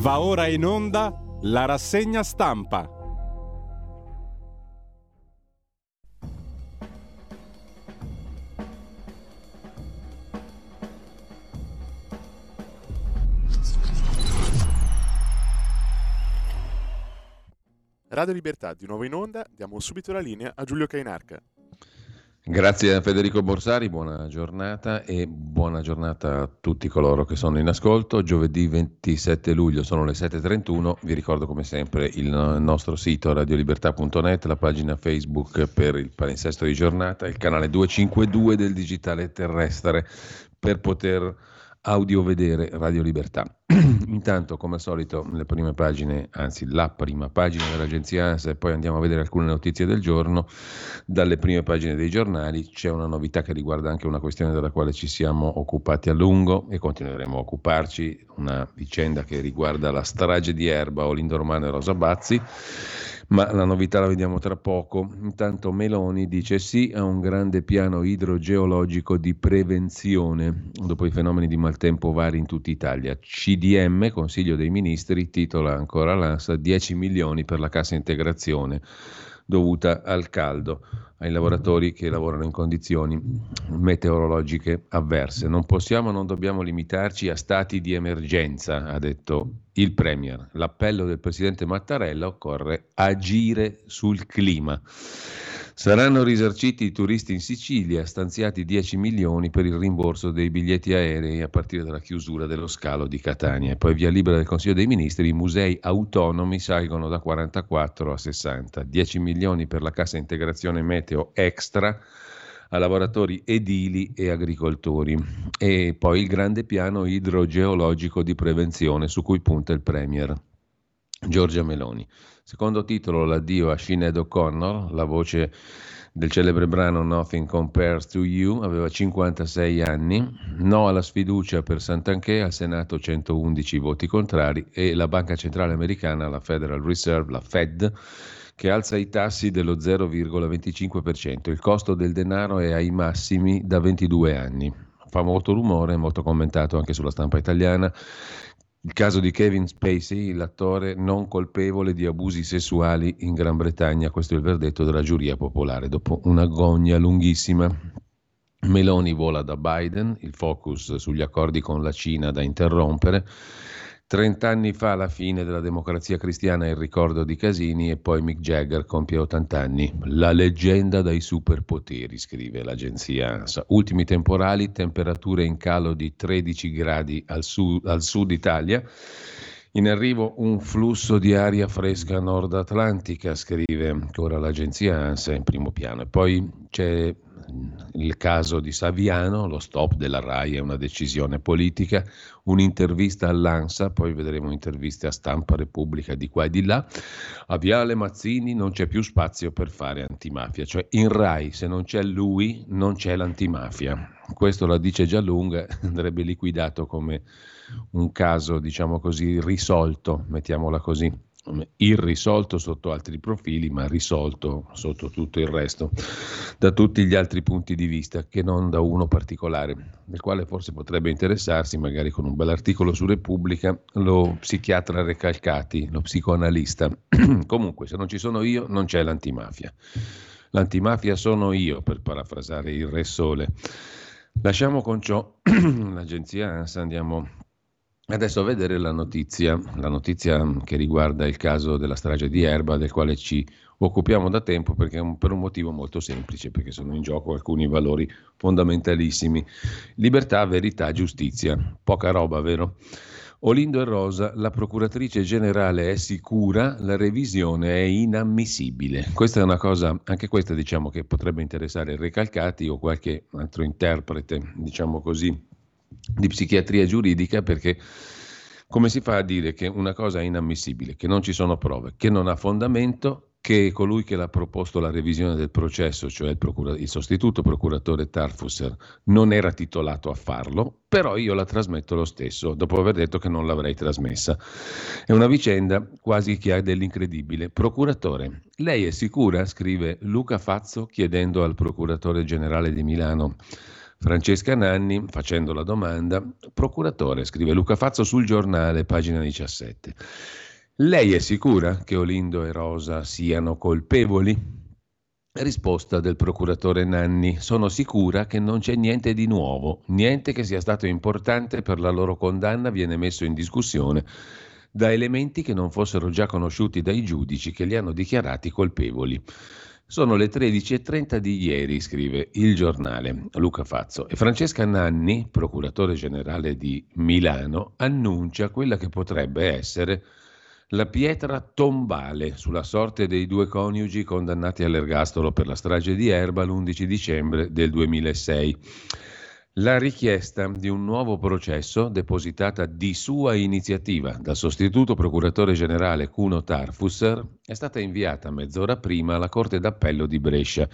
Va ora in onda la rassegna stampa. Radio Libertà di nuovo in onda, diamo subito la linea a Giulio Cainarca. Grazie a Federico Borsari, buona giornata e buona giornata a tutti coloro che sono in ascolto. Giovedì 27 luglio sono le 7.31, vi ricordo come sempre il nostro sito radiolibertà.net, la pagina Facebook per il palinsesto di giornata, il canale 252 del digitale terrestre per poter audio vedere Radio Libertà. Intanto, come al solito, le prime pagine, anzi la prima pagina dell'agenzia ANSA e poi andiamo a vedere alcune notizie del giorno. Dalle prime pagine dei giornali c'è una novità che riguarda anche una questione della quale ci siamo occupati a lungo e continueremo a occuparci, una vicenda che riguarda la strage di Erba, Olindo Romano e Rosa Bazzi ma la novità la vediamo tra poco. Intanto Meloni dice sì a un grande piano idrogeologico di prevenzione dopo i fenomeni di maltempo vari in tutta Italia. CDM, Consiglio dei Ministri, titola ancora l'ANSA 10 milioni per la cassa integrazione dovuta al caldo ai lavoratori che lavorano in condizioni meteorologiche avverse. Non possiamo, non dobbiamo limitarci a stati di emergenza, ha detto il Premier. L'appello del Presidente Mattarella occorre agire sul clima. Saranno risarciti i turisti in Sicilia, stanziati 10 milioni per il rimborso dei biglietti aerei a partire dalla chiusura dello scalo di Catania. E poi via libera del Consiglio dei Ministri, i musei autonomi salgono da 44 a 60. 10 milioni per la cassa integrazione meteo extra a lavoratori edili e agricoltori. E poi il grande piano idrogeologico di prevenzione su cui punta il Premier. Giorgia Meloni. Secondo titolo l'addio a Sinead O'Connor, la voce del celebre brano Nothing Compares to You, aveva 56 anni, no alla sfiducia per Sant'Anché, al Senato 111 voti contrari e la Banca Centrale Americana, la Federal Reserve, la Fed, che alza i tassi dello 0,25%. Il costo del denaro è ai massimi da 22 anni. Fa molto rumore, molto commentato anche sulla stampa italiana il caso di Kevin Spacey, l'attore non colpevole di abusi sessuali in Gran Bretagna, questo è il verdetto della giuria popolare, dopo un'agonia lunghissima. Meloni vola da Biden, il focus sugli accordi con la Cina da interrompere. Trent'anni fa la fine della democrazia cristiana e il ricordo di Casini e poi Mick Jagger compie 80 anni. La leggenda dai superpoteri, scrive l'agenzia ANSA. Ultimi temporali, temperature in calo di 13 gradi al sud, al sud Italia. In arrivo un flusso di aria fresca nord atlantica, scrive ancora l'agenzia ANSA in primo piano. E poi c'è il caso di Saviano, lo stop della RAI è una decisione politica, un'intervista all'ANSA, poi vedremo interviste a stampa Repubblica di qua e di là. A Viale Mazzini non c'è più spazio per fare antimafia, cioè in RAI se non c'è lui non c'è l'antimafia. Questo la dice già lunga, andrebbe liquidato come un caso, diciamo così, risolto, mettiamola così irrisolto sotto altri profili, ma risolto sotto tutto il resto, da tutti gli altri punti di vista, che non da uno particolare, del quale forse potrebbe interessarsi, magari con un bell'articolo su Repubblica, lo psichiatra Recalcati, lo psicoanalista. Comunque, se non ci sono io, non c'è l'antimafia. L'antimafia sono io, per parafrasare il Re Sole. Lasciamo con ciò l'agenzia ANSA, andiamo Adesso a vedere la notizia, la notizia che riguarda il caso della strage di Erba, del quale ci occupiamo da tempo perché per un motivo molto semplice, perché sono in gioco alcuni valori fondamentalissimi. Libertà, verità, giustizia. Poca roba, vero? Olindo e Rosa, la procuratrice generale è sicura, la revisione è inammissibile. Questa è una cosa, anche questa diciamo che potrebbe interessare Recalcati o qualche altro interprete, diciamo così, di psichiatria giuridica perché come si fa a dire che una cosa è inammissibile, che non ci sono prove, che non ha fondamento, che colui che l'ha proposto la revisione del processo, cioè il, procura- il sostituto procuratore Tarfusser, non era titolato a farlo, però io la trasmetto lo stesso, dopo aver detto che non l'avrei trasmessa. È una vicenda quasi che ha dell'incredibile. Procuratore, lei è sicura? scrive Luca Fazzo chiedendo al procuratore generale di Milano Francesca Nanni, facendo la domanda, procuratore, scrive Luca Fazzo sul giornale, pagina 17. Lei è sicura che Olindo e Rosa siano colpevoli? Risposta del procuratore Nanni. Sono sicura che non c'è niente di nuovo, niente che sia stato importante per la loro condanna viene messo in discussione da elementi che non fossero già conosciuti dai giudici che li hanno dichiarati colpevoli. Sono le 13.30 di ieri, scrive il giornale Luca Fazzo, e Francesca Nanni, procuratore generale di Milano, annuncia quella che potrebbe essere la pietra tombale sulla sorte dei due coniugi condannati all'ergastolo per la strage di Erba l'11 dicembre del 2006. La richiesta di un nuovo processo, depositata di sua iniziativa dal sostituto procuratore generale Cuno Tarfusser, è stata inviata mezz'ora prima alla Corte d'Appello di Brescia,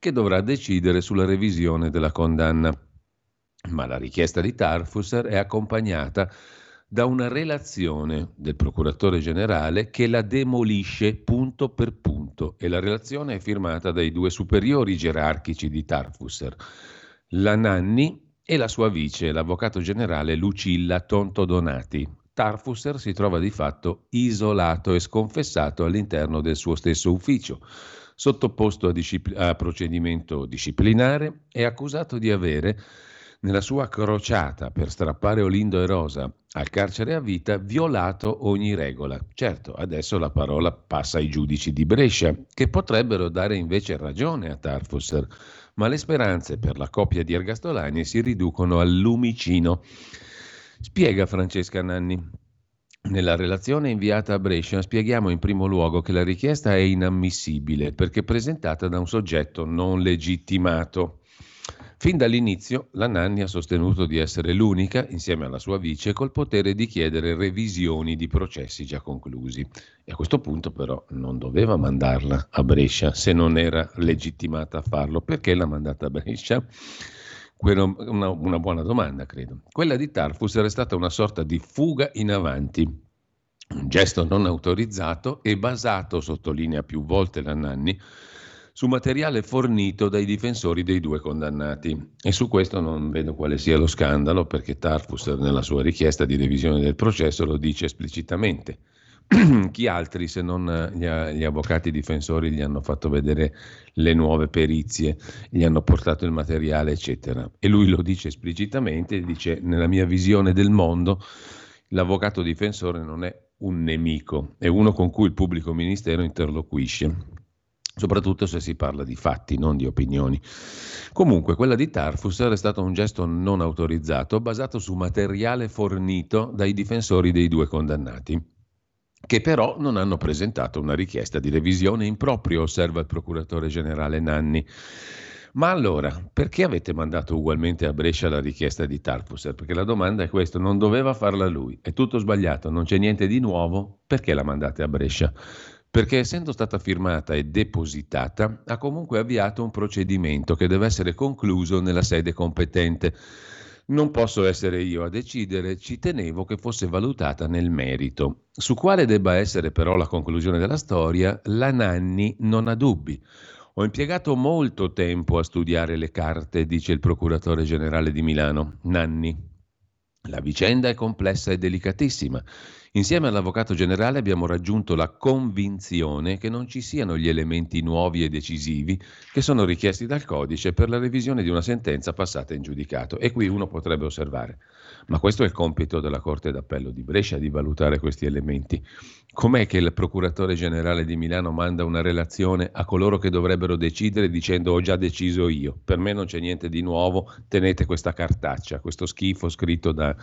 che dovrà decidere sulla revisione della condanna. Ma la richiesta di Tarfusser è accompagnata da una relazione del procuratore generale che la demolisce punto per punto e la relazione è firmata dai due superiori gerarchici di Tarfusser, la Nanni e la sua vice, l'avvocato generale Lucilla Tonto Donati. Tarfusser si trova di fatto isolato e sconfessato all'interno del suo stesso ufficio, sottoposto a, discipl- a procedimento disciplinare e accusato di avere nella sua crociata per strappare Olindo e Rosa al carcere a vita, violato ogni regola. Certo, adesso la parola passa ai giudici di Brescia, che potrebbero dare invece ragione a Tarfusser, ma le speranze per la coppia di ergastolani si riducono al lumicino. Spiega Francesca Nanni. Nella relazione inviata a Brescia spieghiamo in primo luogo che la richiesta è inammissibile perché presentata da un soggetto non legittimato. Fin dall'inizio la Nanni ha sostenuto di essere l'unica, insieme alla sua vice, col potere di chiedere revisioni di processi già conclusi. E a questo punto però non doveva mandarla a Brescia se non era legittimata a farlo. Perché l'ha mandata a Brescia? Una, una, buona domanda, credo. Quella di Tarfus era stata una sorta di fuga in avanti, un gesto non autorizzato e basato, sottolinea più volte la Nanni, su materiale fornito dai difensori dei due condannati. E su questo non vedo quale sia lo scandalo, perché Tarfus nella sua richiesta di revisione del processo lo dice esplicitamente. Chi altri se non gli, gli, avvocati difensori gli hanno fatto vedere le nuove perizie, gli hanno portato il materiale, eccetera. E lui lo dice esplicitamente, dice nella mia visione del mondo l'avvocato difensore non è un nemico, è uno con cui il pubblico ministero interloquisce soprattutto se si parla di fatti, non di opinioni. Comunque, quella di Tarfus era stato un gesto non autorizzato basato su materiale fornito dai difensori dei due condannati, che però non hanno presentato una richiesta di revisione in proprio, osserva il procuratore generale Nanni. Ma allora, perché avete mandato ugualmente a Brescia la richiesta di Tarfusser? Perché la domanda è questa, non doveva farla lui, è tutto sbagliato, non c'è niente di nuovo, perché la mandate a Brescia? Perché essendo stata firmata e depositata ha comunque avviato un procedimento che deve essere concluso nella sede competente. Non posso essere io a decidere, ci tenevo che fosse valutata nel merito. Su quale debba essere però la conclusione della storia, la Nanni non ha dubbi. Ho impiegato molto tempo a studiare le carte, dice il procuratore generale di Milano, Nanni. La vicenda è complessa e delicatissima. Insieme all'Avvocato generale abbiamo raggiunto la convinzione che non ci siano gli elementi nuovi e decisivi che sono richiesti dal codice per la revisione di una sentenza passata in giudicato. E qui uno potrebbe osservare, ma questo è il compito della Corte d'Appello di Brescia di valutare questi elementi. Com'è che il procuratore generale di Milano manda una relazione a coloro che dovrebbero decidere dicendo ho già deciso io, per me non c'è niente di nuovo, tenete questa cartaccia, questo schifo scritto da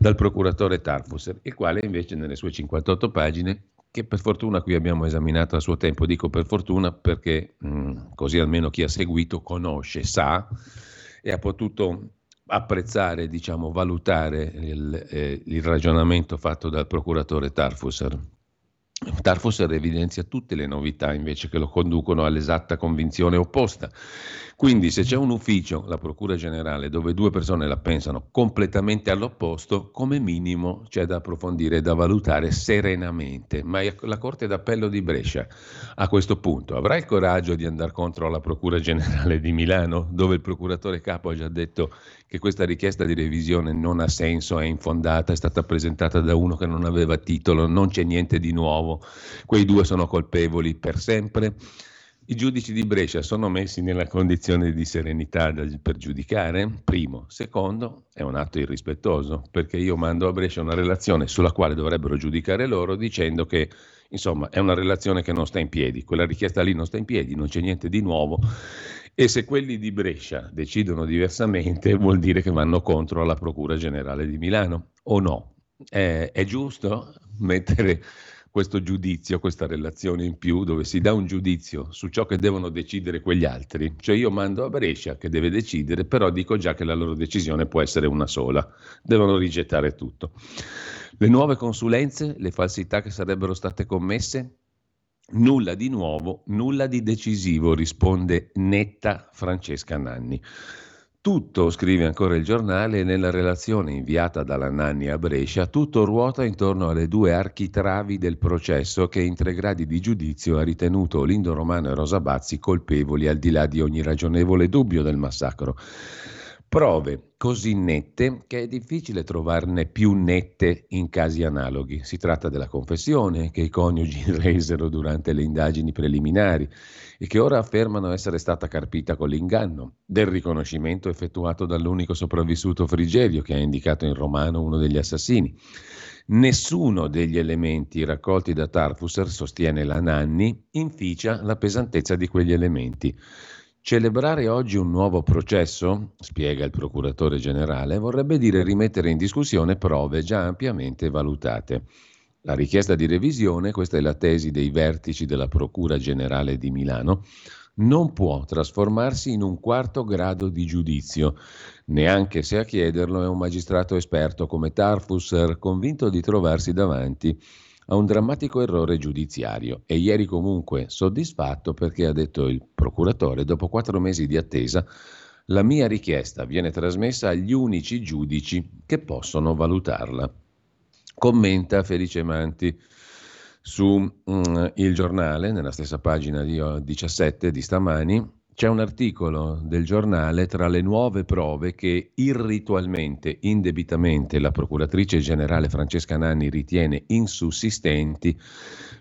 dal procuratore Tarfusser, il quale invece nelle sue 58 pagine che per fortuna qui abbiamo esaminato a suo tempo, dico per fortuna perché mh, mm, così almeno chi ha seguito conosce, sa e ha potuto apprezzare, diciamo, valutare il, eh, il ragionamento fatto dal procuratore Tarfusser. Tarfusser evidenzia tutte le novità invece che lo conducono all'esatta convinzione opposta, Quindi se c'è un ufficio, la Procura Generale, dove due persone la pensano completamente all'opposto, come minimo c'è da approfondire e da valutare serenamente. Ma la Corte d'Appello di Brescia a questo punto avrà il coraggio di andare contro la Procura Generale di Milano, dove il procuratore capo ha già detto che questa richiesta di revisione non ha senso, è infondata, è stata presentata da uno che non aveva titolo, non c'è niente di nuovo, quei due sono colpevoli per sempre. I giudici di Brescia sono messi nella condizione di serenità per giudicare? Primo. Secondo, è un atto irrispettoso, perché io mando a Brescia una relazione sulla quale dovrebbero giudicare loro dicendo che, insomma, è una relazione che non sta in piedi, quella richiesta lì non sta in piedi, non c'è niente di nuovo. E se quelli di Brescia decidono diversamente, vuol dire che vanno contro la Procura Generale di Milano, o no? È, è giusto mettere questo giudizio, questa relazione in più, dove si dà un giudizio su ciò che devono decidere quegli altri. Cioè io mando a Brescia che deve decidere, però dico già che la loro decisione può essere una sola, devono rigettare tutto. Le nuove consulenze, le falsità che sarebbero state commesse, Nulla di nuovo, nulla di decisivo, risponde netta Francesca Nanni. Tutto, scrive ancora il giornale, nella relazione inviata dalla Nanni a Brescia, tutto ruota intorno alle due architravi del processo che in tre gradi di giudizio ha ritenuto Lindo Romano e Rosa Bazzi colpevoli al di là di ogni ragionevole dubbio del massacro. Prove così nette che è difficile trovarne più nette in casi analoghi. Si tratta della confessione che i coniugi resero durante le indagini preliminari e che ora affermano essere stata carpita con l'inganno, del riconoscimento effettuato dall'unico sopravvissuto Frigerio che ha indicato in romano uno degli assassini. Nessuno degli elementi raccolti da Tarfusser, sostiene la Nanni, inficia la pesantezza di quegli elementi. Celebrare oggi un nuovo processo, spiega il procuratore generale, vorrebbe dire rimettere in discussione prove già ampiamente valutate. La richiesta di revisione, questa è la tesi dei vertici della Procura Generale di Milano, non può trasformarsi in un quarto grado di giudizio, neanche se a chiederlo è un magistrato esperto come Tarfusser, convinto di trovarsi davanti a un drammatico errore giudiziario. E ieri comunque soddisfatto perché ha detto il procuratore, dopo quattro mesi di attesa, la mia richiesta viene trasmessa agli unici giudici che possono valutarla commenta Felice Manti su mm, Il Giornale, nella stessa pagina di 17 di stamani, c'è un articolo del giornale tra le nuove prove che irritualmente, indebitamente la procuratrice generale Francesca Nanni ritiene insussistenti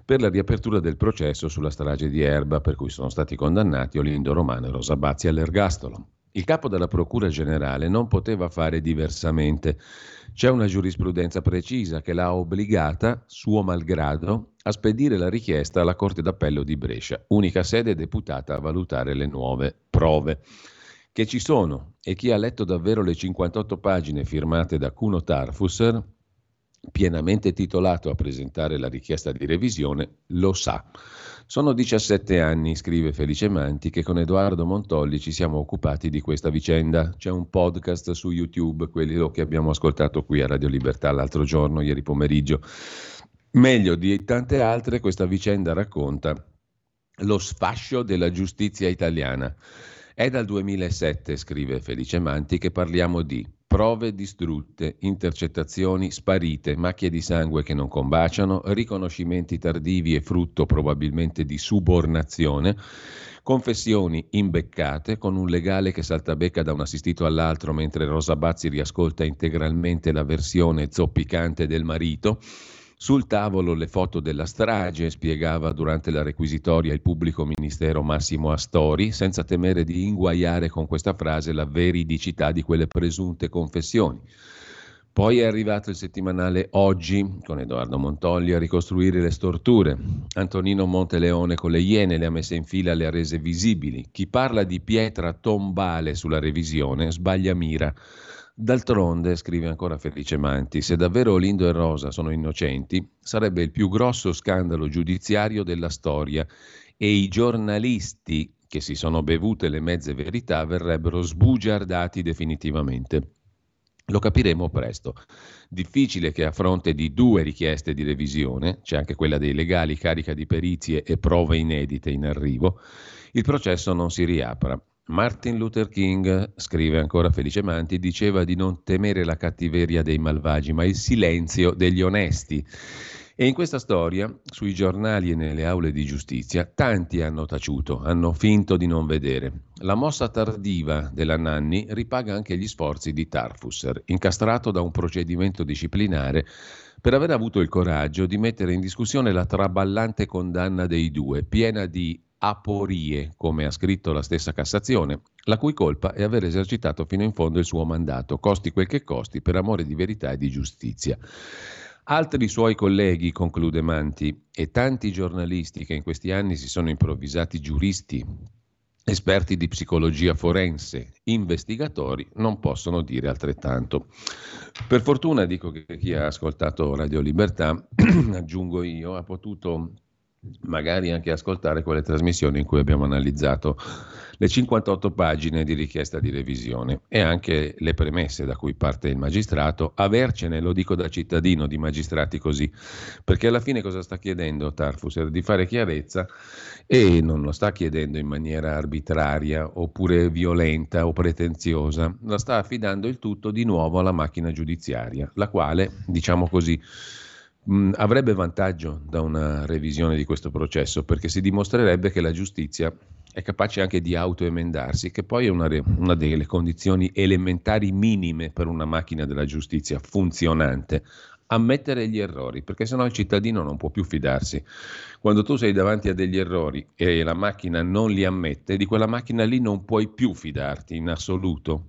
per la riapertura del processo sulla strage di Erba per cui sono stati condannati Olindo Romano e Rosa Bazzi all'ergastolo. Il capo della Procura Generale non poteva fare diversamente c'è una giurisprudenza precisa che l'ha obbligata, suo malgrado, a spedire la richiesta alla Corte d'Appello di Brescia, unica sede deputata a valutare le nuove prove che ci sono e chi ha letto davvero le 58 pagine firmate da Cuno Tarfusser, pienamente titolato a presentare la richiesta di revisione, lo sa. Sono 17 anni, scrive Felice Manti, che con Edoardo Montolli ci siamo occupati di questa vicenda. C'è un podcast su YouTube, quello che abbiamo ascoltato qui a Radio Libertà l'altro giorno, ieri pomeriggio. Meglio di tante altre, questa vicenda racconta lo sfascio della giustizia italiana. È dal 2007, scrive Felice Manti, che parliamo di prove distrutte, intercettazioni sparite, macchie di sangue che non combaciano, riconoscimenti tardivi e frutto probabilmente di subornazione, confessioni imbeccate con un legale che salta becca da un assistito all'altro mentre Rosa Bazzi riascolta integralmente la versione zoppicante del marito, sul tavolo le foto della strage, spiegava durante la requisitoria il pubblico ministero Massimo Astori, senza temere di inguaiare con questa frase la veridicità di quelle presunte confessioni. Poi è arrivato il settimanale Oggi con Edoardo Montolli a ricostruire le storture. Antonino Monteleone con le Iene le ha messe in fila, le ha rese visibili. Chi parla di pietra tombale sulla revisione sbaglia mira. D'altronde, scrive ancora Felice Manti, se davvero Olindo e Rosa sono innocenti, sarebbe il più grosso scandalo giudiziario della storia e i giornalisti che si sono bevute le mezze verità verrebbero sbugiardati definitivamente. Lo capiremo presto. Difficile che a fronte di due richieste di revisione, c'è anche quella dei legali, carica di perizie e prove inedite in arrivo, il processo non si riapra. Martin Luther King, scrive ancora Felice Manti, diceva di non temere la cattiveria dei malvagi, ma il silenzio degli onesti. E in questa storia, sui giornali e nelle aule di giustizia, tanti hanno taciuto, hanno finto di non vedere. La mossa tardiva della Nanni ripaga anche gli sforzi di Tarfusser, incastrato da un procedimento disciplinare per aver avuto il coraggio di mettere in discussione la traballante condanna dei due, piena di aporie, come ha scritto la stessa Cassazione, la cui colpa è aver esercitato fino in fondo il suo mandato, costi quel che costi, per amore di verità e di giustizia. Altri suoi colleghi, conclude Manti, e tanti giornalisti che in questi anni si sono improvvisati giuristi, esperti di psicologia forense, investigatori, non possono dire altrettanto. Per fortuna dico che chi ha ascoltato Radio Libertà, aggiungo io, ha potuto magari anche ascoltare quelle trasmissioni in cui abbiamo analizzato le 58 pagine di richiesta di revisione e anche le premesse da cui parte il magistrato, avercene, lo dico da cittadino, di magistrati così, perché alla fine cosa sta chiedendo Tarfus? Di fare chiarezza e non lo sta chiedendo in maniera arbitraria oppure violenta o pretenziosa, la sta affidando il tutto di nuovo alla macchina giudiziaria, la quale, diciamo così, mh, avrebbe vantaggio da una revisione di questo processo perché si dimostrerebbe che la giustizia è capace anche di autoemendarsi, che poi è una, una, delle condizioni elementari minime per una macchina della giustizia funzionante. Ammettere gli errori, perché sennò il cittadino non può più fidarsi. Quando tu sei davanti a degli errori e la macchina non li ammette, di quella macchina lì non puoi più fidarti in assoluto.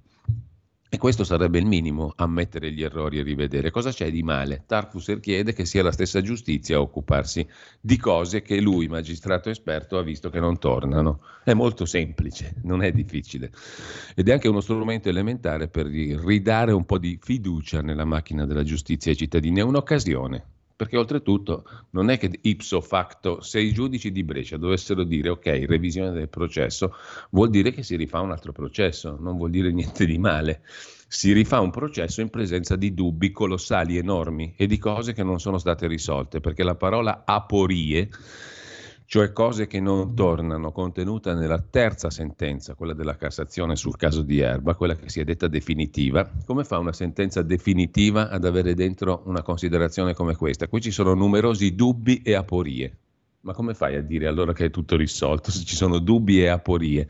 E questo sarebbe il minimo, ammettere gli errori e rivedere. Cosa c'è di male? Tarfusser chiede che sia la stessa giustizia a occuparsi di cose che lui, magistrato esperto, ha visto che non tornano. È molto semplice, non è difficile. Ed è anche uno strumento elementare per ridare un po' di fiducia nella macchina della giustizia ai cittadini. È un'occasione perché oltretutto non è che ipso facto, se i giudici di Brescia dovessero dire ok, revisione del processo, vuol dire che si rifà un altro processo, non vuol dire niente di male. Si rifà un processo in presenza di dubbi colossali, enormi e di cose che non sono state risolte, perché la parola aporie cioè cose che non tornano, contenuta nella terza sentenza, quella della Cassazione sul caso di Erba, quella che si è detta definitiva. Come fa una sentenza definitiva ad avere dentro una considerazione come questa? Qui ci sono numerosi dubbi e aporie. Ma come fai a dire allora che è tutto risolto se ci sono dubbi e aporie?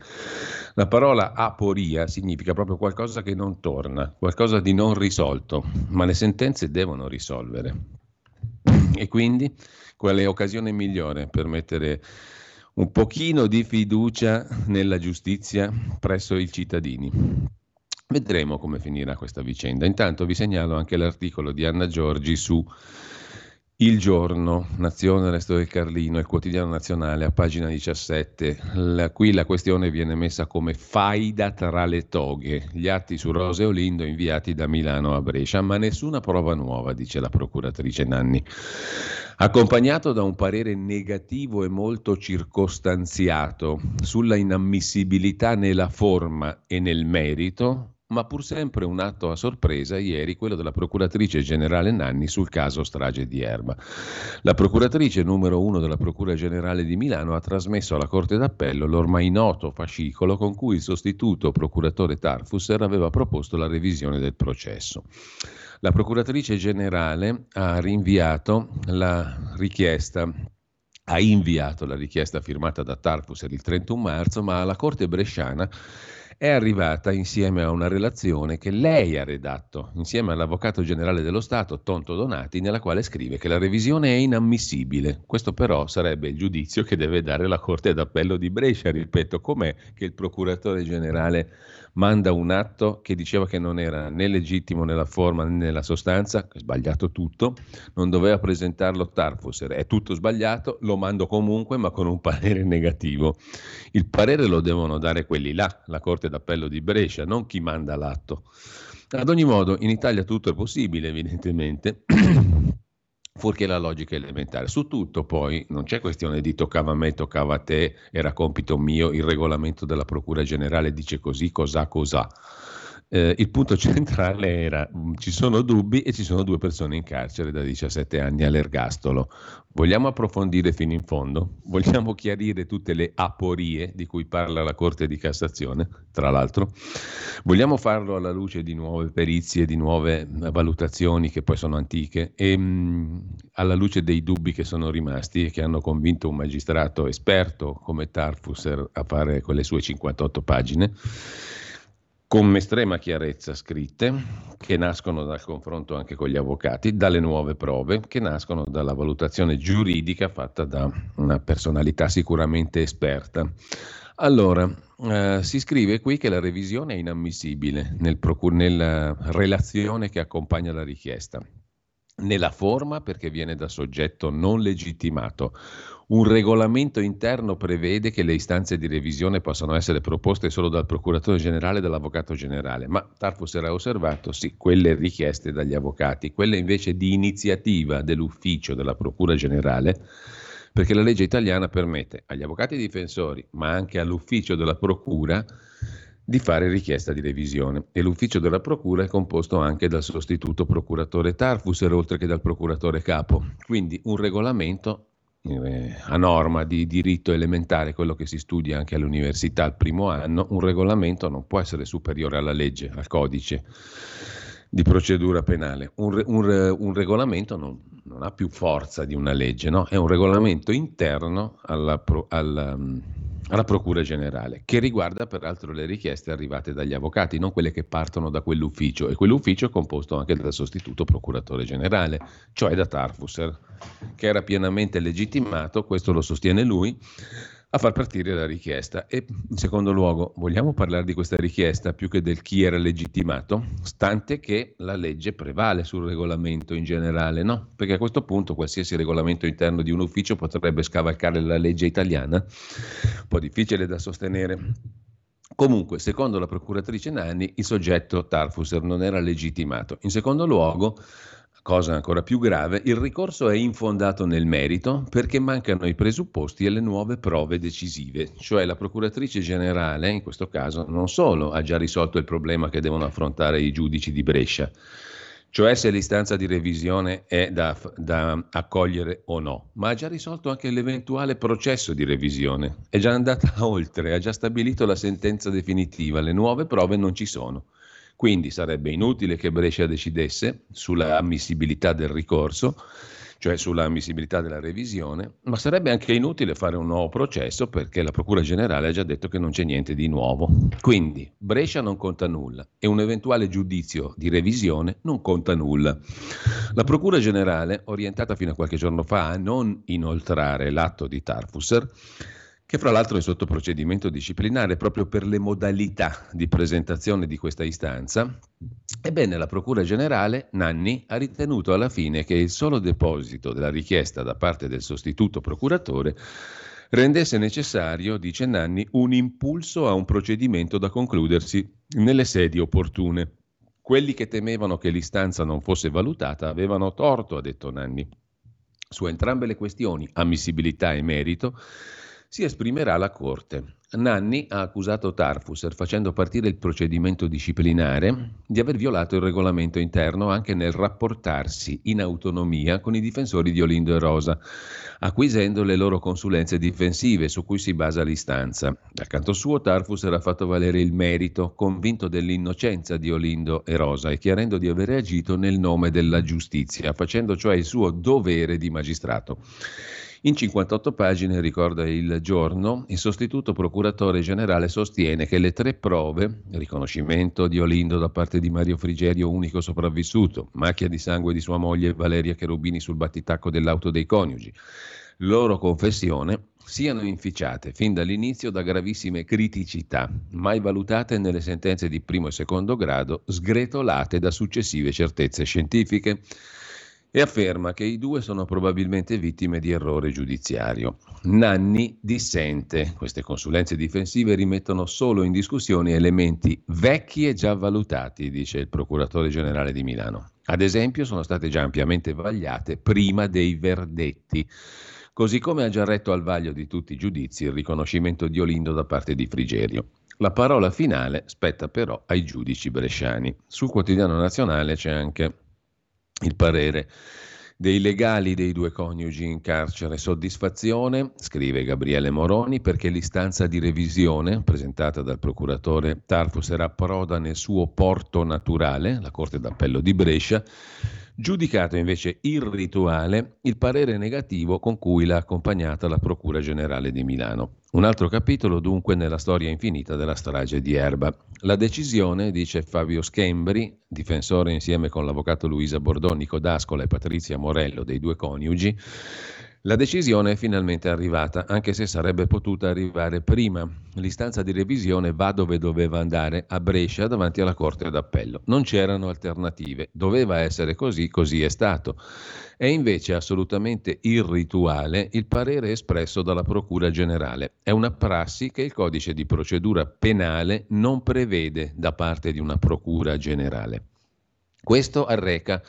La parola aporia significa proprio qualcosa che non torna, qualcosa di non risolto, ma le sentenze devono risolvere. E quindi quale occasione migliore per mettere un pochino di fiducia nella giustizia presso i cittadini. Vedremo come finirà questa vicenda. Intanto vi segnalo anche l'articolo di Anna Giorgi su il giorno, Nazione, Resto del Carlino, il quotidiano nazionale, a pagina 17. La, qui la questione viene messa come faida tra le toghe. Gli atti su Rose Olindo inviati da Milano a Brescia, ma nessuna prova nuova, dice la procuratrice Nanni. Accompagnato da un parere negativo e molto circostanziato sulla inammissibilità nella forma e nel merito, ma pur sempre un atto a sorpresa ieri quello della procuratrice generale Nanni sul caso strage di Erba. La procuratrice numero uno della Procura Generale di Milano ha trasmesso alla Corte d'Appello l'ormai noto fascicolo con cui il sostituto procuratore Tarfusser aveva proposto la revisione del processo. La procuratrice generale ha rinviato la richiesta ha inviato la richiesta firmata da Tarfusser il 31 marzo, ma alla Corte bresciana è arrivata insieme a una relazione che lei ha redatto insieme all'Avvocato Generale dello Stato, Tonto Donati, nella quale scrive che la revisione è inammissibile. Questo però sarebbe il giudizio che deve dare la Corte d'Appello di Brescia, ripeto, com'è che il Procuratore Generale manda un atto che diceva che non era né legittimo nella forma né nella sostanza, sbagliato tutto, non doveva presentarlo Tarfusser, è tutto sbagliato, lo mando comunque ma con un parere negativo. Il parere lo devono dare quelli là, la Corte d'Appello di Brescia, non chi manda l'atto. Ad ogni modo, in Italia tutto è possibile, evidentemente. fuorché la logica elementare. Su tutto poi non c'è questione di toccava a me, toccava a te, era compito mio, il regolamento della Procura Generale dice così, cos'ha, cos'ha. Eh, il punto centrale era mm, ci sono dubbi e ci sono due persone in carcere da 17 anni all'ergastolo. Vogliamo approfondire fino in fondo? Vogliamo chiarire tutte le aporie di cui parla la Corte di Cassazione, tra l'altro? Vogliamo farlo alla luce di nuove perizie, di nuove valutazioni che poi sono antiche e mh, mm, alla luce dei dubbi che sono rimasti e che hanno convinto un magistrato esperto come Tarfusser a fare quelle sue 58 pagine? Con estrema chiarezza scritte, che nascono dal confronto anche con gli avvocati, dalle nuove prove, che nascono dalla valutazione giuridica fatta da una personalità sicuramente esperta. Allora, eh, si scrive qui che la revisione è inammissibile nel procur- nella relazione che accompagna la richiesta. Nella forma perché viene da soggetto non legittimato, un regolamento interno prevede che le istanze di revisione possano essere proposte solo dal procuratore generale e dall'avvocato generale, ma Tarfus era osservato sì, quelle richieste dagli avvocati, quelle invece di iniziativa dell'ufficio della procura generale, perché la legge italiana permette agli avvocati difensori, ma anche all'ufficio della procura, di fare richiesta di revisione e l'ufficio della procura è composto anche dal sostituto procuratore Tarfusser oltre che dal procuratore capo. Quindi un regolamento eh, a norma di diritto elementare, quello che si studia anche all'università al primo anno, un regolamento non può essere superiore alla legge, al codice di procedura penale. Un, un, un regolamento non, non, ha più forza di una legge, no? è un regolamento interno alla, alla alla Procura Generale, che riguarda peraltro le richieste arrivate dagli avvocati, non quelle che partono da quell'ufficio, e quell'ufficio è composto anche dal sostituto Procuratore Generale, cioè da Tarfusser, che era pienamente legittimato, questo lo sostiene lui, a far partire la richiesta. E in secondo luogo, vogliamo parlare di questa richiesta più che del chi era legittimato, stante che la legge prevale sul regolamento in generale, no? Perché a questo punto qualsiasi regolamento interno di un ufficio potrebbe scavalcare la legge italiana, un po' difficile da sostenere. Comunque, secondo la procuratrice Nanni, il soggetto Tarfusser non era legittimato. In secondo luogo, Cosa ancora più grave, il ricorso è infondato nel merito perché mancano i presupposti e le nuove prove decisive, cioè la procuratrice generale in questo caso non solo ha già risolto il problema che devono affrontare i giudici di Brescia, cioè se l'istanza di revisione è da, da, accogliere o no, ma ha già risolto anche l'eventuale processo di revisione, è già andata oltre, ha già stabilito la sentenza definitiva, le nuove prove non ci sono. Quindi sarebbe inutile che Brescia decidesse sulla ammissibilità del ricorso, cioè sulla ammissibilità della revisione, ma sarebbe anche inutile fare un nuovo processo perché la Procura Generale ha già detto che non c'è niente di nuovo. Quindi Brescia non conta nulla e un eventuale giudizio di revisione non conta nulla. La Procura Generale, orientata fino a qualche giorno fa a non inoltrare l'atto di Tarfusser, che fra l'altro è sotto procedimento disciplinare proprio per le modalità di presentazione di questa istanza. Ebbene, la Procura Generale Nanni ha ritenuto alla fine che il solo deposito della richiesta da parte del sostituto procuratore rendesse necessario, dice Nanni, un impulso a un procedimento da concludersi nelle sedi opportune. Quelli che temevano che l'istanza non fosse valutata avevano torto, ha detto Nanni. Su entrambe le questioni, ammissibilità e merito, si esprimerà la Corte. Nanni ha accusato Tarfusser, facendo partire il procedimento disciplinare, di aver violato il regolamento interno anche nel rapportarsi in autonomia con i difensori di Olindo e Rosa, acquisendo le loro consulenze difensive su cui si basa l'istanza. Dal canto suo Tarfusser ha fatto valere il merito, convinto dell'innocenza di Olindo e Rosa e chiarendo di aver agito nel nome della giustizia, facendo cioè il suo dovere di magistrato. In 58 pagine, ricorda il giorno, il sostituto procuratore generale sostiene che le tre prove, riconoscimento di Olindo da parte di Mario Frigerio, unico sopravvissuto, macchia di sangue di sua moglie Valeria Cherubini sul battitacco dell'auto dei coniugi, loro confessione, siano inficiate fin dall'inizio da gravissime criticità, mai valutate nelle sentenze di primo e secondo grado, sgretolate da successive certezze scientifiche e afferma che i due sono probabilmente vittime di errore giudiziario. Nanni dissente. Queste consulenze difensive rimettono solo in discussione elementi vecchi e già valutati, dice il procuratore generale di Milano. Ad esempio, sono state già ampiamente vagliate prima dei verdetti. Così come ha già retto al vaglio di tutti i giudizi il riconoscimento di Olindo da parte di Frigerio. La parola finale spetta però ai giudici bresciani. Sul quotidiano nazionale c'è anche il parere dei legali dei due coniugi in carcere. Soddisfazione, scrive Gabriele Moroni, perché l'istanza di revisione presentata dal procuratore Tarfus era approda nel suo porto naturale, la Corte d'Appello di Brescia, Giudicato invece irrituale il parere negativo con cui l'ha accompagnata la Procura Generale di Milano. Un altro capitolo dunque nella storia infinita della strage di Erba. La decisione, dice Fabio Schembri, difensore insieme con l'avvocato Luisa Bordonico d'Ascola e Patrizia Morello dei due coniugi, la decisione è finalmente arrivata, anche se sarebbe potuta arrivare prima. L'istanza di revisione va dove doveva andare, a Brescia, davanti alla Corte d'Appello. Non c'erano alternative. Doveva essere così, così è stato. È invece assolutamente irrituale il parere espresso dalla Procura Generale. È una prassi che il codice di procedura penale non prevede da parte di una Procura Generale. Questo arreca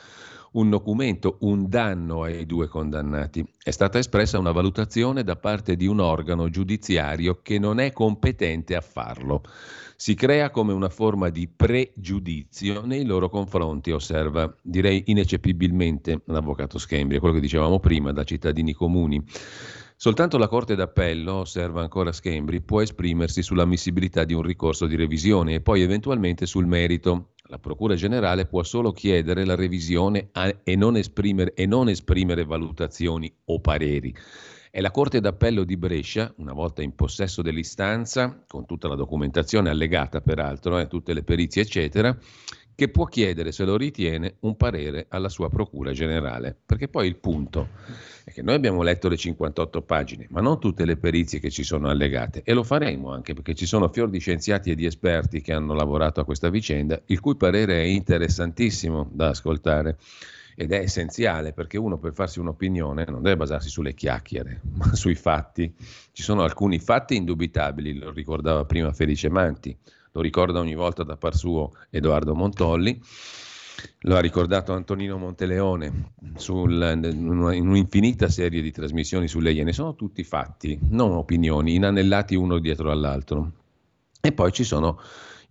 un documento, un danno ai due condannati. È stata espressa una valutazione da parte di un organo giudiziario che non è competente a farlo. Si crea come una forma di pregiudizio nei loro confronti, osserva, direi ineccepibilmente l'avvocato Schembri, quello che dicevamo prima, da cittadini comuni. Soltanto la Corte d'Appello, osserva ancora Schembri, può esprimersi sull'ammissibilità di un ricorso di revisione e poi eventualmente sul merito. La Procura Generale può solo chiedere la revisione a, e, non esprimere, e non esprimere valutazioni o pareri. È la Corte d'Appello di Brescia, una volta in possesso dell'istanza, con tutta la documentazione allegata peraltro, eh, tutte le perizie eccetera, che può chiedere, se lo ritiene, un parere alla sua Procura Generale. Perché poi il punto è che noi abbiamo letto le 58 pagine, ma non tutte le perizie che ci sono allegate, e lo faremo anche perché ci sono fior di scienziati e di esperti che hanno lavorato a questa vicenda, il cui parere è interessantissimo da ascoltare ed è essenziale perché uno per farsi un'opinione non deve basarsi sulle chiacchiere, ma sui fatti. Ci sono alcuni fatti indubitabili, lo ricordava prima Felice Manti, lo ricorda ogni volta da par suo Edoardo Montolli, lo ha ricordato Antonino Monteleone sul, in un'infinita serie di trasmissioni sulle Iene, sono tutti fatti, non opinioni, inanellati uno dietro all'altro. E poi ci sono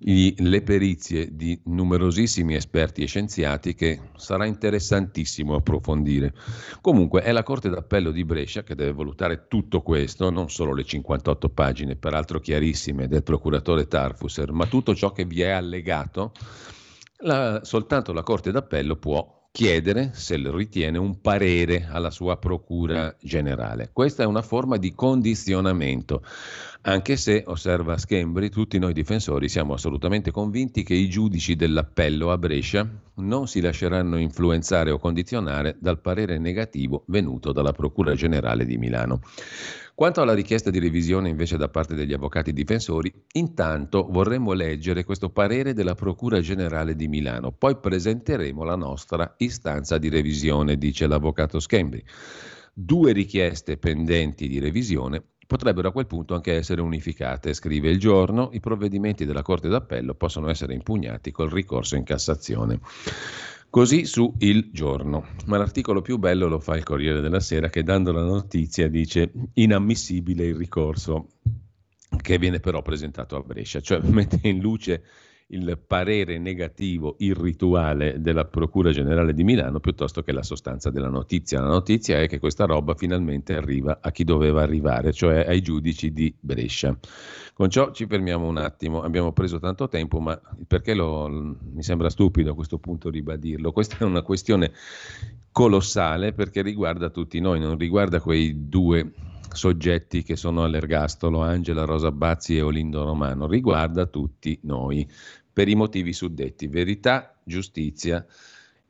i, le perizie di numerosissimi esperti e scienziati che sarà interessantissimo approfondire. Comunque è la Corte d'Appello di Brescia che deve valutare tutto questo, non solo le 58 pagine, peraltro chiarissime, del procuratore Tarfusser, ma tutto ciò che vi è allegato. La, soltanto la Corte d'Appello può chiedere, se lo ritiene, un parere alla sua procura generale. Questa è una forma di condizionamento, anche se, osserva Schembri, tutti noi difensori siamo assolutamente convinti che i giudici dell'appello a Brescia non si lasceranno influenzare o condizionare dal parere negativo venuto dalla Procura Generale di Milano. Quanto alla richiesta di revisione invece da parte degli avvocati difensori, intanto vorremmo leggere questo parere della Procura Generale di Milano, poi presenteremo la nostra istanza di revisione, dice l'avvocato Schembri. Due richieste pendenti di revisione potrebbero a quel punto anche essere unificate, scrive il giorno, i provvedimenti della Corte d'Appello possono essere impugnati col ricorso in Cassazione. Così su Il Giorno. Ma l'articolo più bello lo fa il Corriere della Sera che dando la notizia dice inammissibile il ricorso che viene però presentato a Brescia, cioè mette in luce il parere negativo irrituale della Procura Generale di Milano piuttosto che la sostanza della notizia. La notizia è che questa roba finalmente arriva a chi doveva arrivare, cioè ai giudici di Brescia. Con ciò ci fermiamo un attimo, abbiamo preso tanto tempo, ma perché lo, mi sembra stupido a questo punto ribadirlo? Questa è una questione colossale perché riguarda tutti noi, non riguarda quei due soggetti che sono all'ergastolo, Angela Rosa Bazzi e Olindo Romano, riguarda tutti noi per i motivi suddetti, verità, giustizia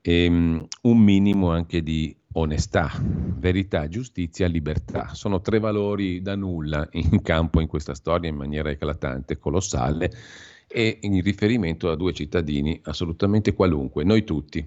e um, un minimo anche di onestà, verità, giustizia, libertà. Sono tre valori da nulla in campo in questa storia in maniera eclatante, colossale e in riferimento a due cittadini assolutamente qualunque, noi tutti.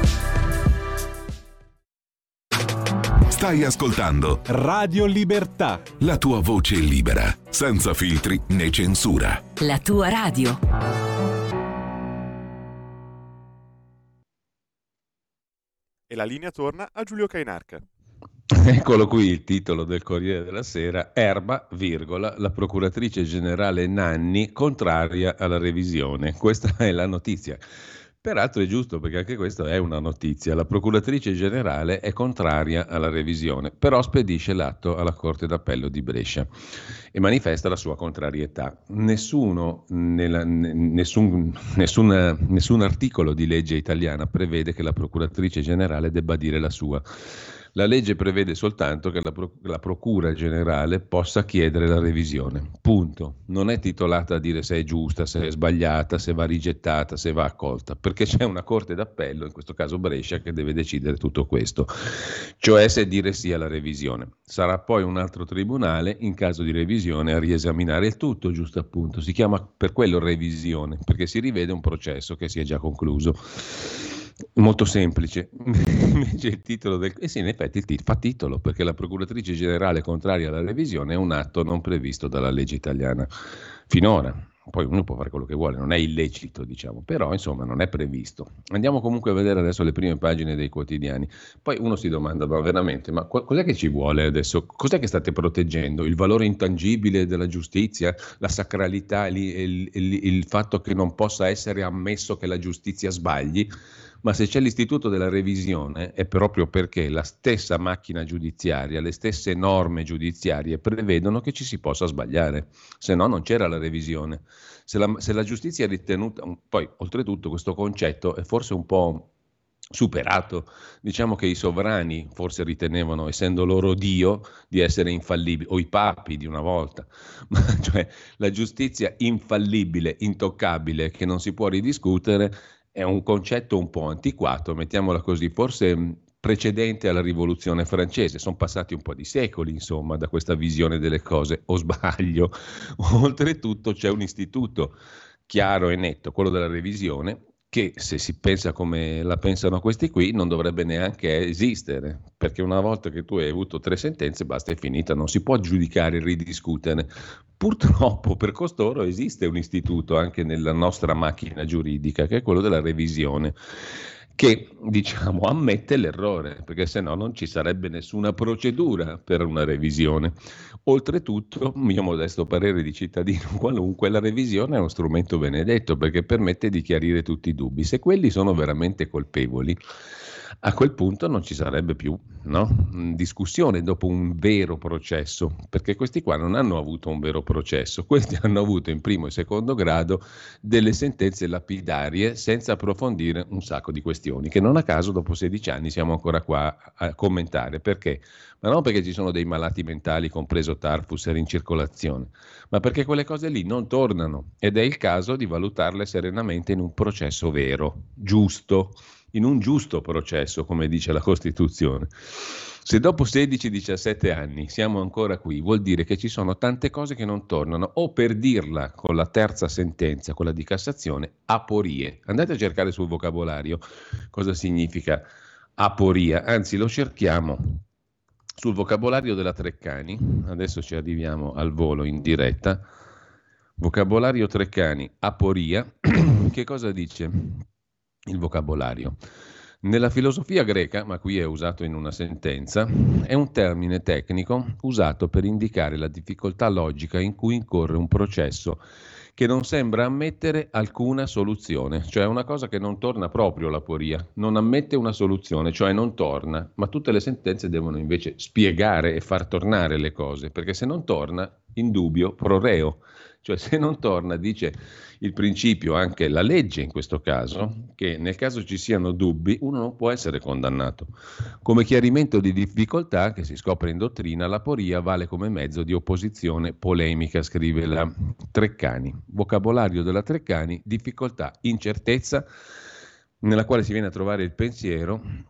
Stai ascoltando Radio Libertà. La tua voce libera, senza filtri né censura. La tua radio. E la linea torna a Giulio Cainarca. Eccolo qui il titolo del Corriere della Sera, Erba, virgola, la procuratrice generale Nanni contraria alla revisione. Questa è la notizia. Peraltro è giusto perché anche questa è una notizia. La procuratrice generale è contraria alla revisione, però spedisce l'atto alla Corte d'Appello di Brescia e manifesta la sua contrarietà. Nessuno, nella, nessun, nessuna, nessun articolo di legge italiana prevede che la procuratrice generale debba dire la sua. La legge prevede soltanto che la, pro- la, Procura generale possa chiedere la revisione. Punto. Non è titolata a dire se è giusta, se è sbagliata, se va rigettata, se va accolta, perché c'è una Corte d'Appello, in questo caso Brescia, che deve decidere tutto questo, cioè se dire sì alla revisione. Sarà poi un altro tribunale, in caso di revisione, a riesaminare il tutto, giusto appunto. Si chiama per quello revisione, perché si rivede un processo che si è già concluso. Molto semplice. Invece il titolo del... Eh sì, in effetti il tit- fa titolo, perché la Procuratrice Generale contraria alla revisione è un atto non previsto dalla legge italiana finora. Poi uno può fare quello che vuole, non è illecito, diciamo, però insomma non è previsto. Andiamo comunque a vedere adesso le prime pagine dei quotidiani. Poi uno si domanda, ma veramente, ma cos'è che ci vuole adesso? Cos'è che state proteggendo? Il valore intangibile della giustizia, la sacralità, il, il, il, il fatto che non possa essere ammesso che la giustizia sbagli? Ma se c'è l'istituto della revisione è proprio perché la stessa macchina giudiziaria, le stesse norme giudiziarie prevedono che ci si possa sbagliare, se no non c'era la revisione. Se la, se la giustizia è ritenuta, poi oltretutto questo concetto è forse un po' superato. Diciamo che i sovrani forse ritenevano, essendo loro Dio, di essere infallibili, o i papi di una volta, ma cioè la giustizia infallibile, intoccabile, che non si può ridiscutere, è un concetto un po' antiquato, mettiamola così, forse precedente alla rivoluzione francese. Sono passati un po' di secoli, insomma, da questa visione delle cose, o sbaglio. Oltretutto c'è un istituto chiaro e netto, quello della revisione, che se si pensa come la pensano questi qui non dovrebbe neanche esistere, perché una volta che tu hai avuto tre sentenze basta è finita, non si può giudicare e ridiscutere. Purtroppo per costoro esiste un istituto anche nella nostra macchina giuridica che è quello della revisione che diciamo ammette l'errore, perché se no non ci sarebbe nessuna procedura per una revisione. Oltretutto, mio modesto parere di cittadino qualunque, la revisione è uno strumento benedetto perché permette di chiarire tutti i dubbi. Se quelli sono veramente colpevoli, a quel punto non ci sarebbe più no? discussione dopo un vero processo, perché questi qua non hanno avuto un vero processo, questi hanno avuto in primo e secondo grado delle sentenze lapidarie senza approfondire un sacco di questioni, che non a caso dopo 16 anni siamo ancora qua a commentare. Perché? Ma non perché ci sono dei malati mentali, compreso Tarfus, in circolazione, ma perché quelle cose lì non tornano ed è il caso di valutarle serenamente in un processo vero, giusto in un giusto processo, come dice la Costituzione. Se dopo 16-17 anni siamo ancora qui, vuol dire che ci sono tante cose che non tornano, o per dirla con la terza sentenza, quella di Cassazione, aporie. Andate a cercare sul vocabolario cosa significa aporia, anzi lo cerchiamo sul vocabolario della Treccani, adesso ci arriviamo al volo in diretta. Vocabolario Treccani, aporia, che cosa dice? Il vocabolario. Nella filosofia greca, ma qui è usato in una sentenza, è un termine tecnico usato per indicare la difficoltà logica in cui incorre un processo che non sembra ammettere alcuna soluzione, cioè una cosa che non torna proprio l'aporia, non ammette una soluzione, cioè non torna, ma tutte le sentenze devono invece spiegare e far tornare le cose, perché se non torna in dubbio pro reo. Cioè se non torna, dice il principio, anche la legge in questo caso, che nel caso ci siano dubbi uno non può essere condannato. Come chiarimento di difficoltà che si scopre in dottrina, la poria vale come mezzo di opposizione polemica, scrive la Treccani. Vocabolario della Treccani, difficoltà, incertezza, nella quale si viene a trovare il pensiero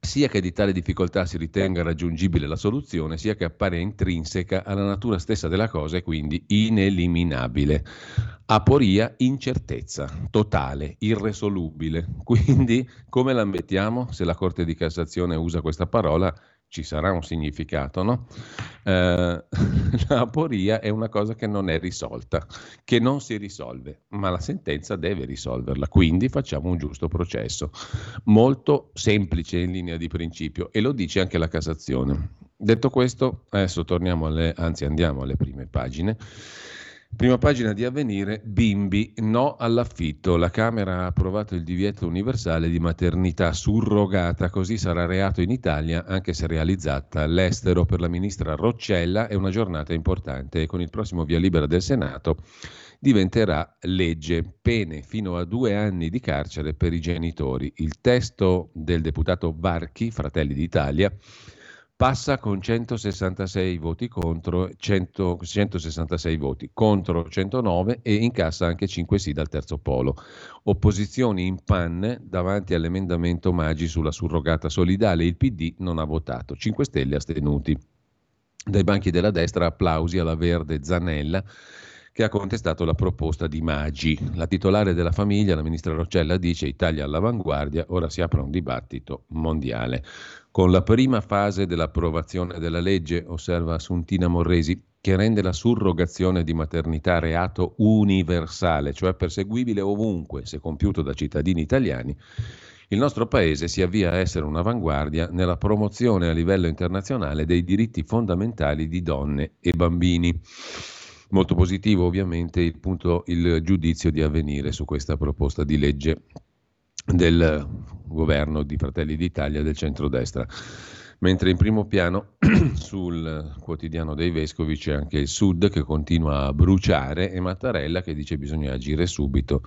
sia che di tale difficoltà si ritenga raggiungibile la soluzione, sia che appare intrinseca alla natura stessa della cosa e quindi ineliminabile. Aporia, incertezza, totale, irresolubile. Quindi come la mettiamo se la Corte di Cassazione usa questa parola? Ci sarà un significato, no? Eh, l'aporia è una cosa che non è risolta, che non si risolve, ma la sentenza deve risolverla, quindi facciamo un giusto processo. Molto semplice in linea di principio e lo dice anche la Cassazione. Detto questo, adesso torniamo alle, anzi andiamo alle prime pagine. Prima pagina di avvenire, bimbi, no all'affitto. La Camera ha approvato il divieto universale di maternità surrogata, così sarà reato in Italia anche se realizzata all'estero. Per la ministra Roccella è una giornata importante e con il prossimo via libera del Senato diventerà legge. Pene fino a due anni di carcere per i genitori. Il testo del deputato Varchi, Fratelli d'Italia, passa con 166 voti contro 100, 166 voti contro 109 e incassa anche 5 sì dal terzo polo. Opposizioni in panne davanti all'emendamento Maggi sulla surrogata solidale, il PD non ha votato, 5 Stelle astenuti. Dai banchi della destra applausi alla verde Zanella che ha contestato la proposta di Maggi. La titolare della famiglia, la ministra Roccella, dice Italia all'avanguardia, ora si apre un dibattito mondiale. Con la prima fase dell'approvazione della legge, osserva Assuntina Morresi, che rende la surrogazione di maternità reato universale, cioè perseguibile ovunque se compiuto da cittadini italiani, il nostro Paese si avvia a essere un'avanguardia nella promozione a livello internazionale dei diritti fondamentali di donne e bambini. Molto positivo ovviamente il, punto, il giudizio di avvenire su questa proposta di legge del governo di Fratelli d'Italia del centrodestra. Mentre in primo piano sul quotidiano dei vescovi c'è anche il Sud che continua a bruciare e Mattarella che dice che bisogna agire subito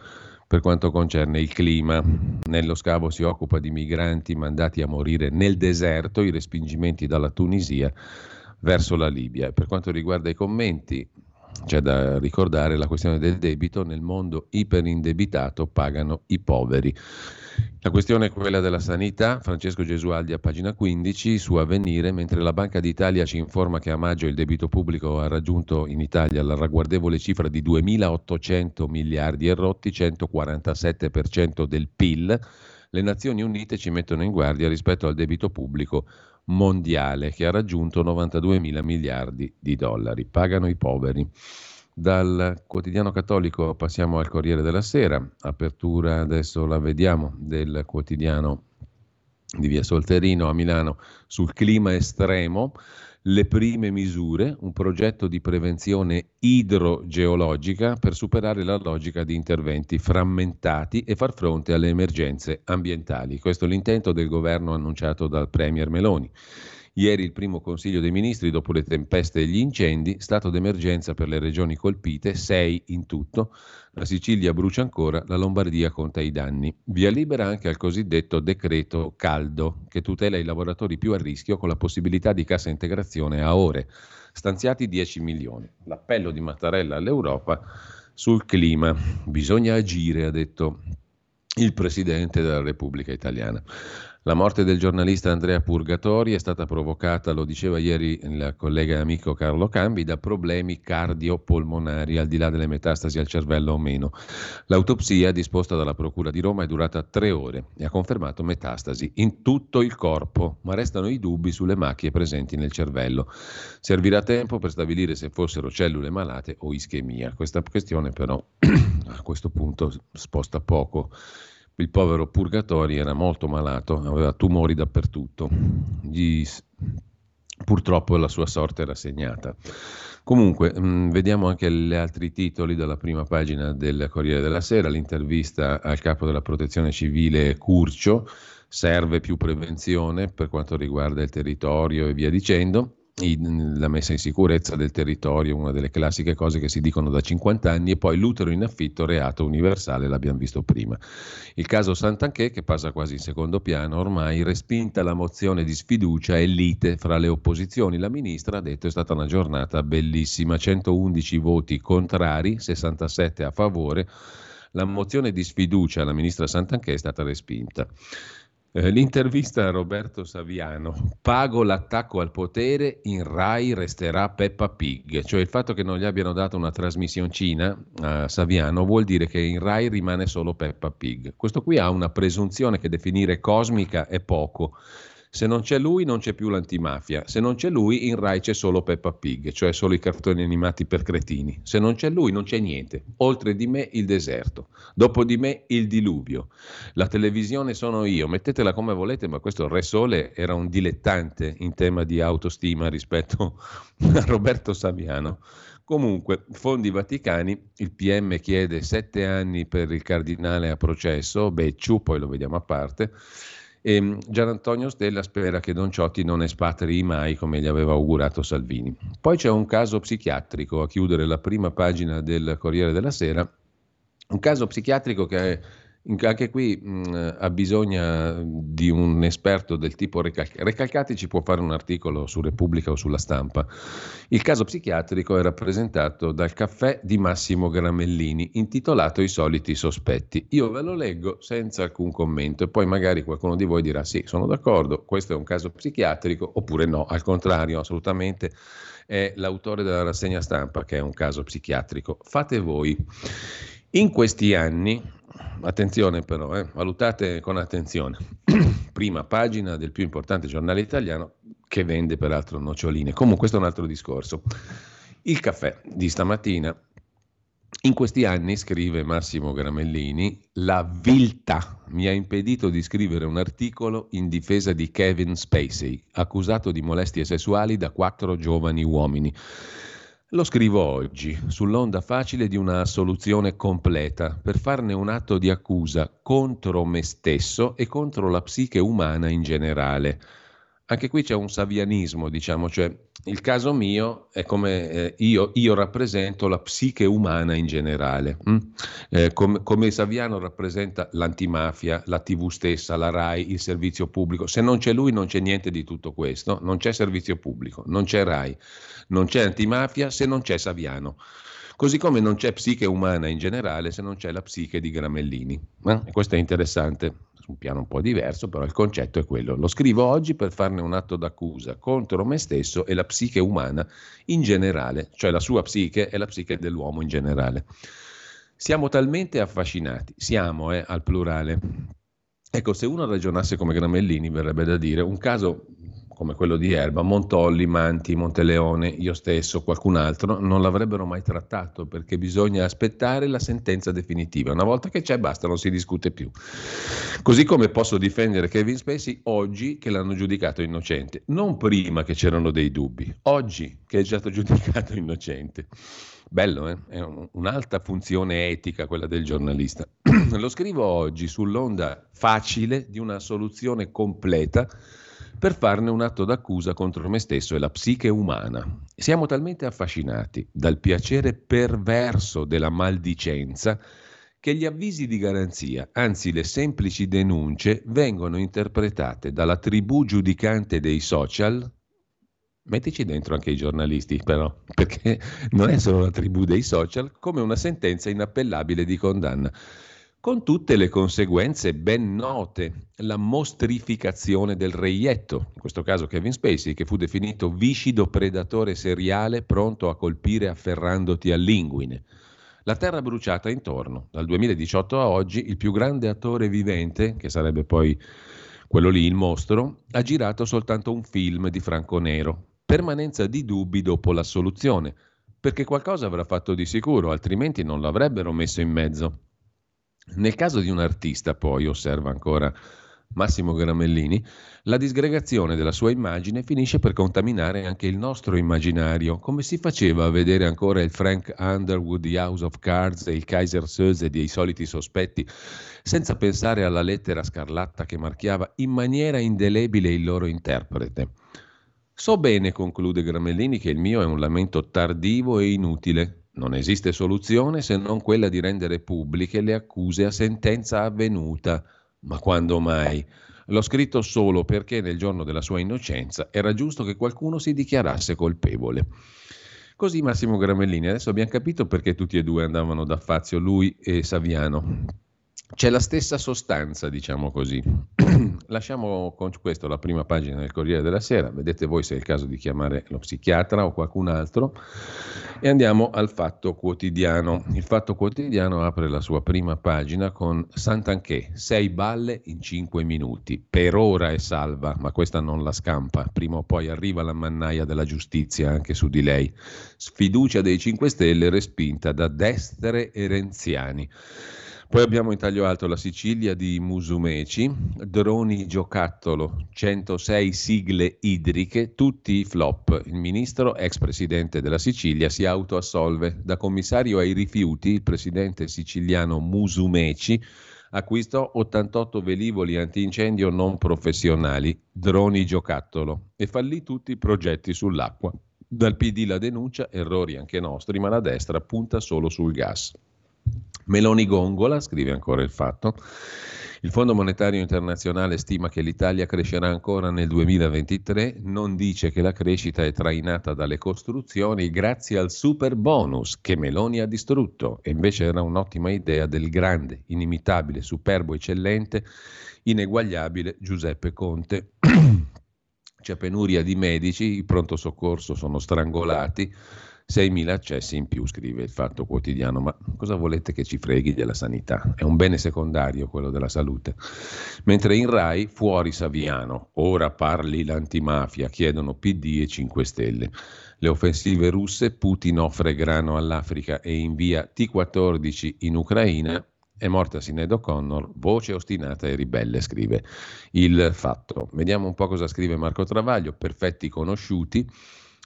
per quanto concerne il clima. Nello scavo si occupa di migranti mandati a morire nel deserto, i respingimenti dalla Tunisia verso la Libia. Per quanto riguarda i commenti, c'è da ricordare la questione del debito, nel mondo iperindebitato pagano i poveri. La questione è quella della sanità, Francesco Gesualdi a pagina 15 su Avvenire, mentre la Banca d'Italia ci informa che a maggio il debito pubblico ha raggiunto in Italia la ragguardevole cifra di 2.800 miliardi e rotti, 147% del PIL, le Nazioni Unite ci mettono in guardia rispetto al debito pubblico mondiale che ha raggiunto 92 mila miliardi di dollari. Pagano i poveri. Dal quotidiano cattolico passiamo al Corriere della Sera, apertura adesso la vediamo del quotidiano di Via Solterino a Milano sul clima estremo le prime misure, un progetto di prevenzione idrogeologica per superare la logica di interventi frammentati e far fronte alle emergenze ambientali. Questo è l'intento del governo annunciato dal Premier Meloni. Ieri il primo Consiglio dei Ministri, dopo le tempeste e gli incendi, stato d'emergenza per le regioni colpite, sei in tutto. La Sicilia brucia ancora, la Lombardia conta i danni. Via libera anche al cosiddetto decreto caldo, che tutela i lavoratori più a rischio con la possibilità di cassa integrazione a ore, stanziati 10 milioni. L'appello di Mattarella all'Europa sul clima. Bisogna agire, ha detto il Presidente della Repubblica Italiana. La morte del giornalista Andrea Purgatori è stata provocata, lo diceva ieri il collega e amico Carlo Cambi, da problemi cardiopolmonari, al di là delle metastasi al cervello o meno. L'autopsia disposta dalla Procura di Roma è durata tre ore e ha confermato metastasi in tutto il corpo, ma restano i dubbi sulle macchie presenti nel cervello. Servirà tempo per stabilire se fossero cellule malate o ischemia. Questa questione però a questo punto sposta poco il povero Purgatori era molto malato, aveva tumori dappertutto. Gli, purtroppo la sua sorte era segnata. Comunque, mh, mm, vediamo anche gli altri titoli dalla prima pagina del Corriere della Sera, l'intervista al capo della protezione civile Curcio, serve più prevenzione per quanto riguarda il territorio e via dicendo. La messa in sicurezza del territorio, una delle classiche cose che si dicono da 50 anni, e poi l'utero in affitto, reato universale, l'abbiamo visto prima. Il caso Santanché, che passa quasi in secondo piano, ormai respinta la mozione di sfiducia e lite fra le opposizioni. La ministra ha detto è stata una giornata bellissima, 111 voti contrari, 67 a favore. La mozione di sfiducia alla ministra Santanché è stata respinta. Eh, l'intervista a Roberto Saviano, pago l'attacco al potere, in Rai resterà Peppa Pig, cioè il fatto che non gli abbiano dato una trasmissioncina a Saviano vuol dire che in Rai rimane solo Peppa Pig. Questo qui ha una presunzione che definire cosmica è poco se non c'è lui non c'è più l'antimafia, se non c'è lui in Rai c'è solo Peppa Pig, cioè solo i cartoni animati per cretini. Se non c'è lui non c'è niente. Oltre di me il deserto, dopo di me il diluvio. La televisione sono io, mettetela come volete, ma questo Re Sole era un dilettante in tema di autostima rispetto a Roberto Saviano. Comunque, fondi vaticani, il PM chiede sette anni per il cardinale a processo, Becciu, poi lo vediamo a parte. E ehm, Gian Antonio Stella spera che Don Ciotti non espatrii mai come gli aveva augurato Salvini. Poi c'è un caso psichiatrico a chiudere la prima pagina del Corriere della Sera, un caso psichiatrico che è anche qui mh, ha bisogno di un esperto del tipo Recalcati. Recalcati ci può fare un articolo su Repubblica o sulla stampa. Il caso psichiatrico è rappresentato dal caffè di Massimo Gramellini, intitolato I soliti sospetti. Io ve lo leggo senza alcun commento e poi magari qualcuno di voi dirà sì, sono d'accordo, questo è un caso psichiatrico, oppure no, al contrario, assolutamente è l'autore della rassegna stampa che è un caso psichiatrico. Fate voi. In questi anni attenzione però, eh, valutate con attenzione. Prima pagina del più importante giornale italiano che vende peraltro noccioline. Comunque questo è un altro discorso. Il caffè di stamattina. In questi anni, scrive Massimo Gramellini, la viltà mi ha impedito di scrivere un articolo in difesa di Kevin Spacey, accusato di molestie sessuali da quattro giovani uomini. Lo scrivo oggi, sull'onda facile di una soluzione completa, per farne un atto di accusa contro me stesso e contro la psiche umana in generale. Anche qui c'è un savianismo, diciamo, cioè il caso mio è come eh, io, io, rappresento la psiche umana in generale, hm? eh, com, come Saviano rappresenta l'antimafia, la TV stessa, la RAI, il servizio pubblico. Se non c'è lui non c'è niente di tutto questo, non c'è servizio pubblico, non c'è RAI, non c'è antimafia se non c'è Saviano. Così come non c'è psiche umana in generale se non c'è la psiche di Gramellini. Eh? E questo è interessante un piano un po' diverso, però il concetto è quello. Lo scrivo oggi per farne un atto d'accusa contro me stesso e la psiche umana in generale, cioè la sua psiche e la psiche dell'uomo in generale. Siamo talmente affascinati, siamo eh, al plurale. Ecco, se uno ragionasse come Gramellini, verrebbe da dire un caso come quello di Erba, Montolli, Manti, Monteleone, io stesso, qualcun altro, non l'avrebbero mai trattato perché bisogna aspettare la sentenza definitiva. Una volta che c'è, basta, non si discute più. Così come posso difendere Kevin Spacey oggi che l'hanno giudicato innocente, non prima che c'erano dei dubbi, oggi che è stato giudicato innocente. Bello, eh? è un'alta funzione etica quella del giornalista. Lo scrivo oggi sull'onda facile di una soluzione completa per farne un atto d'accusa contro me stesso e la psiche umana. Siamo talmente affascinati dal piacere perverso della maldicenza che gli avvisi di garanzia, anzi le semplici denunce, vengono interpretate dalla tribù giudicante dei social, mettici dentro anche i giornalisti però, perché non è solo la tribù dei social, come una sentenza inappellabile di condanna con tutte le conseguenze ben note, la mostrificazione del reietto, in questo caso Kevin Spacey, che fu definito viscido predatore seriale pronto a colpire afferrandoti all'inguine. La terra bruciata intorno, dal 2018 a oggi il più grande attore vivente, che sarebbe poi quello lì, il mostro, ha girato soltanto un film di Franco Nero. Permanenza di dubbi dopo l'assoluzione, perché qualcosa avrà fatto di sicuro, altrimenti non l'avrebbero messo in mezzo. Nel caso di un artista, poi, osserva ancora Massimo Gramellini, la disgregazione della sua immagine finisce per contaminare anche il nostro immaginario, come si faceva a vedere ancora il Frank Underwood di House of Cards e il Kaiser Söze dei soliti sospetti, senza pensare alla lettera scarlatta che marchiava in maniera indelebile il loro interprete. So bene, conclude Gramellini, che il mio è un lamento tardivo e inutile. Non esiste soluzione se non quella di rendere pubbliche le accuse a sentenza avvenuta. Ma quando mai? L'ho scritto solo perché nel giorno della sua innocenza era giusto che qualcuno si dichiarasse colpevole. Così Massimo Gramellini, adesso abbiamo capito perché tutti e due andavano da Fazio, lui e Saviano. C'è la stessa sostanza, diciamo così. Lasciamo con questo la prima pagina del Corriere della Sera, vedete voi se è il caso di chiamare lo psichiatra o qualcun altro, e andiamo al Fatto Quotidiano. Il Fatto Quotidiano apre la sua prima pagina con Sant'Anché, sei balle in cinque minuti, per ora è salva, ma questa non la scampa, prima o poi arriva la mannaia della giustizia anche su di lei. Sfiducia dei 5 Stelle respinta da destre e renziani. Poi abbiamo in taglio alto la Sicilia di Musumeci, droni giocattolo, 106 sigle idriche, tutti flop. Il ministro, ex presidente della Sicilia, si autoassolve. Da commissario ai rifiuti, il presidente siciliano Musumeci acquistò 88 velivoli antincendio non professionali, droni giocattolo, e fallì tutti i progetti sull'acqua. Dal PD la denuncia, errori anche nostri, ma la destra punta solo sul gas. Meloni gongola, scrive ancora il fatto. Il Fondo Monetario Internazionale stima che l'Italia crescerà ancora nel 2023, non dice che la crescita è trainata dalle costruzioni grazie al super bonus che Meloni ha distrutto e invece era un'ottima idea del grande, inimitabile, superbo, eccellente, ineguagliabile Giuseppe Conte. C'è penuria di medici, i pronto soccorso sono strangolati 6.000 accessi in più, scrive il Fatto Quotidiano, ma cosa volete che ci freghi della sanità? È un bene secondario quello della salute. Mentre in Rai, fuori Saviano, ora parli l'antimafia, chiedono PD e 5 Stelle. Le offensive russe, Putin offre grano all'Africa e invia T-14 in Ucraina, è morta Sinead O'Connor, voce ostinata e ribelle, scrive il fatto. Vediamo un po' cosa scrive Marco Travaglio, perfetti conosciuti.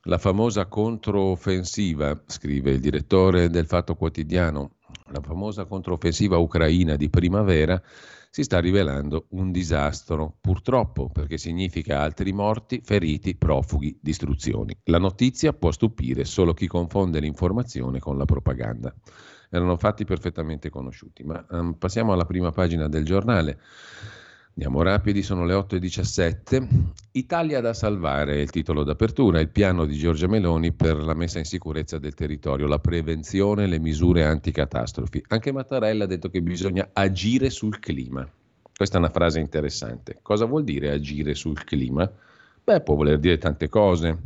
La famosa controffensiva, scrive il direttore del Fatto Quotidiano, la famosa controffensiva ucraina di primavera si sta rivelando un disastro, purtroppo, perché significa altri morti, feriti, profughi, distruzioni. La notizia può stupire solo chi confonde l'informazione con la propaganda. Erano fatti perfettamente conosciuti, ma um, passiamo alla prima pagina del giornale. Andiamo rapidi, sono le 8.17. Italia da salvare è il titolo d'apertura, il piano di Giorgia Meloni per la messa in sicurezza del territorio, la prevenzione, le misure anticatastrofi. Anche Mattarella ha detto che bisogna agire sul clima. Questa è una frase interessante. Cosa vuol dire agire sul clima? Beh, può voler dire tante cose.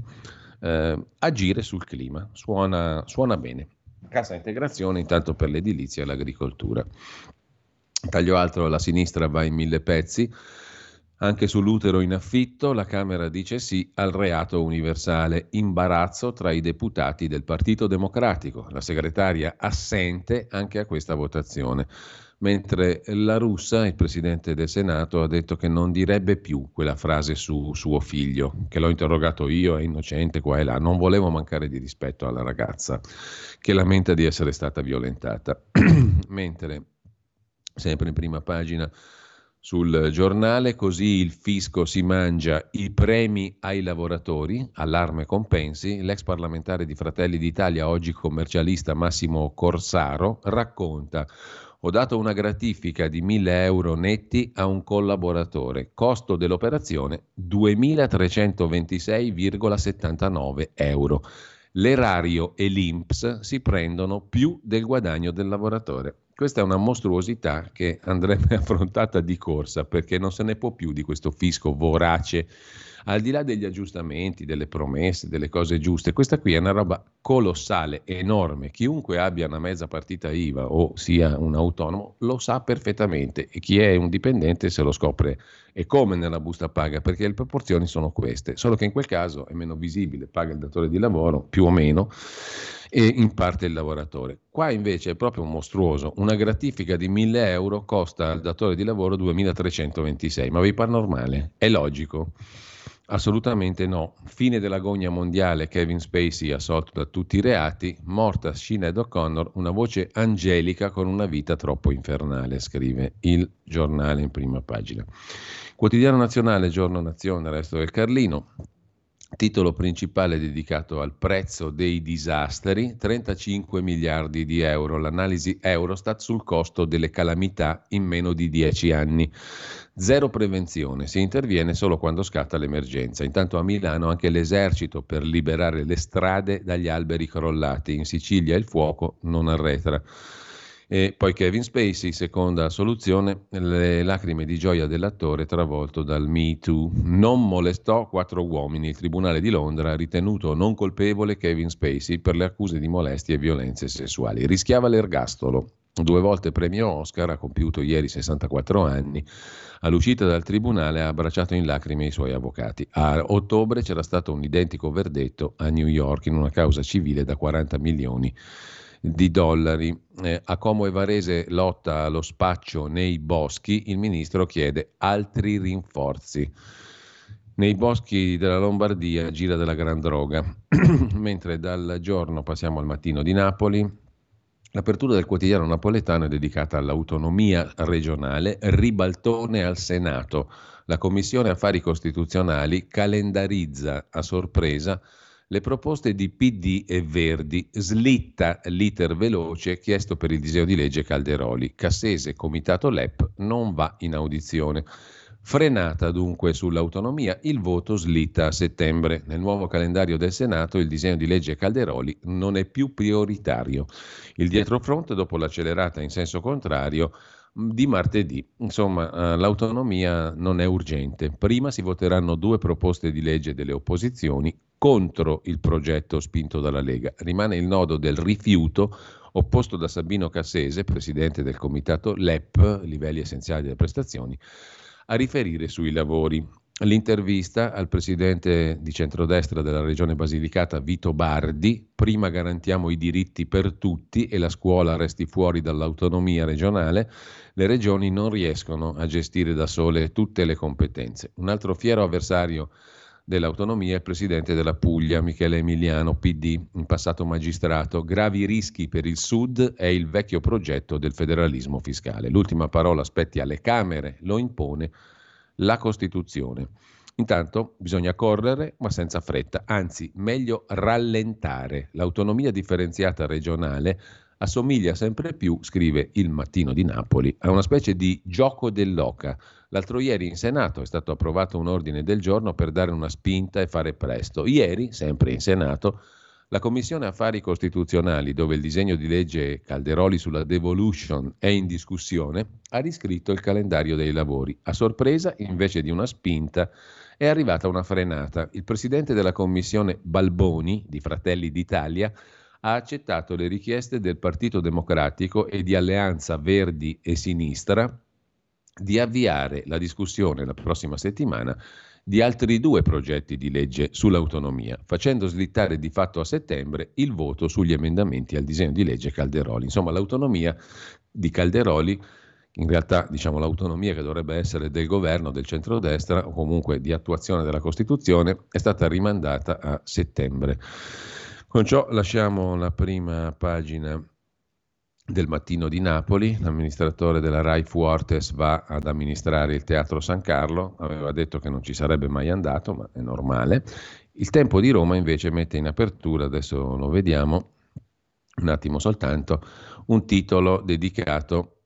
Eh, agire sul clima suona, suona bene. Cassa integrazione intanto per l'edilizia e l'agricoltura. Taglio altro, la sinistra va in mille pezzi. Anche sull'utero in affitto la Camera dice sì al reato universale. Imbarazzo tra i deputati del Partito Democratico. La segretaria assente anche a questa votazione. Mentre la russa, il presidente del Senato, ha detto che non direbbe più quella frase su suo figlio, che l'ho interrogato io, è innocente qua e là. Non volevo mancare di rispetto alla ragazza che lamenta di essere stata violentata. Mentre sempre in prima pagina sul giornale, così il fisco si mangia i premi ai lavoratori, allarme compensi, l'ex parlamentare di Fratelli d'Italia, oggi commercialista Massimo Corsaro, racconta ho dato una gratifica di 1000 euro netti a un collaboratore, costo dell'operazione 2326,79 euro. L'erario e l'INPS si prendono più del guadagno del lavoratore. Questa è una mostruosità che andrebbe affrontata di corsa perché non se ne può più di questo fisco vorace, al di là degli aggiustamenti, delle promesse, delle cose giuste. Questa qui è una roba colossale, enorme. Chiunque abbia una mezza partita IVA o sia un autonomo lo sa perfettamente e chi è un dipendente se lo scopre e come nella busta paga perché le proporzioni sono queste, solo che in quel caso è meno visibile, paga il datore di lavoro più o meno e in parte il lavoratore. Qua invece è proprio mostruoso, una gratifica di 1000 euro costa al datore di lavoro 2326, ma vi pare normale? È logico? Assolutamente no. Fine dell'agonia mondiale, Kevin Spacey assolto da tutti i reati, morta Sinead O'Connor, una voce angelica con una vita troppo infernale, scrive il giornale in prima pagina. Quotidiano nazionale, giorno nazione, resto del Carlino, Titolo principale dedicato al prezzo dei disastri, 35 miliardi di euro. L'analisi Eurostat sul costo delle calamità in meno di 10 anni. Zero prevenzione, si interviene solo quando scatta l'emergenza. Intanto a Milano anche l'esercito per liberare le strade dagli alberi crollati. In Sicilia il fuoco non arretra. E poi Kevin Spacey, seconda soluzione, le lacrime di gioia dell'attore travolto dal Me Too. Non molestò quattro uomini. Il Tribunale di Londra ha ritenuto non colpevole Kevin Spacey per le accuse di molestie e violenze sessuali. Rischiava l'ergastolo. Due volte premio Oscar, ha compiuto ieri 64 anni. All'uscita dal tribunale ha abbracciato in lacrime i suoi avvocati. A ottobre c'era stato un identico verdetto a New York in una causa civile da 40 milioni di dollari. Eh, a Como e Varese lotta allo spaccio nei boschi, il ministro chiede altri rinforzi. Nei boschi della Lombardia gira della gran droga, mentre dal giorno passiamo al mattino di Napoli. L'apertura del quotidiano napoletano è dedicata all'autonomia regionale, ribaltone al Senato. La Commissione Affari Costituzionali calendarizza a sorpresa le proposte di PD e Verdi, slitta l'iter veloce chiesto per il disegno di legge Calderoli. Cassese, comitato LEP, non va in audizione. Frenata dunque sull'autonomia, il voto slitta a settembre. Nel nuovo calendario del Senato il disegno di legge Calderoli non è più prioritario. Il dietrofront, dopo l'accelerata in senso contrario, di martedì. Insomma, eh, l'autonomia non è urgente. Prima si voteranno due proposte di legge delle opposizioni contro il progetto spinto dalla Lega. Rimane il nodo del rifiuto opposto da Sabino Cassese, presidente del comitato LEP, livelli essenziali delle prestazioni, a riferire sui lavori. L'intervista al presidente di centrodestra della regione Basilicata, Vito Bardi, prima garantiamo i diritti per tutti e la scuola resti fuori dall'autonomia regionale, le regioni non riescono a gestire da sole tutte le competenze. Un altro fiero avversario dell'autonomia è il presidente della Puglia, Michele Emiliano, PD, in passato magistrato. Gravi rischi per il Sud è il vecchio progetto del federalismo fiscale. L'ultima parola spetti alle Camere, lo impone la Costituzione. Intanto bisogna correre ma senza fretta, anzi meglio rallentare. L'autonomia differenziata regionale assomiglia sempre più, scrive il Mattino di Napoli, a una specie di gioco dell'oca. L'altro ieri in Senato è stato approvato un ordine del giorno per dare una spinta e fare presto. Ieri, sempre in Senato, la Commissione Affari Costituzionali, dove il disegno di legge Calderoli sulla devolution è in discussione, ha riscritto il calendario dei lavori. A sorpresa, invece di una spinta, è arrivata una frenata. Il presidente della Commissione Balboni, di Fratelli d'Italia, ha accettato le richieste del Partito Democratico e di Alleanza Verdi e Sinistra di avviare la discussione la prossima settimana di altri due progetti di legge sull'autonomia, facendo slittare di fatto a settembre il voto sugli emendamenti al disegno di legge Calderoli. Insomma, l'autonomia di Calderoli, in realtà diciamo l'autonomia che dovrebbe essere del governo, del centrodestra o comunque di attuazione della Costituzione, è stata rimandata a settembre. Con ciò lasciamo la prima pagina del Mattino di Napoli, l'amministratore della RAI Fuortes va ad amministrare il Teatro San Carlo, aveva detto che non ci sarebbe mai andato, ma è normale. Il Tempo di Roma invece mette in apertura, adesso lo vediamo, un attimo soltanto, un titolo dedicato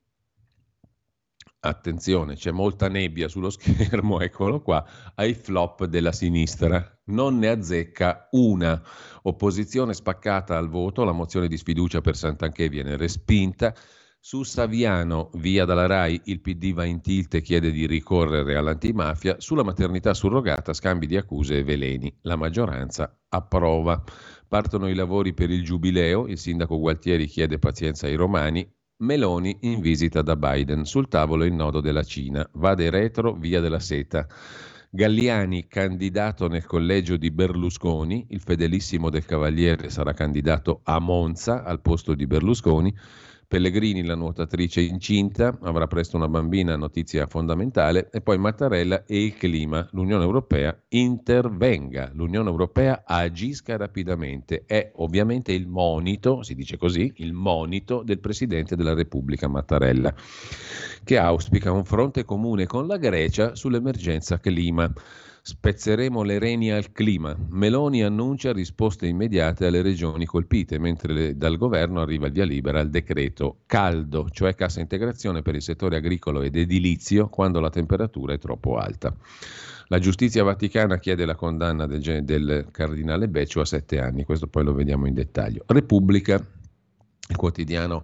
attenzione, c'è molta nebbia sullo schermo, eccolo qua, ai flop della sinistra. Non ne azzecca una. Opposizione spaccata al voto, la mozione di sfiducia per Sant'Anché viene respinta. Su Saviano, via dalla RAI, il PD va in tilt e chiede di ricorrere all'antimafia. Sulla maternità surrogata, scambi di accuse e veleni. La maggioranza approva. Partono i lavori per il giubileo, il sindaco Gualtieri chiede pazienza ai romani, Meloni in visita da Biden. Sul tavolo il nodo della Cina. Vade retro, via della seta. Galliani candidato nel collegio di Berlusconi, il fedelissimo del Cavaliere sarà candidato a Monza al posto di Berlusconi. Pellegrini, la nuotatrice incinta, avrà presto una bambina, notizia fondamentale, e poi Mattarella e il clima. L'Unione Europea intervenga, l'Unione Europea agisca rapidamente. È ovviamente il monito, si dice così, il monito del Presidente della Repubblica Mattarella, che auspica un fronte comune con la Grecia sull'emergenza clima. Spezzeremo le reni al clima. Meloni annuncia risposte immediate alle regioni colpite, mentre le, dal governo arriva il via libera al decreto caldo, cioè cassa integrazione per il settore agricolo ed edilizio quando la temperatura è troppo alta. La giustizia vaticana chiede la condanna del, del cardinale Beccio a sette anni, questo poi lo vediamo in dettaglio. Repubblica, il quotidiano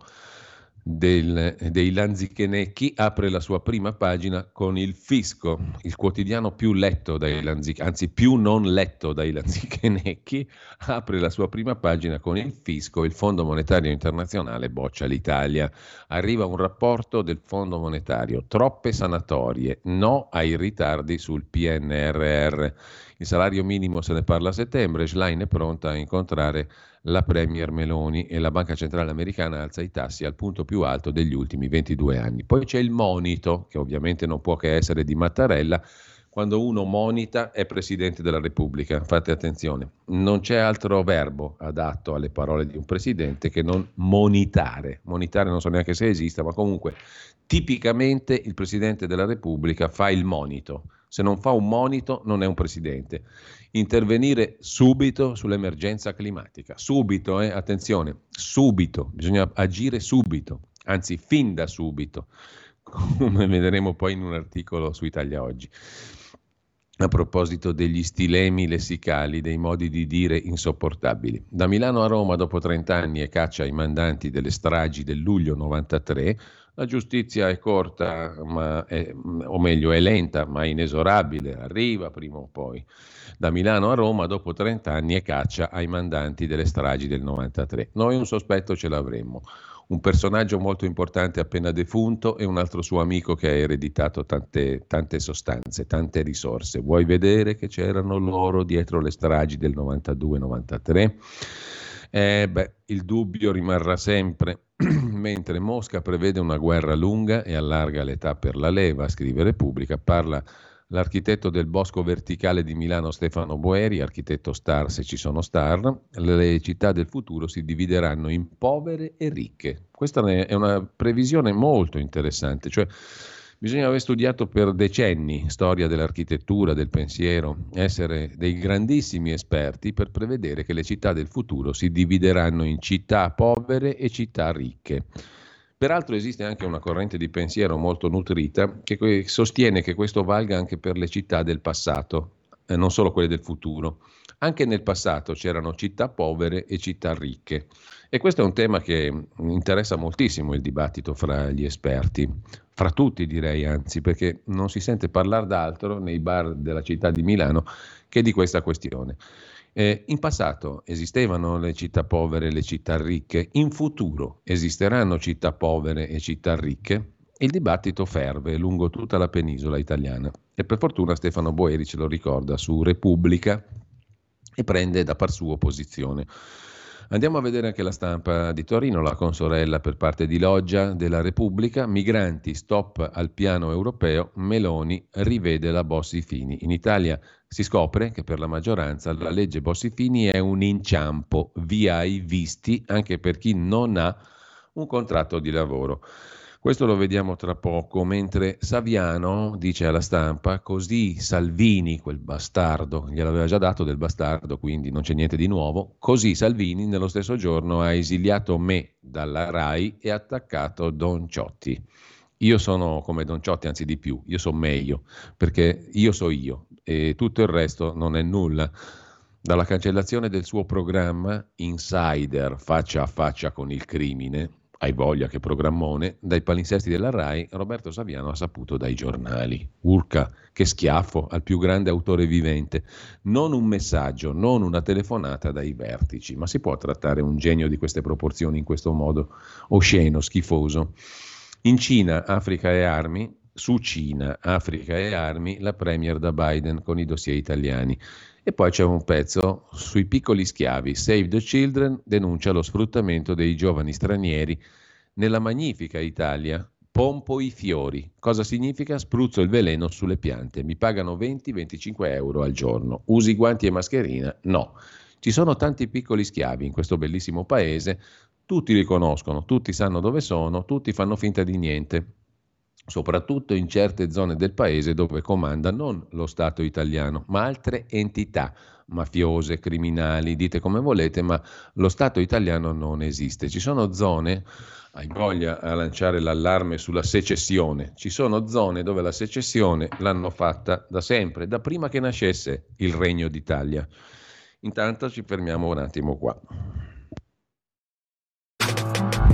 del, dei Lanzichenecchi apre la sua prima pagina con il fisco, il quotidiano più letto dai Lanzichenecchi, anzi più non letto dai Lanzichenecchi, apre la sua prima pagina con il fisco, il Fondo Monetario Internazionale boccia l'Italia. Arriva un rapporto del Fondo Monetario, troppe sanatorie, no ai ritardi sul PNRR. Il salario minimo se ne parla a settembre, Schlein è pronta a incontrare la Premier Meloni e la Banca Centrale Americana alza i tassi al punto più alto degli ultimi 22 anni. Poi c'è il monito, che ovviamente non può che essere di Mattarella, quando uno monita è Presidente della Repubblica. Fate attenzione, non c'è altro verbo adatto alle parole di un Presidente che non monitare. Monitare non so neanche se esista, ma comunque tipicamente il Presidente della Repubblica fa il monito. Se non fa un monito non è un Presidente intervenire subito sull'emergenza climatica. Subito, eh, attenzione, subito, bisogna agire subito, anzi fin da subito, come vedremo poi in un articolo su Italia Oggi. A proposito degli stilemi lessicali, dei modi di dire insopportabili. Da Milano a Roma, dopo 30 anni e caccia ai mandanti delle stragi del luglio 93, la giustizia è corta, è, o meglio è lenta, ma inesorabile, arriva prima o poi da Milano a Roma dopo 30 anni e caccia ai mandanti delle stragi del 93. Noi un sospetto ce l'avremmo. Un personaggio molto importante appena defunto e un altro suo amico che ha ereditato tante, tante sostanze, tante risorse. Vuoi vedere che c'erano loro dietro le stragi del 92-93? Eh, beh, il dubbio rimarrà sempre, mentre Mosca prevede una guerra lunga e allarga l'età per la leva, scrive Repubblica, parla l'architetto del bosco verticale di Milano Stefano Boeri, architetto star se ci sono star, le città del futuro si divideranno in povere e ricche. Questa è una previsione molto interessante, cioè bisogna aver studiato per decenni storia dell'architettura, del pensiero, essere dei grandissimi esperti per prevedere che le città del futuro si divideranno in città povere e città ricche. Peraltro esiste anche una corrente di pensiero molto nutrita che sostiene che questo valga anche per le città del passato, e non solo quelle del futuro. Anche nel passato c'erano città povere e città ricche. E questo è un tema che interessa moltissimo il dibattito fra gli esperti, fra tutti direi anzi, perché non si sente parlare d'altro nei bar della città di Milano che di questa questione. Eh, in passato esistevano le città povere e le città ricche, in futuro esisteranno città povere e città ricche. Il dibattito ferve lungo tutta la penisola italiana e per fortuna Stefano Boeri ce lo ricorda su Repubblica e prende da par suo posizione. Andiamo a vedere anche la stampa di Torino, la consorella per parte di Loggia della Repubblica, migranti, stop al piano europeo, Meloni rivede la Bossi-Fini. In Italia si scopre che per la maggioranza la legge Bossi-Fini è un inciampo, via ai visti, anche per chi non ha un contratto di lavoro. Questo lo vediamo tra poco, mentre Saviano dice alla stampa, così Salvini, quel bastardo, gliel'aveva già dato del bastardo, quindi non c'è niente di nuovo, così Salvini nello stesso giorno ha esiliato me dalla RAI e attaccato Don Ciotti. Io sono come Don Ciotti, anzi di più, io sono meglio, perché io so io e tutto il resto non è nulla. Dalla cancellazione del suo programma Insider faccia a faccia con il crimine, hai voglia che programmone, dai palinsesti della RAI, Roberto Saviano ha saputo dai giornali. Urca, che schiaffo al più grande autore vivente. Non un messaggio, non una telefonata dai vertici, ma si può trattare un genio di queste proporzioni in questo modo osceno, schifoso. In Cina, Africa e armi, su Cina, Africa e armi, la premier da Biden con i dossier italiani. E poi c'è un pezzo sui piccoli schiavi. Save the Children denuncia lo sfruttamento dei giovani stranieri nella magnifica Italia. Pompo i fiori. Cosa significa? Spruzzo il veleno sulle piante. Mi pagano 20-25 euro al giorno. Usi guanti e mascherina? No. Ci sono tanti piccoli schiavi in questo bellissimo paese. Tutti li conoscono, tutti sanno dove sono, tutti fanno finta di niente. Soprattutto in certe zone del paese dove comanda non lo Stato italiano, ma altre entità mafiose, criminali, dite come volete, ma lo Stato italiano non esiste. Ci sono zone, hai voglia a lanciare l'allarme sulla secessione, ci sono zone dove la secessione l'hanno fatta da sempre, da prima che nascesse il Regno d'Italia. Intanto ci fermiamo un attimo qua.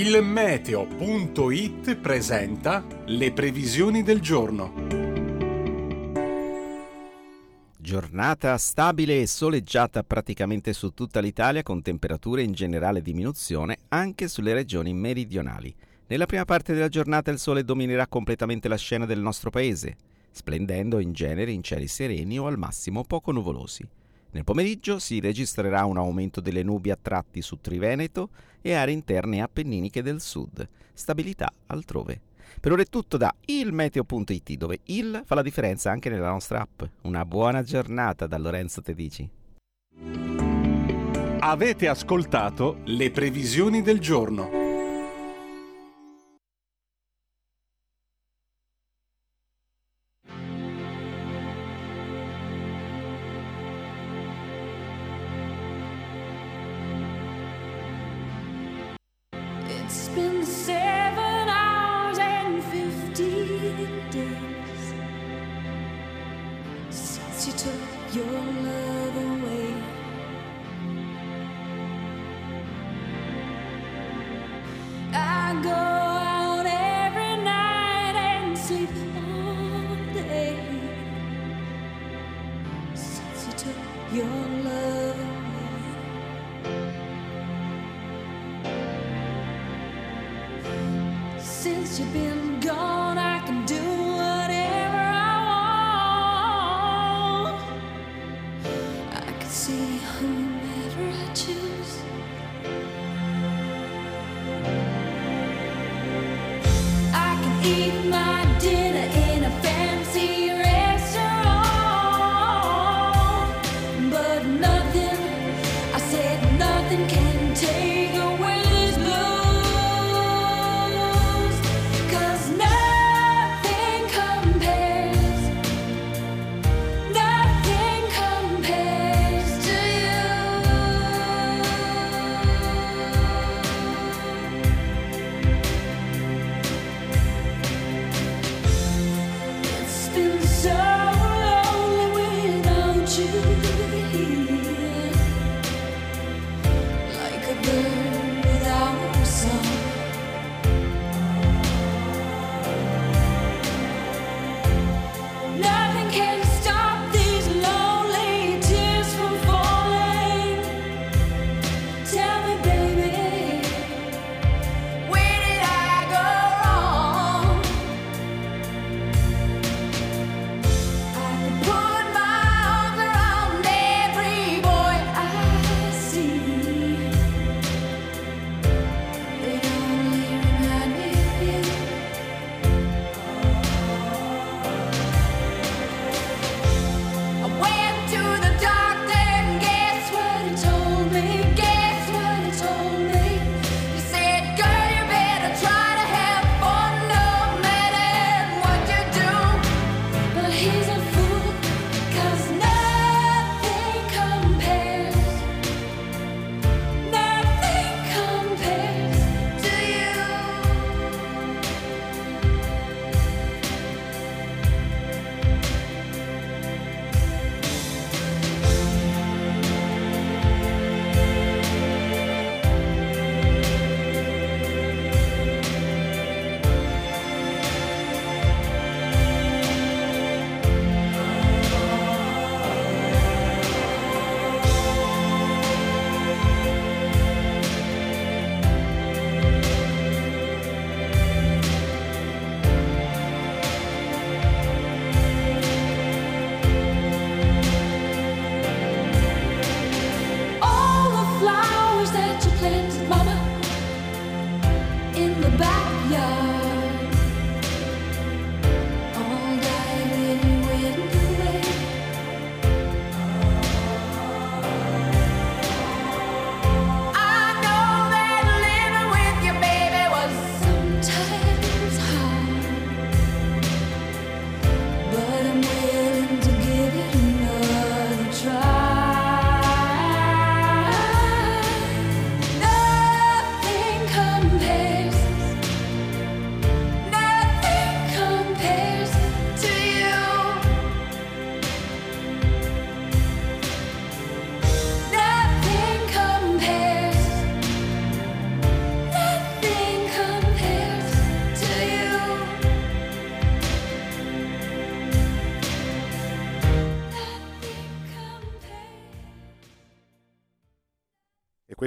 Il meteo.it presenta le previsioni del giorno. Giornata stabile e soleggiata praticamente su tutta l'Italia con temperature in generale diminuzione anche sulle regioni meridionali. Nella prima parte della giornata il sole dominerà completamente la scena del nostro paese, splendendo in genere in cieli sereni o al massimo poco nuvolosi. Nel pomeriggio si registrerà un aumento delle nubi a tratti su Triveneto e aree interne appenniniche del sud, stabilità altrove. Per ora è tutto da ilmeteo.it dove il fa la differenza anche nella nostra app. Una buona giornata da Lorenzo Tedici. Avete ascoltato le previsioni del giorno. It's been seven hours and fifteen days since you took your love away. I go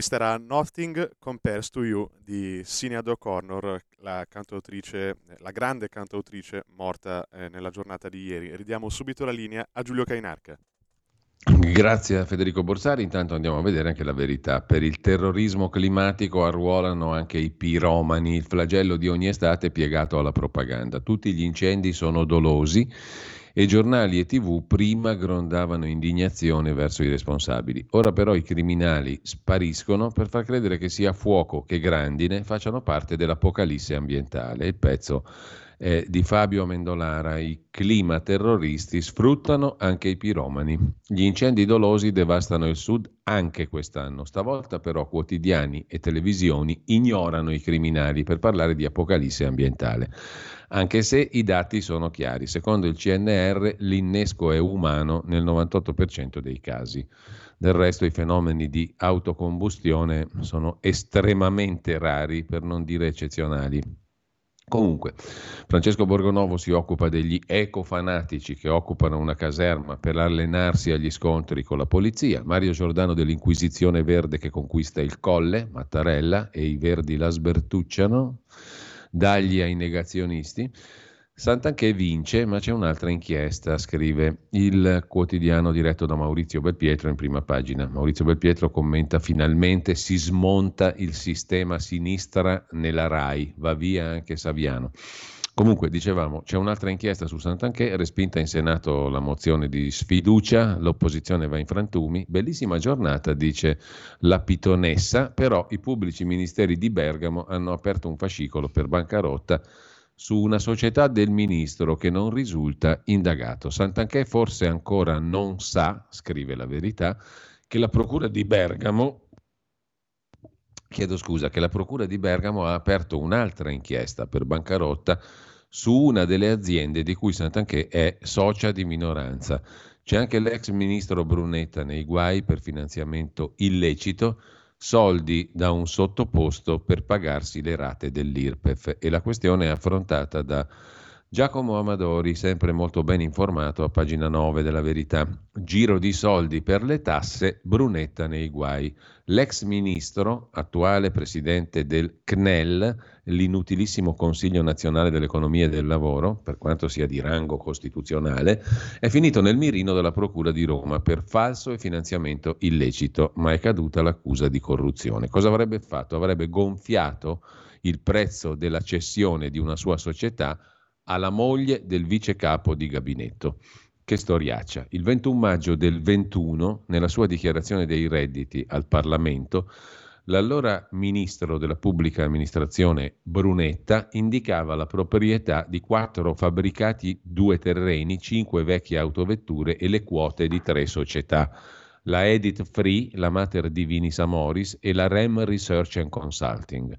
questa era Nothing Compares to You di Sinead O'Connor, la cantautrice, la grande cantautrice morta eh, nella giornata di ieri. Ridiamo subito la linea a Giulio Cainarca. Grazie a Federico Borsari, intanto andiamo a vedere anche la verità. Per il terrorismo climatico arruolano anche i piromani, il flagello di ogni estate piegato alla propaganda. Tutti gli incendi sono dolosi e giornali e tv prima grondavano indignazione verso i responsabili. Ora però i criminali spariscono per far credere che sia fuoco che grandine facciano parte dell'apocalisse ambientale. Il pezzo è di Fabio Amendolara. I clima terroristi sfruttano anche i piromani. Gli incendi dolosi devastano il sud anche quest'anno. Stavolta però quotidiani e televisioni ignorano i criminali per parlare di apocalisse ambientale anche se i dati sono chiari. Secondo il CNR l'innesco è umano nel 98% dei casi. Del resto i fenomeni di autocombustione sono estremamente rari, per non dire eccezionali. Comunque, Francesco Borgonovo si occupa degli ecofanatici che occupano una caserma per allenarsi agli scontri con la polizia, Mario Giordano dell'Inquisizione Verde che conquista il Colle, Mattarella e i Verdi la sbertucciano, dagli ai negazionisti. Sant'Anché vince, ma c'è un'altra inchiesta, scrive il quotidiano diretto da Maurizio Belpietro in prima pagina. Maurizio Belpietro commenta finalmente si smonta il sistema sinistra nella RAI, va via anche Saviano. Comunque, dicevamo, c'è un'altra inchiesta su Sant'Anché, respinta in Senato la mozione di sfiducia, l'opposizione va in frantumi, bellissima giornata, dice la pitonessa, però i pubblici ministeri di Bergamo hanno aperto un fascicolo per bancarotta su una società del ministro che non risulta indagato. Sant'Anché forse ancora non sa, scrive la verità, che la Procura di Bergamo chiedo scusa, che la Procura di Bergamo ha aperto un'altra inchiesta per bancarotta su una delle aziende di cui Sant'Anché è socia di minoranza. C'è anche l'ex ministro Brunetta nei guai per finanziamento illecito, soldi da un sottoposto per pagarsi le rate dell'IRPEF e la questione è affrontata da Giacomo Amadori, sempre molto ben informato a pagina 9 della Verità. Giro di soldi per le tasse, Brunetta nei guai. L'ex ministro, attuale presidente del CNEL, l'inutilissimo Consiglio nazionale dell'economia e del lavoro, per quanto sia di rango costituzionale, è finito nel mirino della Procura di Roma per falso e finanziamento illecito, ma è caduta l'accusa di corruzione. Cosa avrebbe fatto? Avrebbe gonfiato il prezzo della cessione di una sua società alla moglie del vice capo di gabinetto. Che storiaccia. Il 21 maggio del 21, nella sua dichiarazione dei redditi al Parlamento, l'allora ministro della pubblica amministrazione Brunetta indicava la proprietà di quattro fabbricati, due terreni, cinque vecchie autovetture e le quote di tre società la Edit Free, la Mater Divinis Amoris e la REM Research and Consulting.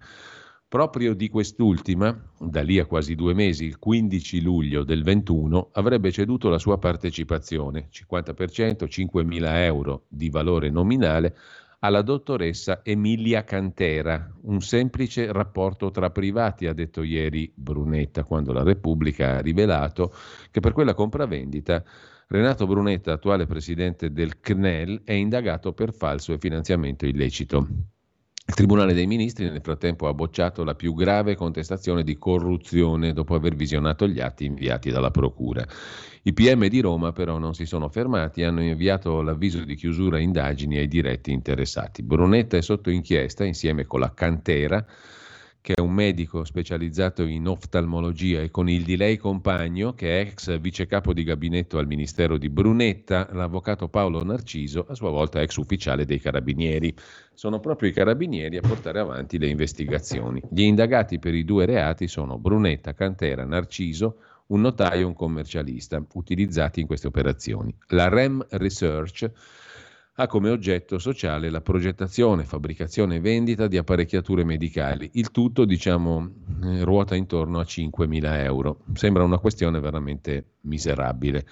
Proprio di quest'ultima, da lì a quasi due mesi, il 15 luglio del 21, avrebbe ceduto la sua partecipazione, 50%, 5.000 euro di valore nominale, alla dottoressa Emilia Cantera, un semplice rapporto tra privati, ha detto ieri Brunetta, quando la Repubblica ha rivelato che per quella compravendita Renato Brunetta, attuale presidente del CNEL, è indagato per falso e finanziamento illecito. Il Tribunale dei Ministri nel frattempo ha bocciato la più grave contestazione di corruzione dopo aver visionato gli atti inviati dalla Procura. I PM di Roma però non si sono fermati e hanno inviato l'avviso di chiusura indagini ai diretti interessati. Brunetta è sotto inchiesta insieme con la Cantera che è un medico specializzato in oftalmologia, e con il di lei compagno, che è ex vice capo di gabinetto al Ministero di Brunetta, l'avvocato Paolo Narciso, a sua volta ex ufficiale dei carabinieri. Sono proprio i carabinieri a portare avanti le investigazioni. Gli indagati per i due reati sono Brunetta, Cantera, Narciso, un notaio e un commercialista, utilizzati in queste operazioni. La REM Research ha come oggetto sociale la progettazione, fabbricazione e vendita di apparecchiature medicali. Il tutto, diciamo, eh, ruota intorno a 5.000 euro. Sembra una questione veramente miserabile.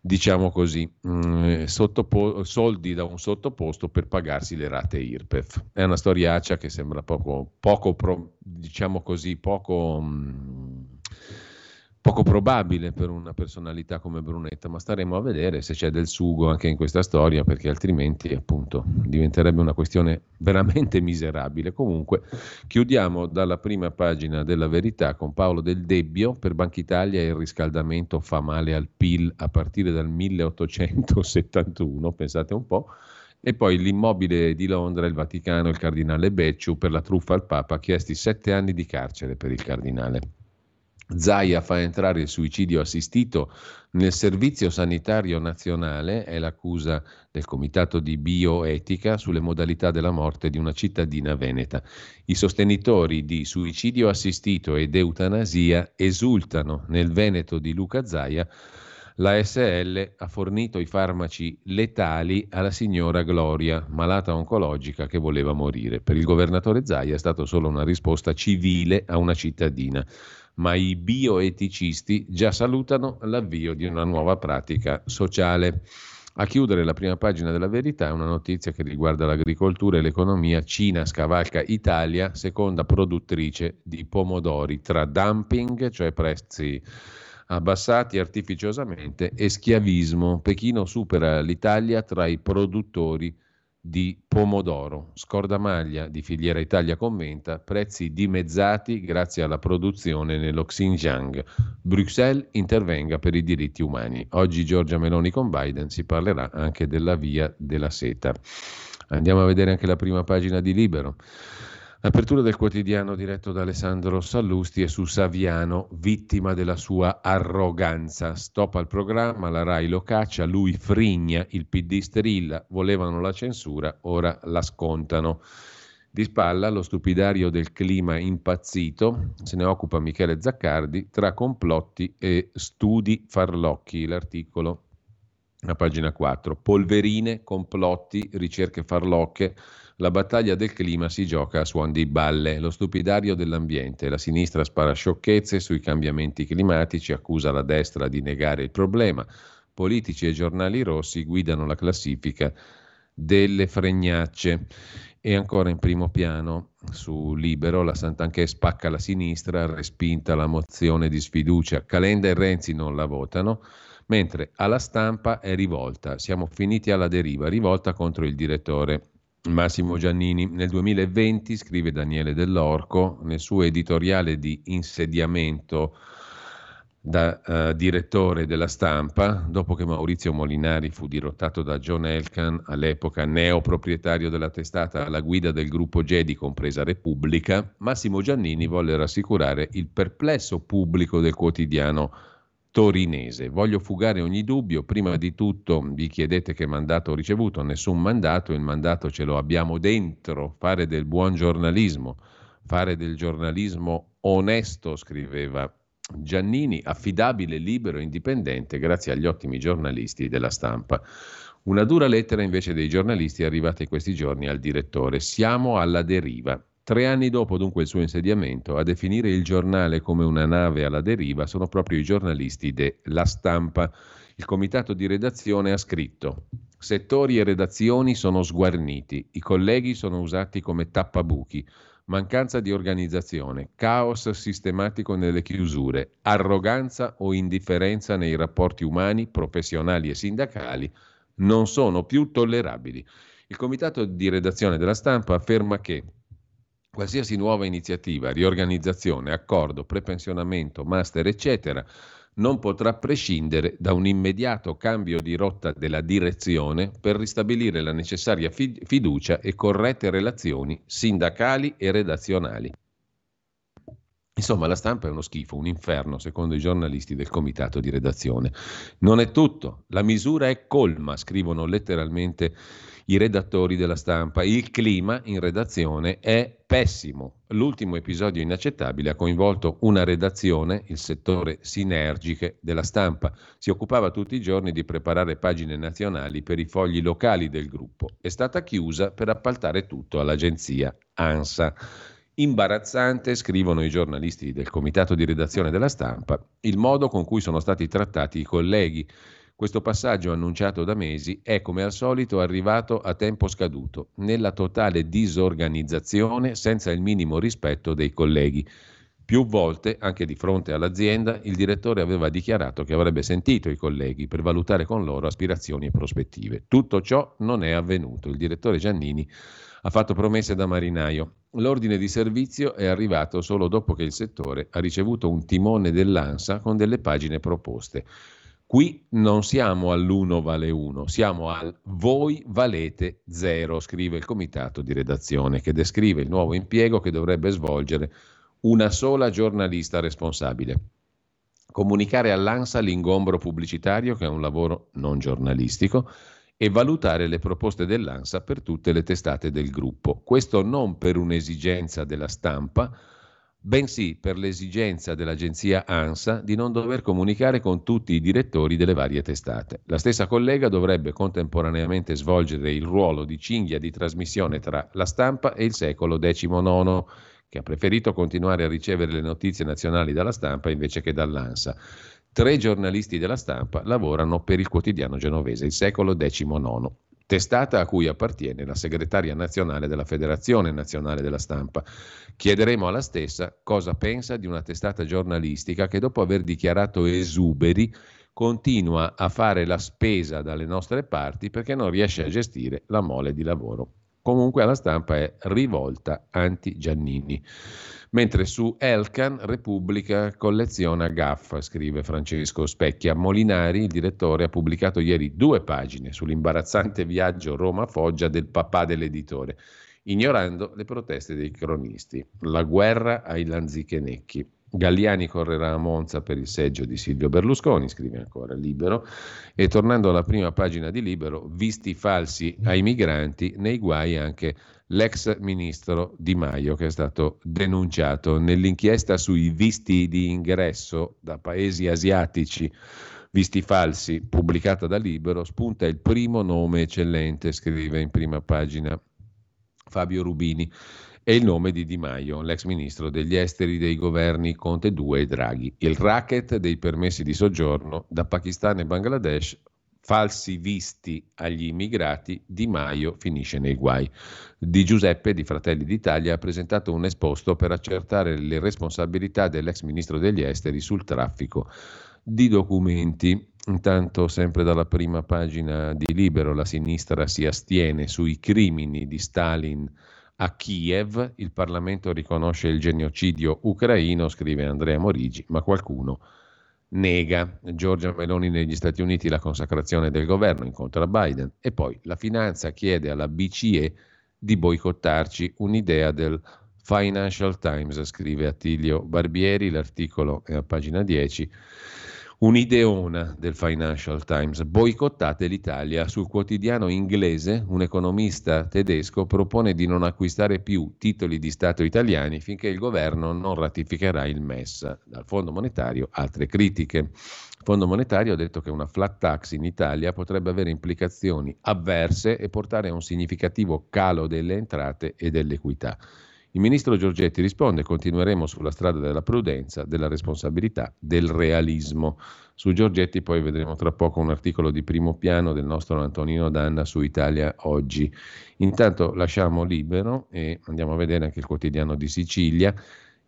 Diciamo così, mm, sottopo- soldi da un sottoposto per pagarsi le rate IRPEF. È una storiaccia che sembra poco, poco pro- diciamo così, poco... Mh, mm, poco probabile per una personalità come Brunetta, ma staremo a vedere se c'è del sugo anche in questa storia, perché altrimenti appunto diventerebbe una questione veramente miserabile. Comunque chiudiamo dalla prima pagina della verità con Paolo Del Debbio, per Banca Italia il riscaldamento fa male al PIL a partire dal 1871, pensate un po'. E poi l'immobile di Londra, il Vaticano, il cardinale Becciu per la truffa al Papa, chiesti sette anni di carcere per il cardinale. Zaia fa entrare il suicidio assistito nel servizio sanitario nazionale, è l'accusa del Comitato di Bioetica sulle modalità della morte di una cittadina veneta. I sostenitori di suicidio assistito ed eutanasia esultano nel Veneto di Luca Zaia la SL ha fornito i farmaci letali alla signora Gloria, malata oncologica che voleva morire. Per il governatore Zaia è stata solo una risposta civile a una cittadina, ma i bioeticisti già salutano l'avvio di una nuova pratica sociale. A chiudere la prima pagina della verità è una notizia che riguarda l'agricoltura e l'economia. Cina scavalca Italia, seconda produttrice di pomodori, tra dumping, cioè prezzi abbassati artificiosamente, e schiavismo. Pechino supera l'Italia tra i produttori di pomodoro. Scordamaglia di filiera Italia commenta prezzi dimezzati grazie alla produzione nello Xinjiang. Bruxelles intervenga per i diritti umani. Oggi Giorgia Meloni con Biden si parlerà anche della via della seta. Andiamo a vedere anche la prima pagina di Libero. L'apertura del quotidiano diretto da Alessandro Sallusti è su Saviano, vittima della sua arroganza. Stop al programma, la RAI lo caccia, lui frigna, il PD strilla, volevano la censura, ora la scontano. Di spalla lo stupidario del clima impazzito, se ne occupa Michele Zaccardi, tra complotti e studi farlocchi, l'articolo a pagina 4. Polverine, complotti, ricerche farlocche la battaglia del clima si gioca a suon di balle. Lo stupidario dell'ambiente. La sinistra spara sciocchezze sui cambiamenti climatici, accusa la destra di negare il problema. Politici e giornali rossi guidano la classifica delle fregnacce. E ancora in primo piano su Libero la Santanchè spacca la sinistra, respinta la mozione di sfiducia. Calenda e Renzi non la votano, mentre alla stampa è rivolta. Siamo finiti alla deriva, rivolta contro il direttore Massimo Giannini. Nel 2020, scrive Daniele Dell'Orco, nel suo editoriale di insediamento da uh, direttore della stampa, dopo che Maurizio Molinari fu dirottato da John Elkan, all'epoca neoproprietario della testata alla guida del gruppo Gedi, compresa Repubblica, Massimo Giannini volle rassicurare il perplesso pubblico del quotidiano torinese. Voglio fugare ogni dubbio, prima di tutto vi chiedete che mandato ho ricevuto, nessun mandato, il mandato ce lo abbiamo dentro, fare del buon giornalismo, fare del giornalismo onesto, scriveva Giannini, affidabile, libero, indipendente, grazie agli ottimi giornalisti della stampa. Una dura lettera invece dei giornalisti è arrivata in questi giorni al direttore. Siamo alla deriva. Tre anni dopo dunque il suo insediamento, a definire il giornale come una nave alla deriva sono proprio i giornalisti della Stampa. Il comitato di redazione ha scritto Settori e redazioni sono sguarniti, i colleghi sono usati come tappabuchi, mancanza di organizzazione, caos sistematico nelle chiusure, arroganza o indifferenza nei rapporti umani, professionali e sindacali non sono più tollerabili. Il comitato di redazione della stampa afferma che Qualsiasi nuova iniziativa, riorganizzazione, accordo, prepensionamento, master, eccetera, non potrà prescindere da un immediato cambio di rotta della direzione per ristabilire la necessaria fiducia e corrette relazioni sindacali e redazionali. Insomma, la stampa è uno schifo, un inferno, secondo i giornalisti del comitato di redazione. Non è tutto, la misura è colma, scrivono letteralmente i redattori della stampa. Il clima in redazione è pessimo. L'ultimo episodio inaccettabile ha coinvolto una redazione, il settore sinergiche della stampa. Si occupava tutti i giorni di preparare pagine nazionali per i fogli locali del gruppo. È stata chiusa per appaltare tutto all'agenzia ANSA. Imbarazzante, scrivono i giornalisti del comitato di redazione della stampa, il modo con cui sono stati trattati i colleghi questo passaggio annunciato da mesi è come al solito arrivato a tempo scaduto, nella totale disorganizzazione senza il minimo rispetto dei colleghi. Più volte, anche di fronte all'azienda, il direttore aveva dichiarato che avrebbe sentito i colleghi per valutare con loro aspirazioni e prospettive. Tutto ciò non è avvenuto. Il direttore Giannini ha fatto promesse da marinaio. L'ordine di servizio è arrivato solo dopo che il settore ha ricevuto un timone dell'ANSA con delle pagine proposte. Qui non siamo all'uno vale uno, siamo al voi valete zero, scrive il comitato di redazione che descrive il nuovo impiego che dovrebbe svolgere una sola giornalista responsabile. Comunicare all'ANSA l'ingombro pubblicitario, che è un lavoro non giornalistico, e valutare le proposte dell'ANSA per tutte le testate del gruppo. Questo non per un'esigenza della stampa, bensì per l'esigenza dell'agenzia ANSA di non dover comunicare con tutti i direttori delle varie testate. La stessa collega dovrebbe contemporaneamente svolgere il ruolo di cinghia di trasmissione tra la stampa e il secolo XIX che ha preferito continuare a ricevere le notizie nazionali dalla stampa invece che dall'ANSA. Tre giornalisti della stampa lavorano per il quotidiano genovese, il secolo XIX, testata a cui appartiene la segretaria nazionale della Federazione Nazionale della Stampa. Chiederemo alla stessa cosa pensa di una testata giornalistica che dopo aver dichiarato esuberi continua a fare la spesa dalle nostre parti perché non riesce a gestire la mole di lavoro. Comunque alla stampa è rivolta anti-Giannini. Mentre su Elkan Repubblica colleziona gaffa, scrive Francesco Specchia. Molinari, il direttore, ha pubblicato ieri due pagine sull'imbarazzante viaggio Roma-Foggia del papà dell'editore, ignorando le proteste dei cronisti. La guerra ai lanzichenecchi. Galliani correrà a Monza per il seggio di Silvio Berlusconi, scrive ancora Libero, e tornando alla prima pagina di Libero, visti falsi ai migranti, nei guai anche l'ex ministro Di Maio che è stato denunciato nell'inchiesta sui visti di ingresso da paesi asiatici, visti falsi, pubblicata da Libero, spunta il primo nome eccellente, scrive in prima pagina Fabio Rubini e il nome di Di Maio, l'ex ministro degli esteri dei governi Conte 2 e Draghi. Il racket dei permessi di soggiorno da Pakistan e Bangladesh, falsi visti agli immigrati, Di Maio finisce nei guai. Di Giuseppe di Fratelli d'Italia ha presentato un esposto per accertare le responsabilità dell'ex ministro degli esteri sul traffico di documenti. Intanto, sempre dalla prima pagina di Libero, la sinistra si astiene sui crimini di Stalin a Kiev il Parlamento riconosce il genocidio ucraino, scrive Andrea Morigi, ma qualcuno nega. Giorgia Meloni negli Stati Uniti la consacrazione del governo incontra Biden e poi la finanza chiede alla BCE di boicottarci un'idea del Financial Times, scrive Attilio Barbieri, l'articolo è a pagina 10 un'ideona del Financial Times. Boicottate l'Italia. Sul quotidiano inglese un economista tedesco propone di non acquistare più titoli di Stato italiani finché il governo non ratificherà il MES. Dal Fondo Monetario altre critiche. Il Fondo Monetario ha detto che una flat tax in Italia potrebbe avere implicazioni avverse e portare a un significativo calo delle entrate e dell'equità. Il ministro Giorgetti risponde: continueremo sulla strada della prudenza, della responsabilità, del realismo. Su Giorgetti poi vedremo tra poco un articolo di primo piano del nostro Antonino Danna su Italia Oggi. Intanto lasciamo libero e andiamo a vedere anche il quotidiano di Sicilia.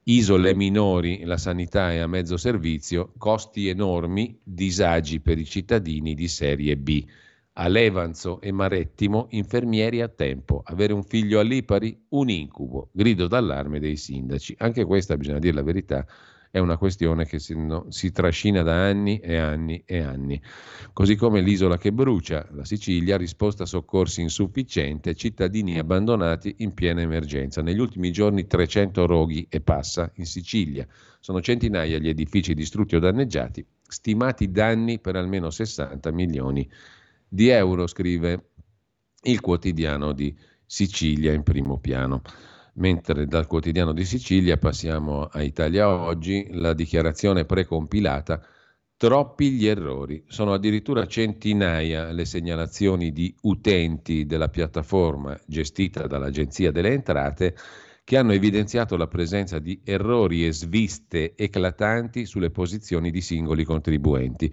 Isole minori, la sanità è a mezzo servizio, costi enormi, disagi per i cittadini di serie B a Levanzo e Marettimo infermieri a tempo. Avere un figlio a Lipari, un incubo. Grido d'allarme dei sindaci. Anche questa, bisogna dire la verità, è una questione che si, no, si, trascina da anni e anni e anni. Così come l'isola che brucia, la Sicilia, risposta a soccorsi insufficiente, cittadini abbandonati in piena emergenza. Negli ultimi giorni 300 roghi e passa in Sicilia. Sono centinaia gli edifici distrutti o danneggiati, stimati danni per almeno 60 milioni di di euro, scrive il quotidiano di Sicilia in primo piano. Mentre dal quotidiano di Sicilia passiamo a Italia Oggi, la dichiarazione precompilata Troppi gli errori, sono addirittura centinaia le segnalazioni di utenti della piattaforma gestita dall'Agenzia delle Entrate che hanno evidenziato la presenza di errori e sviste eclatanti sulle posizioni di singoli contribuenti.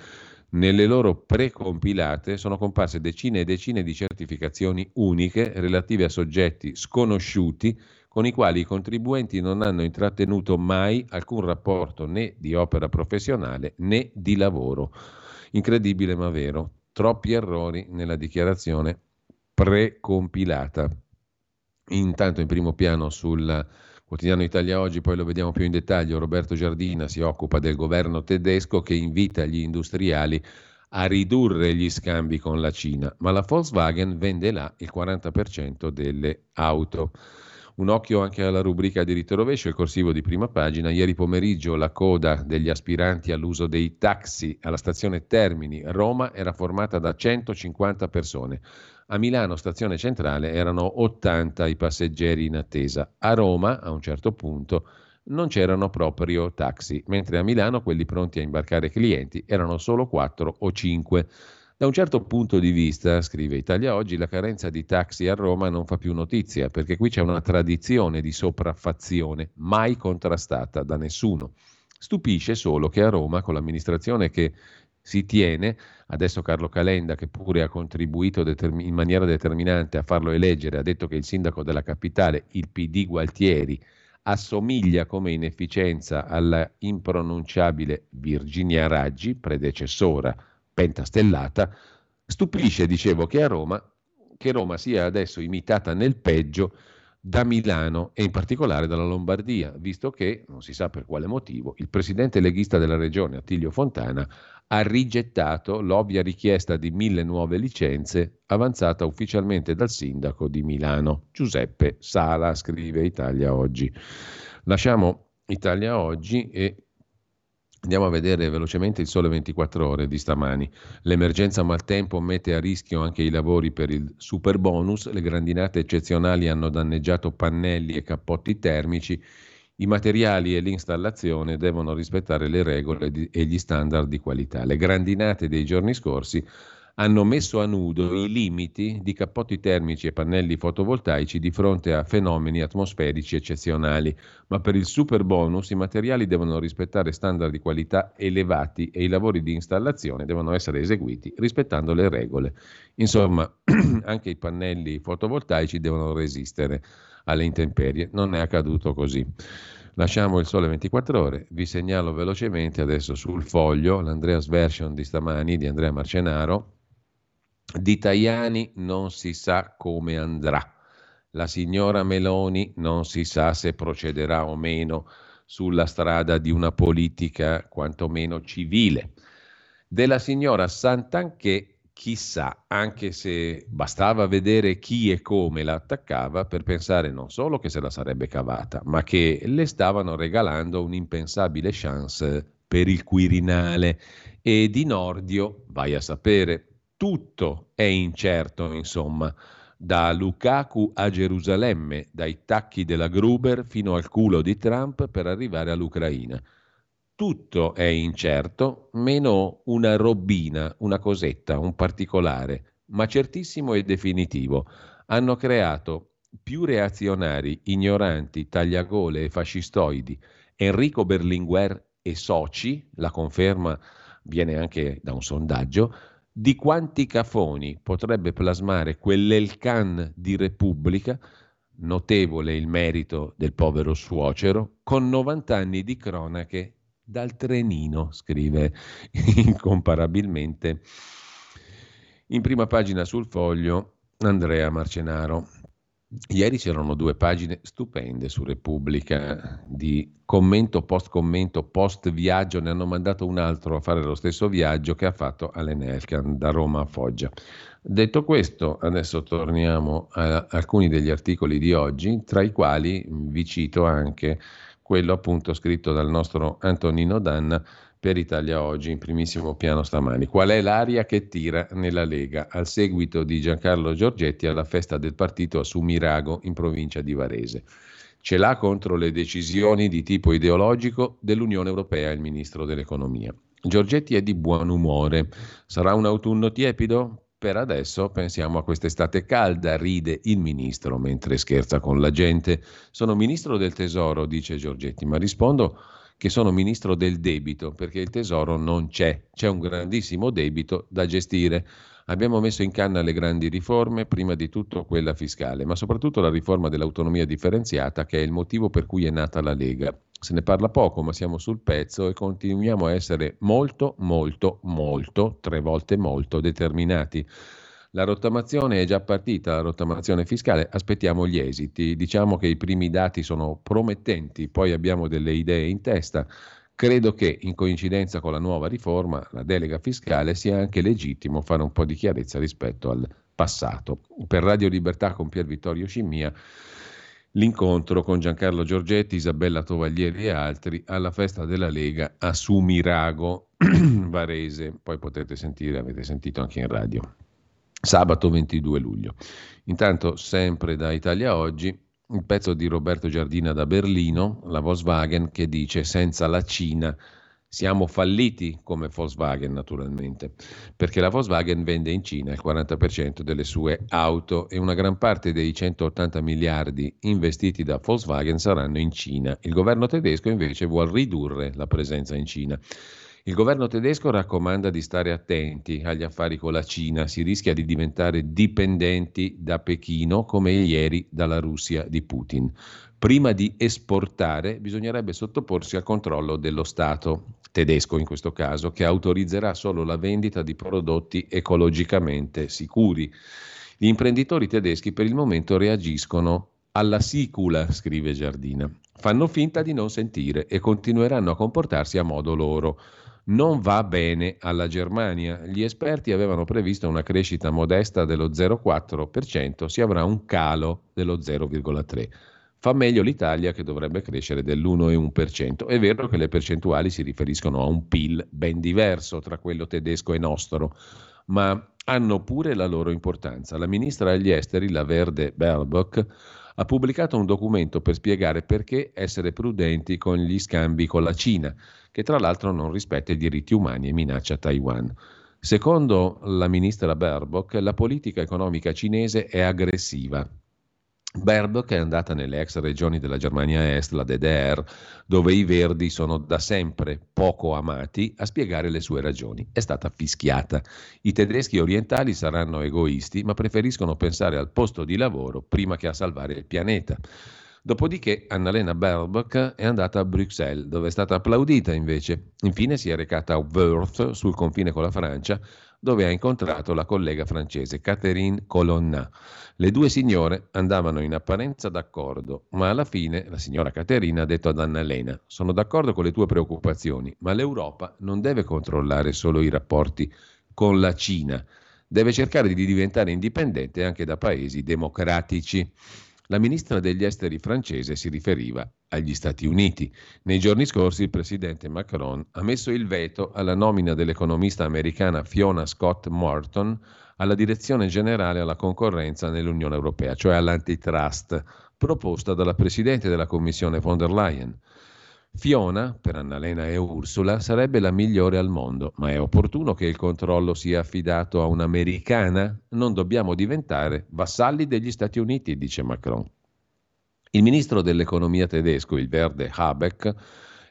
Nelle loro precompilate sono comparse decine e decine di certificazioni uniche relative a soggetti sconosciuti con i quali i contribuenti non hanno intrattenuto mai alcun rapporto né di opera professionale né di lavoro. Incredibile ma vero. Troppi errori nella dichiarazione precompilata. Intanto in primo piano sul quotidiano Italia Oggi, poi lo vediamo più in dettaglio, Roberto Giardina si occupa del governo tedesco che invita gli industriali a ridurre gli scambi con la Cina, ma la Volkswagen vende là il 40% delle auto. Un occhio anche alla rubrica diritto rovescio, il corsivo di prima pagina. Ieri pomeriggio la coda degli aspiranti all'uso dei taxi alla stazione Termini Roma era formata da 150 persone. A Milano, stazione centrale, erano 80 i passeggeri in attesa. A Roma, a un certo punto, non c'erano proprio taxi, mentre a Milano quelli pronti a imbarcare clienti erano solo 4 o 5. Da un certo punto di vista, scrive Italia Oggi, la carenza di taxi a Roma non fa più notizia, perché qui c'è una tradizione di sopraffazione mai contrastata da nessuno. Stupisce solo che a Roma, con l'amministrazione che si tiene, adesso Carlo Calenda, che pure ha contribuito determin- in maniera determinante a farlo eleggere, ha detto che il sindaco della capitale, il PD Gualtieri, assomiglia come inefficienza alla impronunciabile Virginia Raggi, predecessora pentastellata, stupisce, dicevo, che a Roma, che Roma sia adesso imitata nel peggio da Milano e in particolare dalla Lombardia, visto che, non si sa per quale motivo, il presidente leghista della regione, Attilio Fontana, ha rigettato l'ovvia richiesta di mille nuove licenze avanzata ufficialmente dal sindaco di Milano, Giuseppe Sala, scrive Italia Oggi. Lasciamo Italia Oggi e Andiamo a vedere velocemente il sole 24 ore di stamani. L'emergenza maltempo mette a rischio anche i lavori per il super bonus. Le grandinate eccezionali hanno danneggiato pannelli e cappotti termici. I materiali e l'installazione devono rispettare le regole e gli standard di qualità. Le grandinate dei giorni scorsi hanno messo a nudo i limiti di cappotti termici e pannelli fotovoltaici di fronte a fenomeni atmosferici eccezionali, ma per il super bonus i materiali devono rispettare standard di qualità elevati e i lavori di installazione devono essere eseguiti rispettando le regole. Insomma, anche i pannelli fotovoltaici devono resistere alle intemperie. Non è accaduto così. Lasciamo il sole 24 ore, vi segnalo velocemente adesso sul foglio l'Andreas Version di stamani di Andrea Marcenaro, di Tajani non si sa come andrà. La signora Meloni non si sa se procederà o meno sulla strada di una politica quantomeno civile. Della signora Santanché chissà, anche se bastava vedere chi e come la attaccava per pensare non solo che se la sarebbe cavata, ma che le stavano regalando un'impensabile chance per il Quirinale. E di Nordio, vai a sapere, tutto è incerto, insomma, da Lukaku a Gerusalemme, dai tacchi della Gruber fino al culo di Trump per arrivare all'Ucraina. Tutto è incerto, meno una robina, una cosetta, un particolare, ma certissimo e definitivo. Hanno creato più reazionari, ignoranti, tagliagole e fascistoidi Enrico Berlinguer e soci, la conferma viene anche da un sondaggio, di quanti cafoni potrebbe plasmare quell'Elcan di Repubblica, notevole il merito del povero suocero, con 90 anni di cronache dal trenino, scrive incomparabilmente in prima pagina sul foglio Andrea Marcenaro. Ieri c'erano due pagine stupende su Repubblica di commento post commento post viaggio, ne hanno mandato un altro a fare lo stesso viaggio che ha fatto all'Enelcan da Roma a Foggia. Detto questo, adesso torniamo a alcuni degli articoli di oggi, tra i quali vi cito anche quello appunto scritto dal nostro Antonino Danna per Italia Oggi in primissimo piano stamani. Qual è l'aria che tira nella Lega al seguito di Giancarlo Giorgetti alla festa del partito a Sumirago in provincia di Varese? Ce l'ha contro le decisioni di tipo ideologico dell'Unione Europea il ministro dell'Economia. Giorgetti è di buon umore. Sarà un autunno tiepido? Per adesso pensiamo a quest'estate calda, ride il ministro mentre scherza con la gente. Sono ministro del tesoro, dice Giorgetti, ma rispondo che sono ministro del debito, perché il tesoro non c'è, c'è un grandissimo debito da gestire. Abbiamo messo in canna le grandi riforme, prima di tutto quella fiscale, ma soprattutto la riforma dell'autonomia differenziata, che è il motivo per cui è nata la Lega. Se ne parla poco, ma siamo sul pezzo e continuiamo a essere molto, molto, molto, tre volte molto determinati. La rottamazione è già partita, la rottamazione fiscale, aspettiamo gli esiti. Diciamo che i primi dati sono promettenti, poi abbiamo delle idee in testa. Credo che in coincidenza con la nuova riforma, la delega fiscale, sia anche legittimo fare un po' di chiarezza rispetto al passato. Per Radio Libertà con Pier Vittorio Scimmia, l'incontro con Giancarlo Giorgetti, Isabella Tovaglieri e altri alla festa della Lega a Sumirago, Varese. Poi potete sentire, avete sentito anche in radio. Sabato 22 luglio. Intanto, sempre da Italia Oggi, il pezzo di Roberto Giardina da Berlino, la Volkswagen, che dice senza la Cina siamo falliti come Volkswagen naturalmente, perché la Volkswagen vende in Cina il 40% delle sue auto e una gran parte dei 180 miliardi investiti da Volkswagen saranno in Cina. Il governo tedesco invece vuole ridurre la presenza in Cina. Il governo tedesco raccomanda di stare attenti agli affari con la Cina, si rischia di diventare dipendenti da Pechino come ieri dalla Russia di Putin. Prima di esportare bisognerebbe sottoporsi al controllo dello Stato, tedesco in questo caso, che autorizzerà solo la vendita di prodotti ecologicamente sicuri. Gli imprenditori tedeschi per il momento reagiscono alla sicula, scrive Giardina. Fanno finta di non sentire e continueranno a comportarsi a modo loro non va bene alla Germania. Gli esperti avevano previsto una crescita modesta dello 0,4%, si avrà un calo dello 0,3%. Fa meglio l'Italia che dovrebbe crescere dell'1,1%. È vero che le percentuali si riferiscono a un PIL ben diverso tra quello tedesco e nostro, ma hanno pure la loro importanza. La ministra agli esteri, la verde Baerbock, ha pubblicato un documento per spiegare perché essere prudenti con gli scambi con la Cina che tra l'altro non rispetta i diritti umani e minaccia Taiwan. Secondo la ministra Baerbock, la politica economica cinese è aggressiva. Baerbock è andata nelle ex regioni della Germania Est, la DDR, dove i verdi sono da sempre poco amati, a spiegare le sue ragioni. È stata fischiata. I tedeschi orientali saranno egoisti, ma preferiscono pensare al posto di lavoro prima che a salvare il pianeta. Dopodiché Annalena Baerbock è andata a Bruxelles, dove è stata applaudita invece. Infine si è recata a Wörth, sul confine con la Francia, dove ha incontrato la collega francese Catherine Colonna. Le due signore andavano in apparenza d'accordo, ma alla fine la signora Caterina ha detto ad Annalena: Sono d'accordo con le tue preoccupazioni, ma l'Europa non deve controllare solo i rapporti con la Cina, deve cercare di diventare indipendente anche da paesi democratici. La ministra degli esteri francese si riferiva agli Stati Uniti. Nei giorni scorsi il presidente Macron ha messo il veto alla nomina dell'economista americana Fiona Scott Morton alla direzione generale alla concorrenza nell'Unione Europea, cioè all'antitrust, proposta dalla presidente della Commissione von der Leyen. Fiona, per Annalena e Ursula, sarebbe la migliore al mondo, ma è opportuno che il controllo sia affidato a un'americana? Non dobbiamo diventare vassalli degli Stati Uniti, dice Macron. Il ministro dell'economia tedesco, il verde Habeck,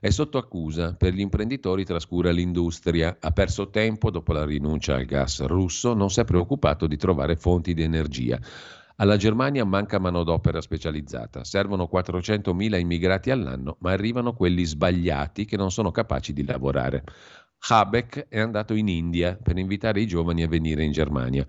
è sotto accusa per gli imprenditori trascura l'industria, ha perso tempo dopo la rinuncia al gas russo, non si è preoccupato di trovare fonti di energia. Alla Germania manca manodopera specializzata, servono 400.000 immigrati all'anno, ma arrivano quelli sbagliati che non sono capaci di lavorare. Habeck è andato in India per invitare i giovani a venire in Germania,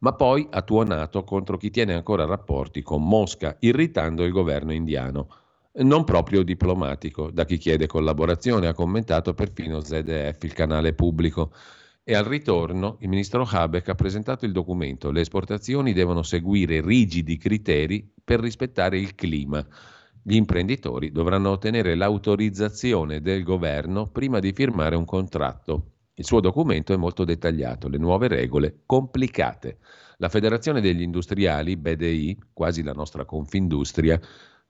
ma poi ha tuonato contro chi tiene ancora rapporti con Mosca, irritando il governo indiano. Non proprio diplomatico, da chi chiede collaborazione, ha commentato perfino ZDF, il canale pubblico. E al ritorno il ministro Habeck ha presentato il documento. Le esportazioni devono seguire rigidi criteri per rispettare il clima. Gli imprenditori dovranno ottenere l'autorizzazione del governo prima di firmare un contratto. Il suo documento è molto dettagliato, le nuove regole complicate. La Federazione degli Industriali, BDI, quasi la nostra Confindustria,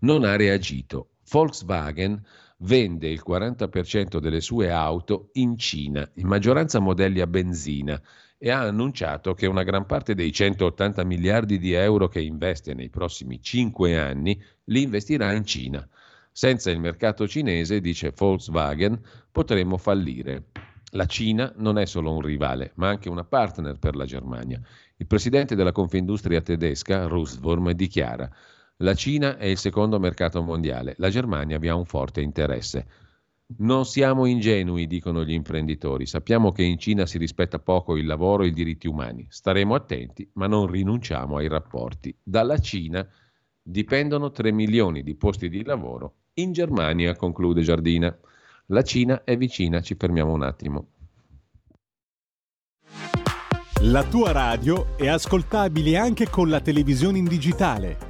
non ha reagito. Volkswagen vende il 40% delle sue auto in Cina, in maggioranza modelli a benzina, e ha annunciato che una gran parte dei 180 miliardi di euro che investe nei prossimi 5 anni li investirà in Cina. Senza il mercato cinese, dice Volkswagen, potremmo fallire. La Cina non è solo un rivale, ma anche una partner per la Germania. Il presidente della Confindustria tedesca, Rustwurm, dichiara la Cina è il secondo mercato mondiale, la Germania vi ha un forte interesse. Non siamo ingenui, dicono gli imprenditori. Sappiamo che in Cina si rispetta poco il lavoro e i diritti umani. Staremo attenti, ma non rinunciamo ai rapporti. Dalla Cina dipendono 3 milioni di posti di lavoro. In Germania, conclude Giardina. La Cina è vicina, ci fermiamo un attimo. La tua radio è ascoltabile anche con la televisione in digitale.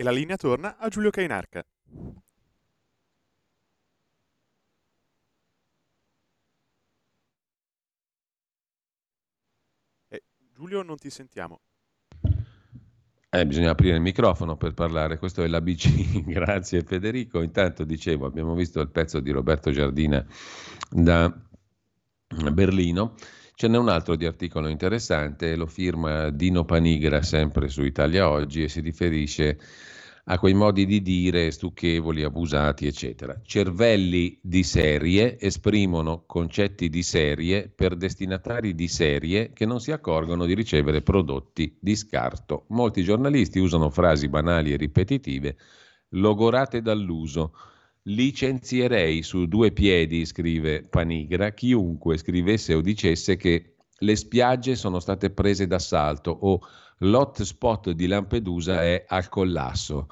E la linea torna a Giulio Cainarca. Eh, Giulio, non ti sentiamo. Eh, bisogna aprire il microfono per parlare, questo è l'ABC, grazie Federico. Intanto dicevo, abbiamo visto il pezzo di Roberto Giardina da Berlino, ce n'è un altro di articolo interessante, lo firma Dino Panigra sempre su Italia Oggi e si riferisce a quei modi di dire stucchevoli, abusati, eccetera. Cervelli di serie esprimono concetti di serie per destinatari di serie che non si accorgono di ricevere prodotti di scarto. Molti giornalisti usano frasi banali e ripetitive, logorate dall'uso. Licenzierei su due piedi, scrive Panigra, chiunque scrivesse o dicesse che le spiagge sono state prese d'assalto o l'hotspot di Lampedusa è al collasso.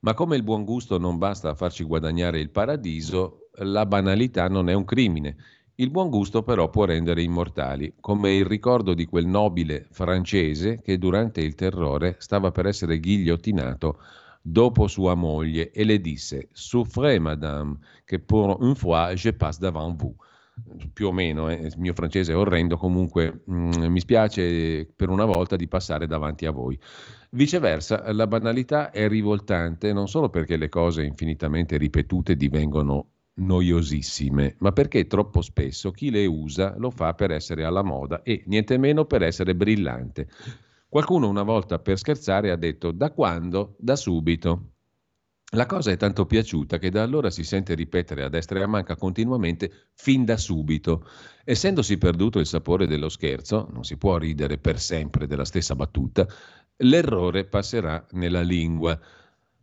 Ma come il buon gusto non basta a farci guadagnare il paradiso, la banalità non è un crimine. Il buon gusto però può rendere immortali, come il ricordo di quel nobile francese che durante il terrore stava per essere ghigliottinato dopo sua moglie e le disse Souffrez madame, che pour une fois je passe devant vous più o meno, eh, il mio francese è orrendo, comunque mh, mi spiace per una volta di passare davanti a voi. Viceversa, la banalità è rivoltante non solo perché le cose infinitamente ripetute divengono noiosissime, ma perché troppo spesso chi le usa lo fa per essere alla moda e niente meno per essere brillante. Qualcuno una volta per scherzare ha detto da quando? Da subito. La cosa è tanto piaciuta che da allora si sente ripetere a destra e a manca continuamente fin da subito. Essendosi perduto il sapore dello scherzo, non si può ridere per sempre della stessa battuta, l'errore passerà nella lingua.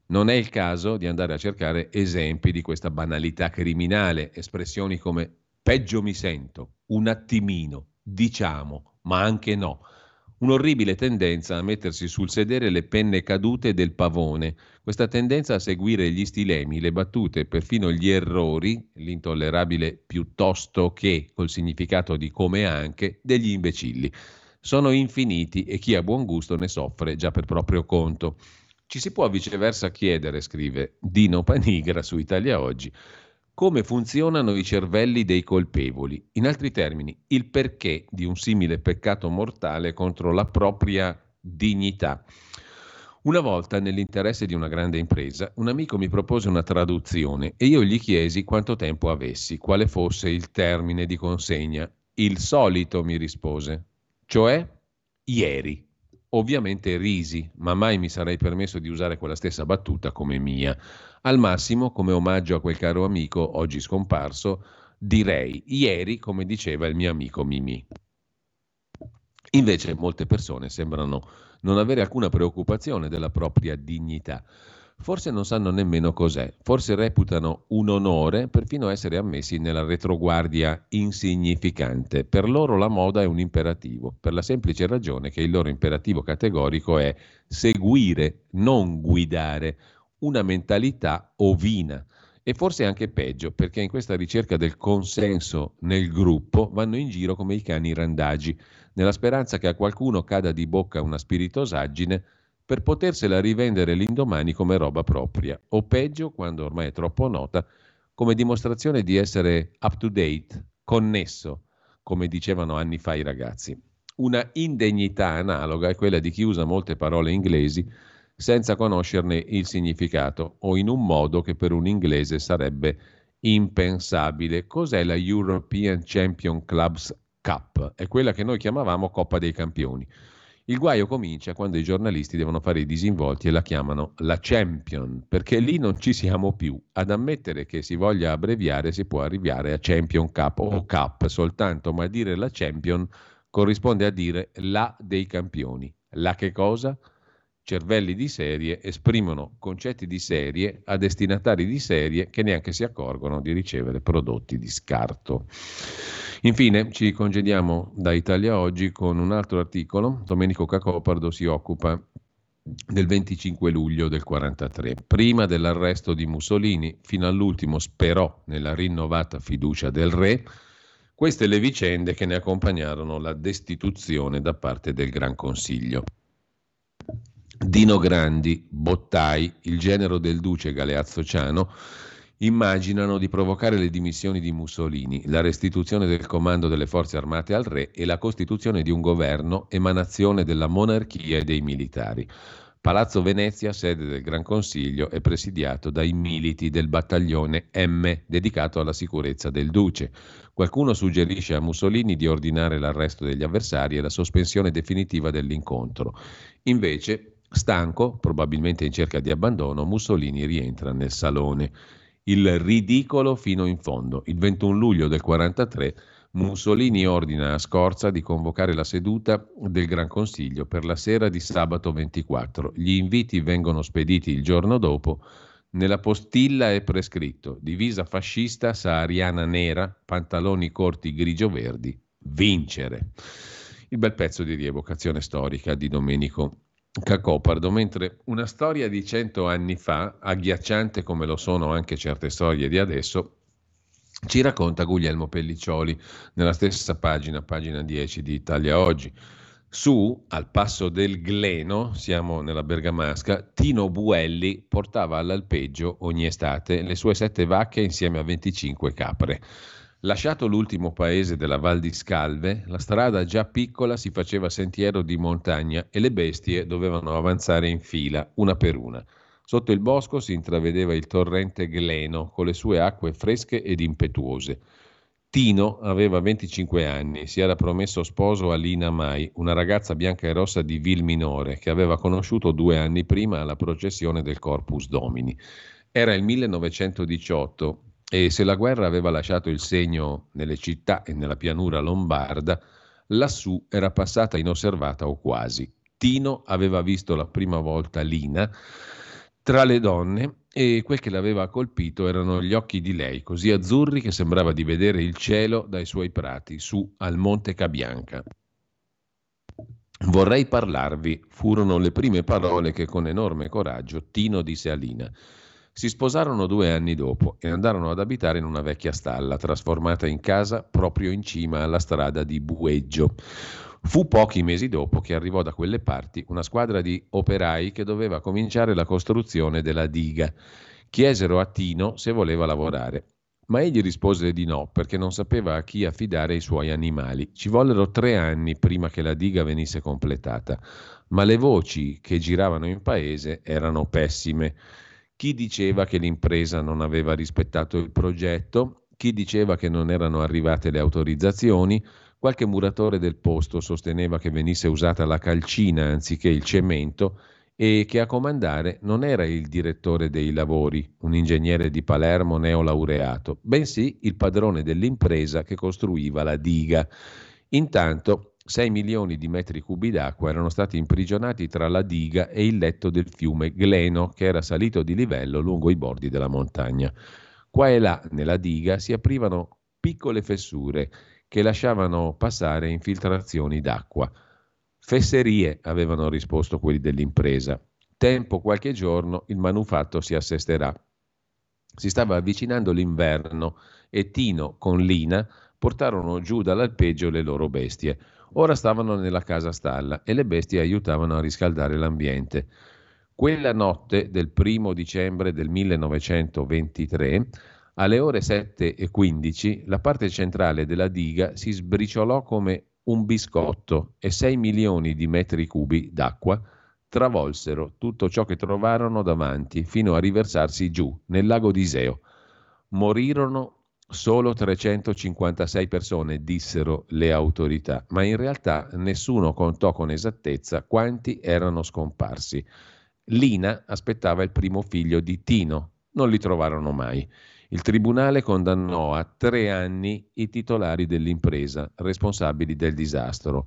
Non è il caso di andare a cercare esempi di questa banalità criminale, espressioni come peggio mi sento, un attimino, diciamo, ma anche no un'orribile tendenza a mettersi sul sedere le penne cadute del pavone, questa tendenza a seguire gli stilemi, le battute, perfino gli errori, l'intollerabile piuttosto che, col significato di come anche, degli imbecilli. Sono infiniti e chi ha buon gusto ne soffre già per proprio conto. Ci si può viceversa chiedere, scrive Dino Panigra su Italia Oggi, come funzionano i cervelli dei colpevoli. In altri termini, il perché di un simile peccato mortale contro la propria dignità. Una volta, nell'interesse di una grande impresa, un amico mi propose una traduzione e io gli chiesi quanto tempo avessi, quale fosse il termine di consegna. Il solito, mi rispose, cioè ieri. Ovviamente risi, ma mai mi sarei permesso di usare quella stessa battuta come mia. Al massimo, come omaggio a quel caro amico, oggi scomparso, direi ieri, come diceva il mio amico Mimì. Invece molte persone sembrano non avere alcuna preoccupazione della propria dignità. Forse non sanno nemmeno cos'è, forse reputano un onore perfino essere ammessi nella retroguardia insignificante. Per loro la moda è un imperativo, per la semplice ragione che il loro imperativo categorico è seguire, non guidare, una mentalità ovina. E forse anche peggio, perché in questa ricerca del consenso nel gruppo vanno in giro come i cani randagi, nella speranza che a qualcuno cada di bocca una spiritosaggine per potersela rivendere l'indomani come roba propria, o peggio, quando ormai è troppo nota, come dimostrazione di essere up to date, connesso, come dicevano anni fa i ragazzi. Una indegnità analoga è quella di chi usa molte parole inglesi senza conoscerne il significato o in un modo che per un inglese sarebbe impensabile. Cos'è la European Champion Clubs Cup? È quella che noi chiamavamo Coppa dei Campioni. Il guaio comincia quando i giornalisti devono fare i disinvolti e la chiamano la Champion, perché lì non ci siamo più. Ad ammettere che si voglia abbreviare si può arrivare a Champion Cup o Cup soltanto, ma dire la Champion corrisponde a dire la dei campioni. La che cosa? Cervelli di serie esprimono concetti di serie a destinatari di serie che neanche si accorgono di ricevere prodotti di scarto. Infine ci congediamo da Italia Oggi con un altro articolo. Domenico Cacopardo si occupa del 25 luglio del 43. Prima dell'arresto di Mussolini, fino all'ultimo sperò nella rinnovata fiducia del re. Queste le vicende che ne accompagnarono la destituzione da parte del Gran Consiglio. Dino Grandi, Bottai, il genero del duce Galeazzo Ciano, immaginano di provocare le dimissioni di Mussolini, la restituzione del comando delle forze armate al re e la costituzione di un governo emanazione della monarchia e dei militari. Palazzo Venezia, sede del Gran Consiglio, è presidiato dai militi del battaglione M dedicato alla sicurezza del duce. Qualcuno suggerisce a Mussolini di ordinare l'arresto degli avversari e la sospensione definitiva dell'incontro. Invece Stanco, probabilmente in cerca di abbandono, Mussolini rientra nel salone. Il ridicolo fino in fondo. Il 21 luglio del 1943 Mussolini ordina a Scorza di convocare la seduta del Gran Consiglio per la sera di sabato 24. Gli inviti vengono spediti il giorno dopo. Nella postilla è prescritto divisa fascista sahariana nera, pantaloni corti grigio-verdi, vincere. Il bel pezzo di rievocazione storica di Domenico Cacopardo, mentre una storia di cento anni fa, agghiacciante come lo sono anche certe storie di adesso, ci racconta Guglielmo Pelliccioli nella stessa pagina, pagina 10 di Italia Oggi. Su, al passo del Gleno, siamo nella Bergamasca, Tino Buelli portava all'alpeggio ogni estate le sue sette vacche insieme a 25 capre. Lasciato l'ultimo paese della Val di Scalve, la strada già piccola si faceva sentiero di montagna e le bestie dovevano avanzare in fila, una per una. Sotto il bosco si intravedeva il torrente Gleno con le sue acque fresche ed impetuose. Tino aveva 25 anni, si era promesso sposo a Lina Mai, una ragazza bianca e rossa di Vil Minore che aveva conosciuto due anni prima alla processione del Corpus Domini. Era il 1918 e se la guerra aveva lasciato il segno nelle città e nella pianura lombarda, lassù era passata inosservata o quasi. Tino aveva visto la prima volta Lina tra le donne e quel che l'aveva colpito erano gli occhi di lei, così azzurri che sembrava di vedere il cielo dai suoi prati, su al Monte Cabianca. Vorrei parlarvi, furono le prime parole che con enorme coraggio Tino disse a Lina. Si sposarono due anni dopo e andarono ad abitare in una vecchia stalla, trasformata in casa proprio in cima alla strada di Bueggio. Fu pochi mesi dopo che arrivò da quelle parti una squadra di operai che doveva cominciare la costruzione della diga. Chiesero a Tino se voleva lavorare, ma egli rispose di no perché non sapeva a chi affidare i suoi animali. Ci vollero tre anni prima che la diga venisse completata, ma le voci che giravano in paese erano pessime. Chi diceva che l'impresa non aveva rispettato il progetto, chi diceva che non erano arrivate le autorizzazioni, qualche muratore del posto sosteneva che venisse usata la calcina anziché il cemento e che a comandare non era il direttore dei lavori, un ingegnere di Palermo neolaureato, bensì il padrone dell'impresa che costruiva la diga. Intanto 6 milioni di metri cubi d'acqua erano stati imprigionati tra la diga e il letto del fiume Gleno che era salito di livello lungo i bordi della montagna. Qua e là nella diga si aprivano piccole fessure che lasciavano passare infiltrazioni d'acqua. Fesserie, avevano risposto quelli dell'impresa. Tempo qualche giorno il manufatto si assesterà. Si stava avvicinando l'inverno e Tino con Lina portarono giù dall'alpeggio le loro bestie. Ora stavano nella casa stalla e le bestie aiutavano a riscaldare l'ambiente. Quella notte del primo dicembre del 1923, alle ore 7.15, la parte centrale della diga si sbriciolò come un biscotto e 6 milioni di metri cubi d'acqua travolsero tutto ciò che trovarono davanti fino a riversarsi giù nel lago di Iseo. Morirono solo 356 persone, dissero le autorità, ma in realtà nessuno contò con esattezza quanti erano scomparsi. Lina aspettava il primo figlio di Tino, non li trovarono mai. Il tribunale condannò a tre anni i titolari dell'impresa responsabili del disastro,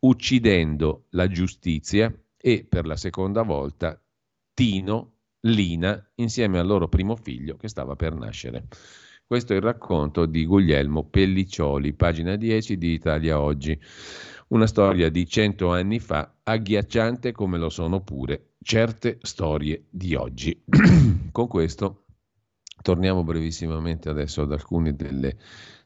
uccidendo la giustizia e per la seconda volta Tino, Lina, insieme al loro primo figlio che stava per nascere. Questo è il racconto di Guglielmo Pelliccioli, pagina 10 di Italia Oggi. Una storia di cento anni fa, agghiacciante come lo sono pure certe storie di oggi. Con questo Torniamo brevissimamente adesso ad alcuni delle,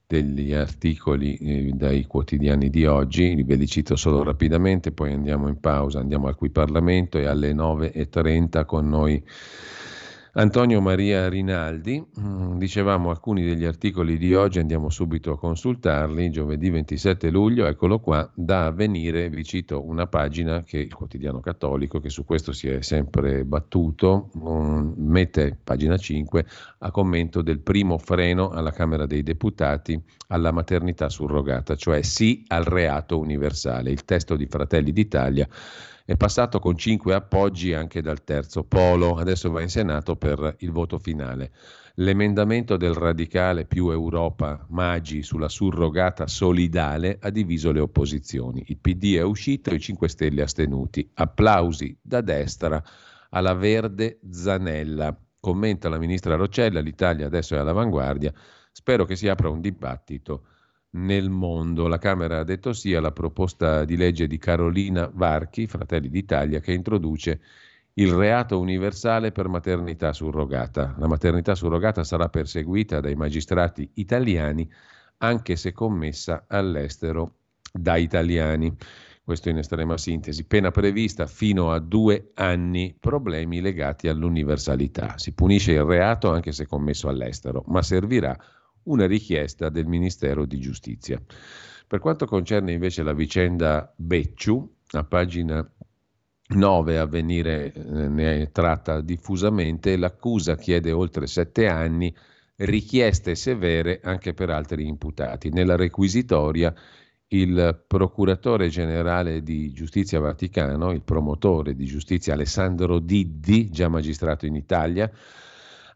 degli articoli eh, dai quotidiani di oggi, ve li cito solo rapidamente, poi andiamo in pausa, andiamo al qui Parlamento e alle 9.30 con noi Antonio Maria Rinaldi, mm, dicevamo alcuni degli articoli di oggi, andiamo subito a consultarli, giovedì 27 luglio, eccolo qua, da avvenire vi cito una pagina che il quotidiano cattolico, che su questo si è sempre battuto, um, mette, pagina 5, a commento del primo freno alla Camera dei Deputati alla maternità surrogata, cioè sì al reato universale. Il testo di Fratelli d'Italia è passato con cinque appoggi anche dal terzo polo, adesso va in Senato per il voto finale. L'emendamento del radicale più Europa Maggi sulla surrogata solidale ha diviso le opposizioni. Il PD è uscito e i 5 Stelle astenuti. Applausi da destra alla verde Zanella. Commenta la ministra Roccella, l'Italia adesso è all'avanguardia. Spero che si apra un dibattito nel mondo. La Camera ha detto sì alla proposta di legge di Carolina Varchi, Fratelli d'Italia, che introduce il reato universale per maternità surrogata. La maternità surrogata sarà perseguita dai magistrati italiani anche se commessa all'estero da italiani. Questo in estrema sintesi. Pena prevista fino a due anni, problemi legati all'universalità. Si punisce il reato anche se commesso all'estero, ma servirà una richiesta del Ministero di Giustizia. Per quanto concerne invece la vicenda Becciu, a pagina 9 avvenire eh, ne tratta diffusamente, l'accusa chiede oltre sette anni richieste severe anche per altri imputati. Nella requisitoria il procuratore generale di giustizia Vaticano, il promotore di giustizia Alessandro Diddi, già magistrato in Italia,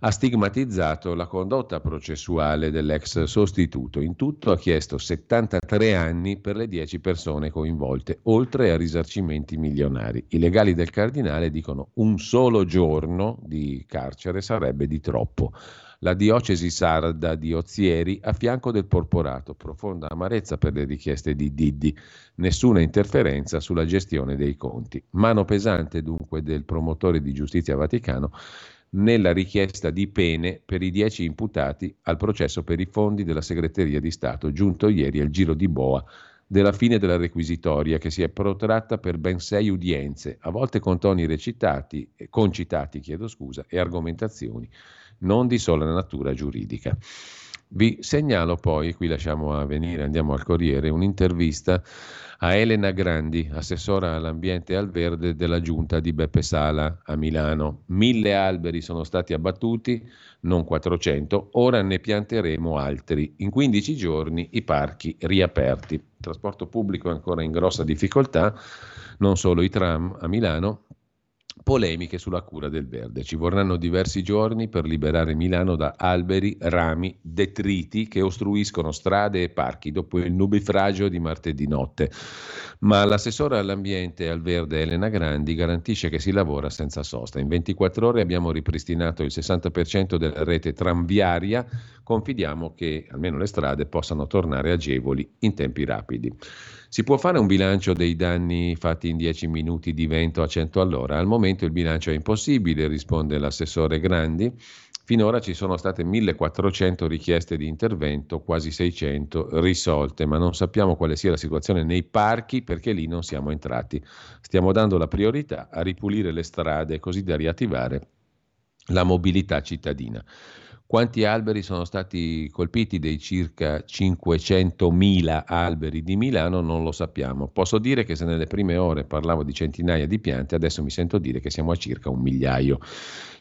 ha stigmatizzato la condotta processuale dell'ex sostituto. In tutto ha chiesto 73 anni per le 10 persone coinvolte, oltre a risarcimenti milionari. I legali del cardinale dicono un solo giorno di carcere sarebbe di troppo. La diocesi sarda di Ozieri a fianco del porporato, profonda amarezza per le richieste di Diddi, nessuna interferenza sulla gestione dei conti. Mano pesante dunque del promotore di giustizia Vaticano nella richiesta di pene per i dieci imputati al processo per i fondi della segreteria di Stato, giunto ieri al giro di boa della fine della requisitoria che si è protratta per ben sei udienze, a volte con toni recitati, concitati chiedo scusa, e argomentazioni non di sola natura giuridica. Vi segnalo poi, qui lasciamo a venire, andiamo al Corriere, un'intervista a Elena Grandi, assessora all'ambiente e al verde della giunta di Beppe Sala a Milano. Mille alberi sono stati abbattuti, non 400, ora ne pianteremo altri. In 15 giorni i parchi riaperti. Il trasporto pubblico è ancora in grossa difficoltà, non solo i tram a Milano, polemiche sulla cura del verde. Ci vorranno diversi giorni per liberare Milano da alberi, rami, detriti che ostruiscono strade e parchi dopo il nubifragio di martedì notte. Ma l'assessore all'ambiente e al verde Elena Grandi garantisce che si lavora senza sosta. In 24 ore abbiamo ripristinato il 60% della rete tranviaria, confidiamo che almeno le strade possano tornare agevoli in tempi rapidi. Si può fare un bilancio dei danni fatti in 10 minuti di vento a 100 all'ora? Al momento il bilancio è impossibile, risponde l'assessore Grandi. Finora ci sono state 1400 richieste di intervento, quasi 600 risolte, ma non sappiamo quale sia la situazione nei parchi perché lì non siamo entrati. Stiamo dando la priorità a ripulire le strade così da riattivare la mobilità cittadina. Quanti alberi sono stati colpiti dei circa 500.000 alberi di Milano non lo sappiamo. Posso dire che se nelle prime ore parlavo di centinaia di piante, adesso mi sento dire che siamo a circa un migliaio.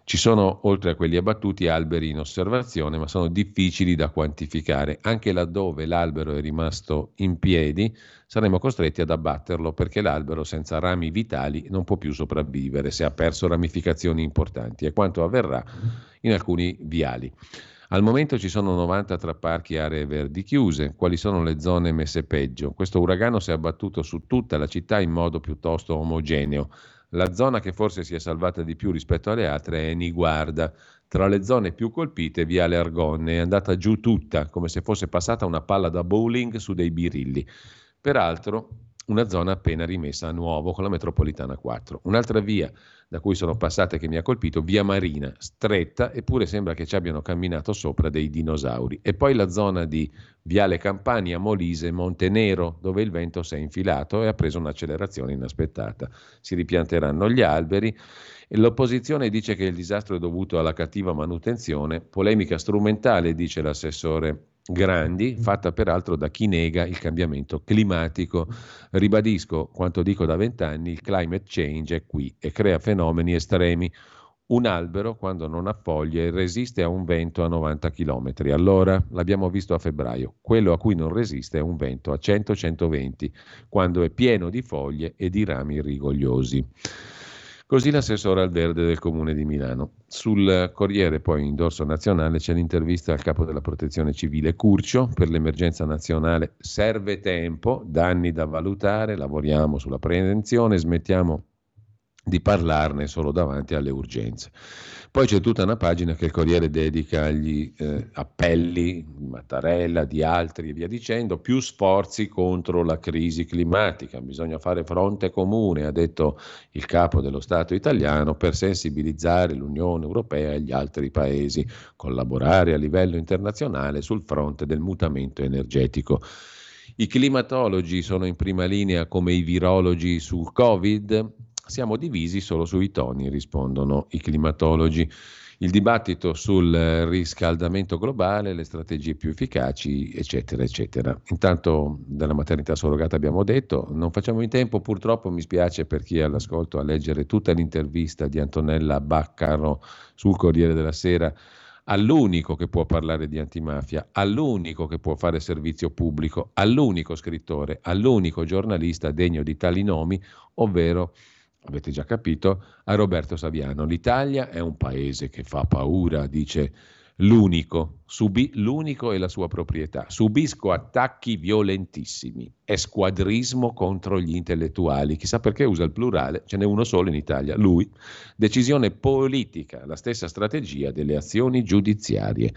Ci sono, oltre a quelli abbattuti, alberi in osservazione, ma sono difficili da quantificare. Anche laddove l'albero è rimasto in piedi, saremo costretti ad abbatterlo perché l'albero senza rami vitali non può più sopravvivere se ha perso ramificazioni importanti, e quanto avverrà in alcuni viali. Al momento ci sono 90 tra parchi e aree verdi chiuse. Quali sono le zone messe peggio? Questo uragano si è abbattuto su tutta la città in modo piuttosto omogeneo. La zona che forse si è salvata di più rispetto alle altre è Niguarda. Tra le zone più colpite, Viale Argonne è andata giù tutta, come se fosse passata una palla da bowling su dei birilli. Peraltro, una zona appena rimessa a nuovo con la metropolitana 4. Un'altra via da cui sono passate che mi ha colpito, via Marina, stretta, eppure sembra che ci abbiano camminato sopra dei dinosauri. E poi la zona di Viale Campania, Molise, Montenero, dove il vento si è infilato e ha preso un'accelerazione inaspettata. Si ripianteranno gli alberi e l'opposizione dice che il disastro è dovuto alla cattiva manutenzione, polemica strumentale, dice l'assessore grandi, fatta peraltro da chi nega il cambiamento climatico. Ribadisco quanto dico da vent'anni, il climate change è qui e crea fenomeni estremi. Un albero, quando non ha foglie, resiste a un vento a 90 km. Allora, l'abbiamo visto a febbraio, quello a cui non resiste è un vento a 100-120, quando è pieno di foglie e di rami rigogliosi. Così l'assessore al verde del comune di Milano. Sul Corriere, poi in dorso nazionale, c'è l'intervista al capo della protezione civile Curcio. Per l'emergenza nazionale serve tempo, danni da valutare, lavoriamo sulla prevenzione, smettiamo di parlarne solo davanti alle urgenze. Poi c'è tutta una pagina che il Corriere dedica agli eh, appelli di Mattarella, di altri e via dicendo, più sforzi contro la crisi climatica, bisogna fare fronte comune, ha detto il capo dello Stato italiano, per sensibilizzare l'Unione Europea e gli altri paesi, collaborare a livello internazionale sul fronte del mutamento energetico. I climatologi sono in prima linea come i virologi sul Covid, siamo divisi solo sui toni, rispondono i climatologi. Il dibattito sul riscaldamento globale, le strategie più efficaci, eccetera, eccetera. Intanto della maternità surrogata abbiamo detto, non facciamo in tempo, purtroppo mi spiace per chi è all'ascolto a leggere tutta l'intervista di Antonella Baccaro sul Corriere della Sera all'unico che può parlare di antimafia, all'unico che può fare servizio pubblico, all'unico scrittore, all'unico giornalista degno di tali nomi, ovvero avete già capito, a Roberto Saviano. L'Italia è un paese che fa paura, dice l'unico, subì l'unico e la sua proprietà. Subisco attacchi violentissimi, è squadrismo contro gli intellettuali. Chissà perché usa il plurale, ce n'è uno solo in Italia, lui. Decisione politica, la stessa strategia delle azioni giudiziarie.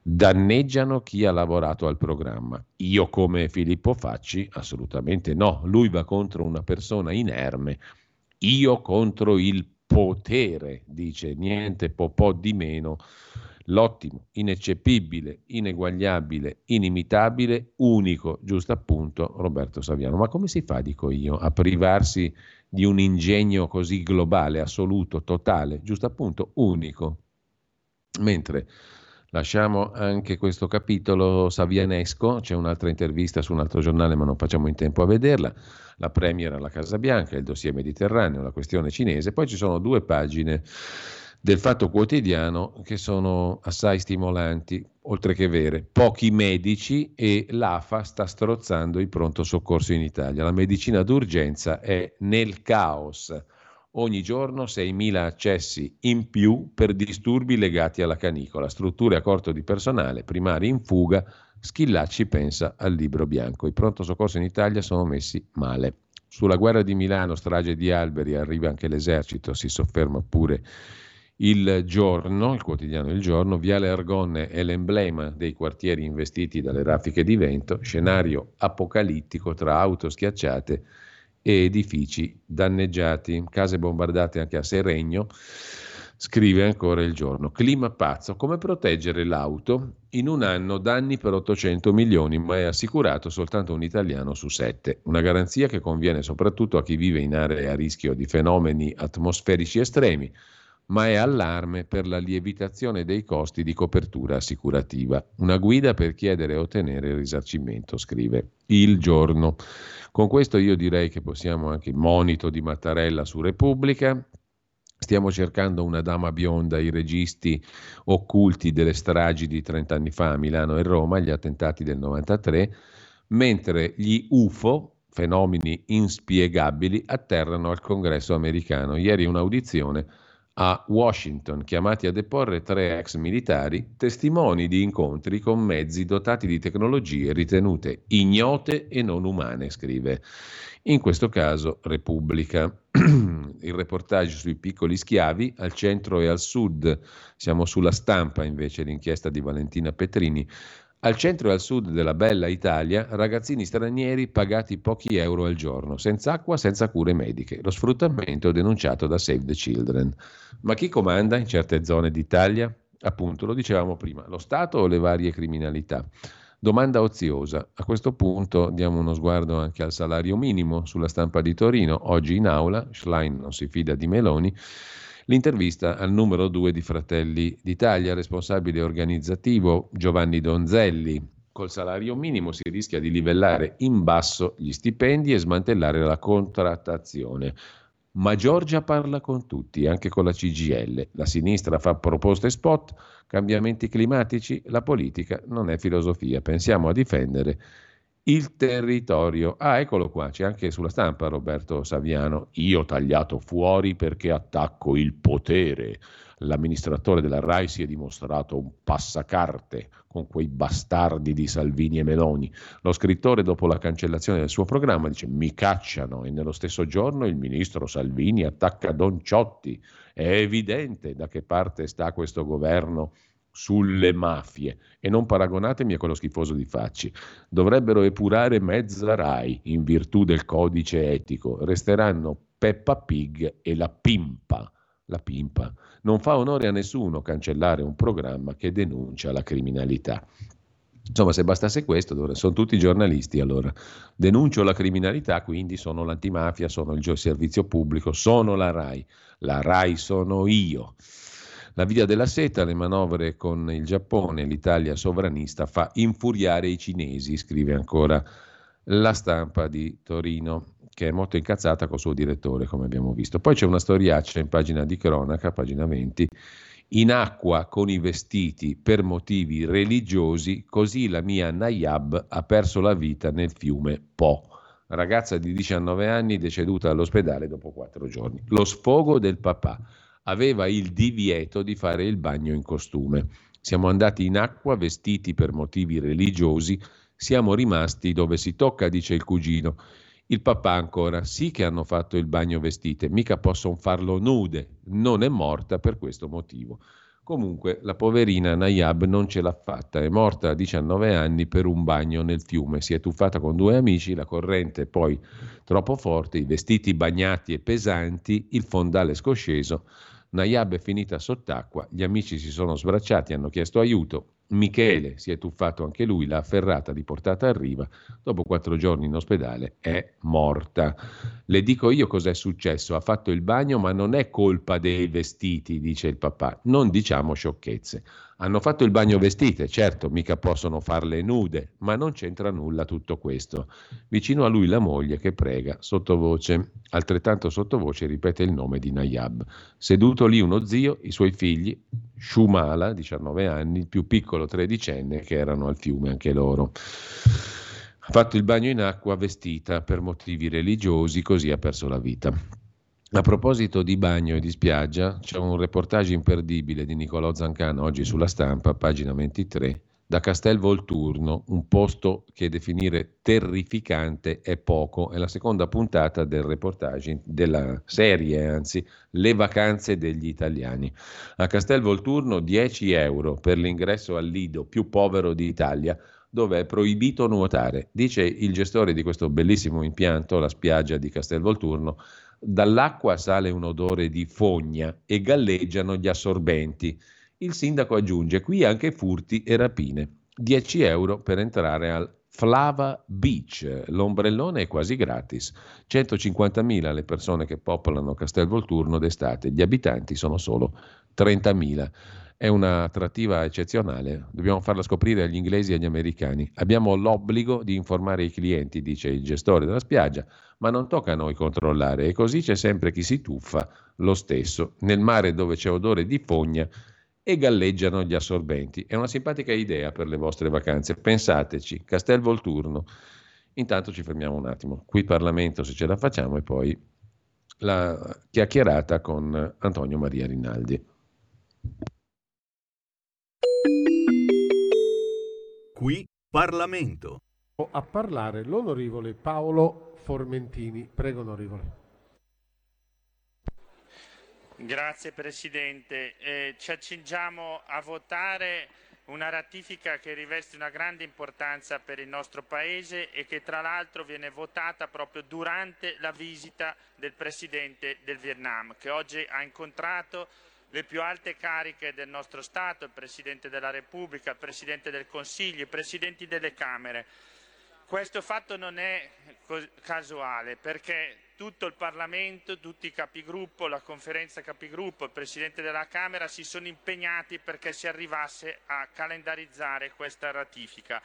Danneggiano chi ha lavorato al programma. Io come Filippo Facci? Assolutamente no. Lui va contro una persona inerme io contro il potere, dice niente po', po di meno. L'ottimo, ineccepibile, ineguagliabile, inimitabile, unico, giusto appunto, Roberto Saviano. Ma come si fa, dico io, a privarsi di un ingegno così globale, assoluto, totale, giusto appunto, unico? Mentre Lasciamo anche questo capitolo savianesco, c'è un'altra intervista su un altro giornale ma non facciamo in tempo a vederla, la Premier alla Casa Bianca, il dossier mediterraneo, la questione cinese, poi ci sono due pagine del Fatto Quotidiano che sono assai stimolanti, oltre che vere. Pochi medici e l'AFA sta strozzando il pronto soccorso in Italia. La medicina d'urgenza è nel caos ogni giorno 6.000 accessi in più per disturbi legati alla canicola, strutture a corto di personale, primari in fuga, Schillacci pensa al libro bianco. I pronto soccorso in Italia sono messi male. Sulla guerra di Milano, strage di alberi, arriva anche l'esercito, si sofferma pure il giorno, il quotidiano Il Giorno, Viale Argonne è l'emblema dei quartieri investiti dalle raffiche di vento, scenario apocalittico tra auto schiacciate edifici danneggiati, case bombardate anche a Seregno. Scrive ancora il giorno. Clima pazzo. Come proteggere l'auto? In un anno danni per 800 milioni, ma è assicurato soltanto un italiano su sette. Una garanzia che conviene soprattutto a chi vive in aree a rischio di fenomeni atmosferici estremi, ma è allarme per la lievitazione dei costi di copertura assicurativa. Una guida per chiedere e ottenere il risarcimento, scrive il giorno. Con questo io direi che possiamo anche il monito di Mattarella su Repubblica, Stiamo cercando una dama bionda, i registi occulti delle stragi di 30 anni fa a Milano e Roma, gli attentati del 93, mentre gli UFO, fenomeni inspiegabili, atterrano al congresso americano. Ieri un'audizione a Washington, chiamati a deporre tre ex militari, testimoni di incontri con mezzi dotati di tecnologie ritenute ignote e non umane, scrive. In questo caso Repubblica. Il reportage sui piccoli schiavi al centro e al sud, siamo sulla stampa invece l'inchiesta di Valentina Petrini. Al centro e al sud della bella Italia, ragazzini stranieri pagati pochi euro al giorno, senza acqua, senza cure mediche. Lo sfruttamento denunciato da Save the Children. Ma chi comanda in certe zone d'Italia? Appunto, lo dicevamo prima, lo Stato o le varie criminalità? Domanda oziosa. A questo punto diamo uno sguardo anche al salario minimo sulla stampa di Torino. Oggi in aula, Schlein non si fida di Meloni. L'intervista al numero due di Fratelli d'Italia, responsabile organizzativo Giovanni Donzelli. Col salario minimo si rischia di livellare in basso gli stipendi e smantellare la contrattazione. Ma Giorgia parla con tutti, anche con la CGL. La sinistra fa proposte spot, cambiamenti climatici, la politica non è filosofia. Pensiamo a difendere il territorio. Ah, eccolo qua, c'è anche sulla stampa Roberto Saviano. Io tagliato fuori perché attacco il potere. L'amministratore della RAI si è dimostrato un passacarte con quei bastardi di Salvini e Meloni. Lo scrittore, dopo la cancellazione del suo programma, dice: Mi cacciano. E nello stesso giorno il ministro Salvini attacca Don Ciotti. È evidente da che parte sta questo governo sulle mafie e non paragonatemi a quello schifoso di Facci. Dovrebbero epurare mezza RAI in virtù del codice etico. Resteranno Peppa Pig e la Pimpa. La Pimpa. Non fa onore a nessuno cancellare un programma che denuncia la criminalità. Insomma, se bastasse questo, sono tutti giornalisti allora. Denuncio la criminalità, quindi sono l'antimafia, sono il servizio pubblico, sono la RAI. La RAI sono io. La via della seta, le manovre con il Giappone, l'Italia sovranista fa infuriare i cinesi, scrive ancora la stampa di Torino, che è molto incazzata col suo direttore, come abbiamo visto. Poi c'è una storiaccia in pagina di cronaca, pagina 20, in acqua con i vestiti per motivi religiosi, così la mia Nayab ha perso la vita nel fiume Po. Ragazza di 19 anni deceduta all'ospedale dopo quattro giorni. Lo sfogo del papà aveva il divieto di fare il bagno in costume. Siamo andati in acqua vestiti per motivi religiosi, siamo rimasti dove si tocca, dice il cugino. Il papà ancora, sì che hanno fatto il bagno vestite, mica possono farlo nude, non è morta per questo motivo. Comunque la poverina Nayab non ce l'ha fatta, è morta a 19 anni per un bagno nel fiume, si è tuffata con due amici, la corrente poi troppo forte, i vestiti bagnati e pesanti, il fondale scosceso, Nayab è finita sott'acqua, gli amici si sono sbracciati, hanno chiesto aiuto, Michele si è tuffato anche lui, l'ha afferrata, riportata a riva, dopo quattro giorni in ospedale è morta. Le dico io cos'è successo, ha fatto il bagno ma non è colpa dei vestiti, dice il papà, non diciamo sciocchezze. Hanno fatto il bagno vestite, certo, mica possono farle nude, ma non c'entra nulla tutto questo. Vicino a lui la moglie che prega sottovoce, altrettanto sottovoce ripete il nome di Nayab. Seduto lì uno zio, i suoi figli, Shumala, 19 anni, il più piccolo tredicenne, che erano al fiume anche loro. Ha fatto il bagno in acqua vestita per motivi religiosi, così ha perso la vita. A proposito di bagno e di spiaggia, c'è un reportage imperdibile di Niccolò Zancano oggi sulla stampa, pagina 23, da Castel Volturno, un posto che definire terrificante è poco, è la seconda puntata del reportage, della serie anzi, Le vacanze degli italiani. A Castel Volturno 10 euro per l'ingresso al lido più povero d'Italia, dove è proibito nuotare. Dice il gestore di questo bellissimo impianto, la spiaggia di Castelvolturno, dall'acqua sale un odore di fogna e galleggiano gli assorbenti. Il sindaco aggiunge qui anche furti e rapine. 10 euro per entrare al Flava Beach. L'ombrellone è quasi gratis. 150.000 le persone che popolano Castelvolturno d'estate, gli abitanti sono solo 30.000. È un'attrattiva eccezionale, dobbiamo farla scoprire agli inglesi e agli americani. Abbiamo l'obbligo di informare i clienti, dice il gestore della spiaggia, ma non tocca a noi controllare e così c'è sempre chi si tuffa lo stesso. Nel mare dove c'è odore di fogna e galleggiano gli assorbenti. È una simpatica idea per le vostre vacanze. Pensateci, Castel Volturno. Intanto ci fermiamo un attimo. Qui Parlamento se ce la facciamo e poi la chiacchierata con Antonio Maria Rinaldi. Qui Parlamento. A parlare l'onorevole Paolo Formentini. Prego, onorevole. Grazie Presidente. Eh, ci accingiamo a votare una ratifica che riveste una grande importanza per il nostro Paese e che tra l'altro viene votata proprio durante la visita del Presidente del Vietnam, che oggi ha incontrato le più alte cariche del nostro Stato, il Presidente della Repubblica, il Presidente del Consiglio, i Presidenti delle Camere. Questo fatto non è casuale perché tutto il Parlamento, tutti i capigruppo, la conferenza capigruppo, il Presidente della Camera si sono impegnati perché si arrivasse a calendarizzare questa ratifica.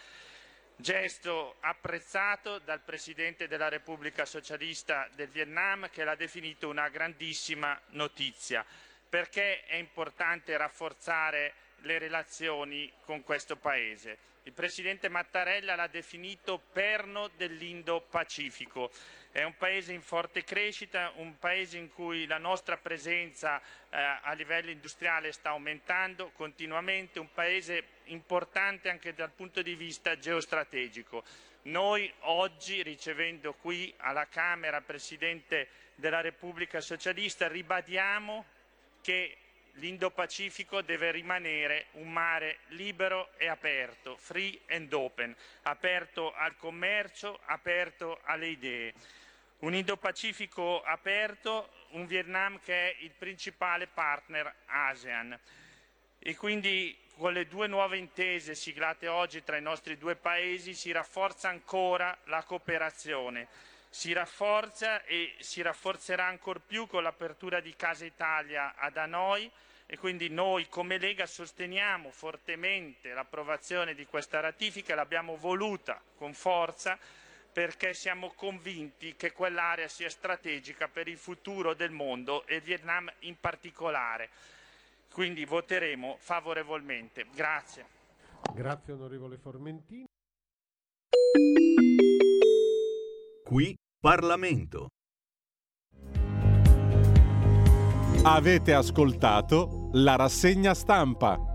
Gesto apprezzato dal Presidente della Repubblica Socialista del Vietnam che l'ha definito una grandissima notizia perché è importante rafforzare le relazioni con questo Paese. Il Presidente Mattarella l'ha definito perno dell'Indo-Pacifico è un paese in forte crescita, un paese in cui la nostra presenza eh, a livello industriale sta aumentando continuamente, un paese importante anche dal punto di vista geostrategico. Noi oggi, ricevendo qui alla Camera il Presidente della Repubblica Socialista, ribadiamo che l'Indo-Pacifico deve rimanere un mare libero e aperto, free and open, aperto al commercio, aperto alle idee. Un Indo-Pacifico aperto, un Vietnam che è il principale partner ASEAN. E quindi con le due nuove intese siglate oggi tra i nostri due paesi si rafforza ancora la cooperazione, si rafforza e si rafforzerà ancor più con l'apertura di Casa Italia ad Hanoi e quindi noi come Lega sosteniamo fortemente l'approvazione di questa ratifica, l'abbiamo voluta con forza perché siamo convinti che quell'area sia strategica per il futuro del mondo e il Vietnam in particolare. Quindi voteremo favorevolmente. Grazie. Grazie onorevole Formentini. Qui Parlamento. Avete ascoltato la rassegna stampa.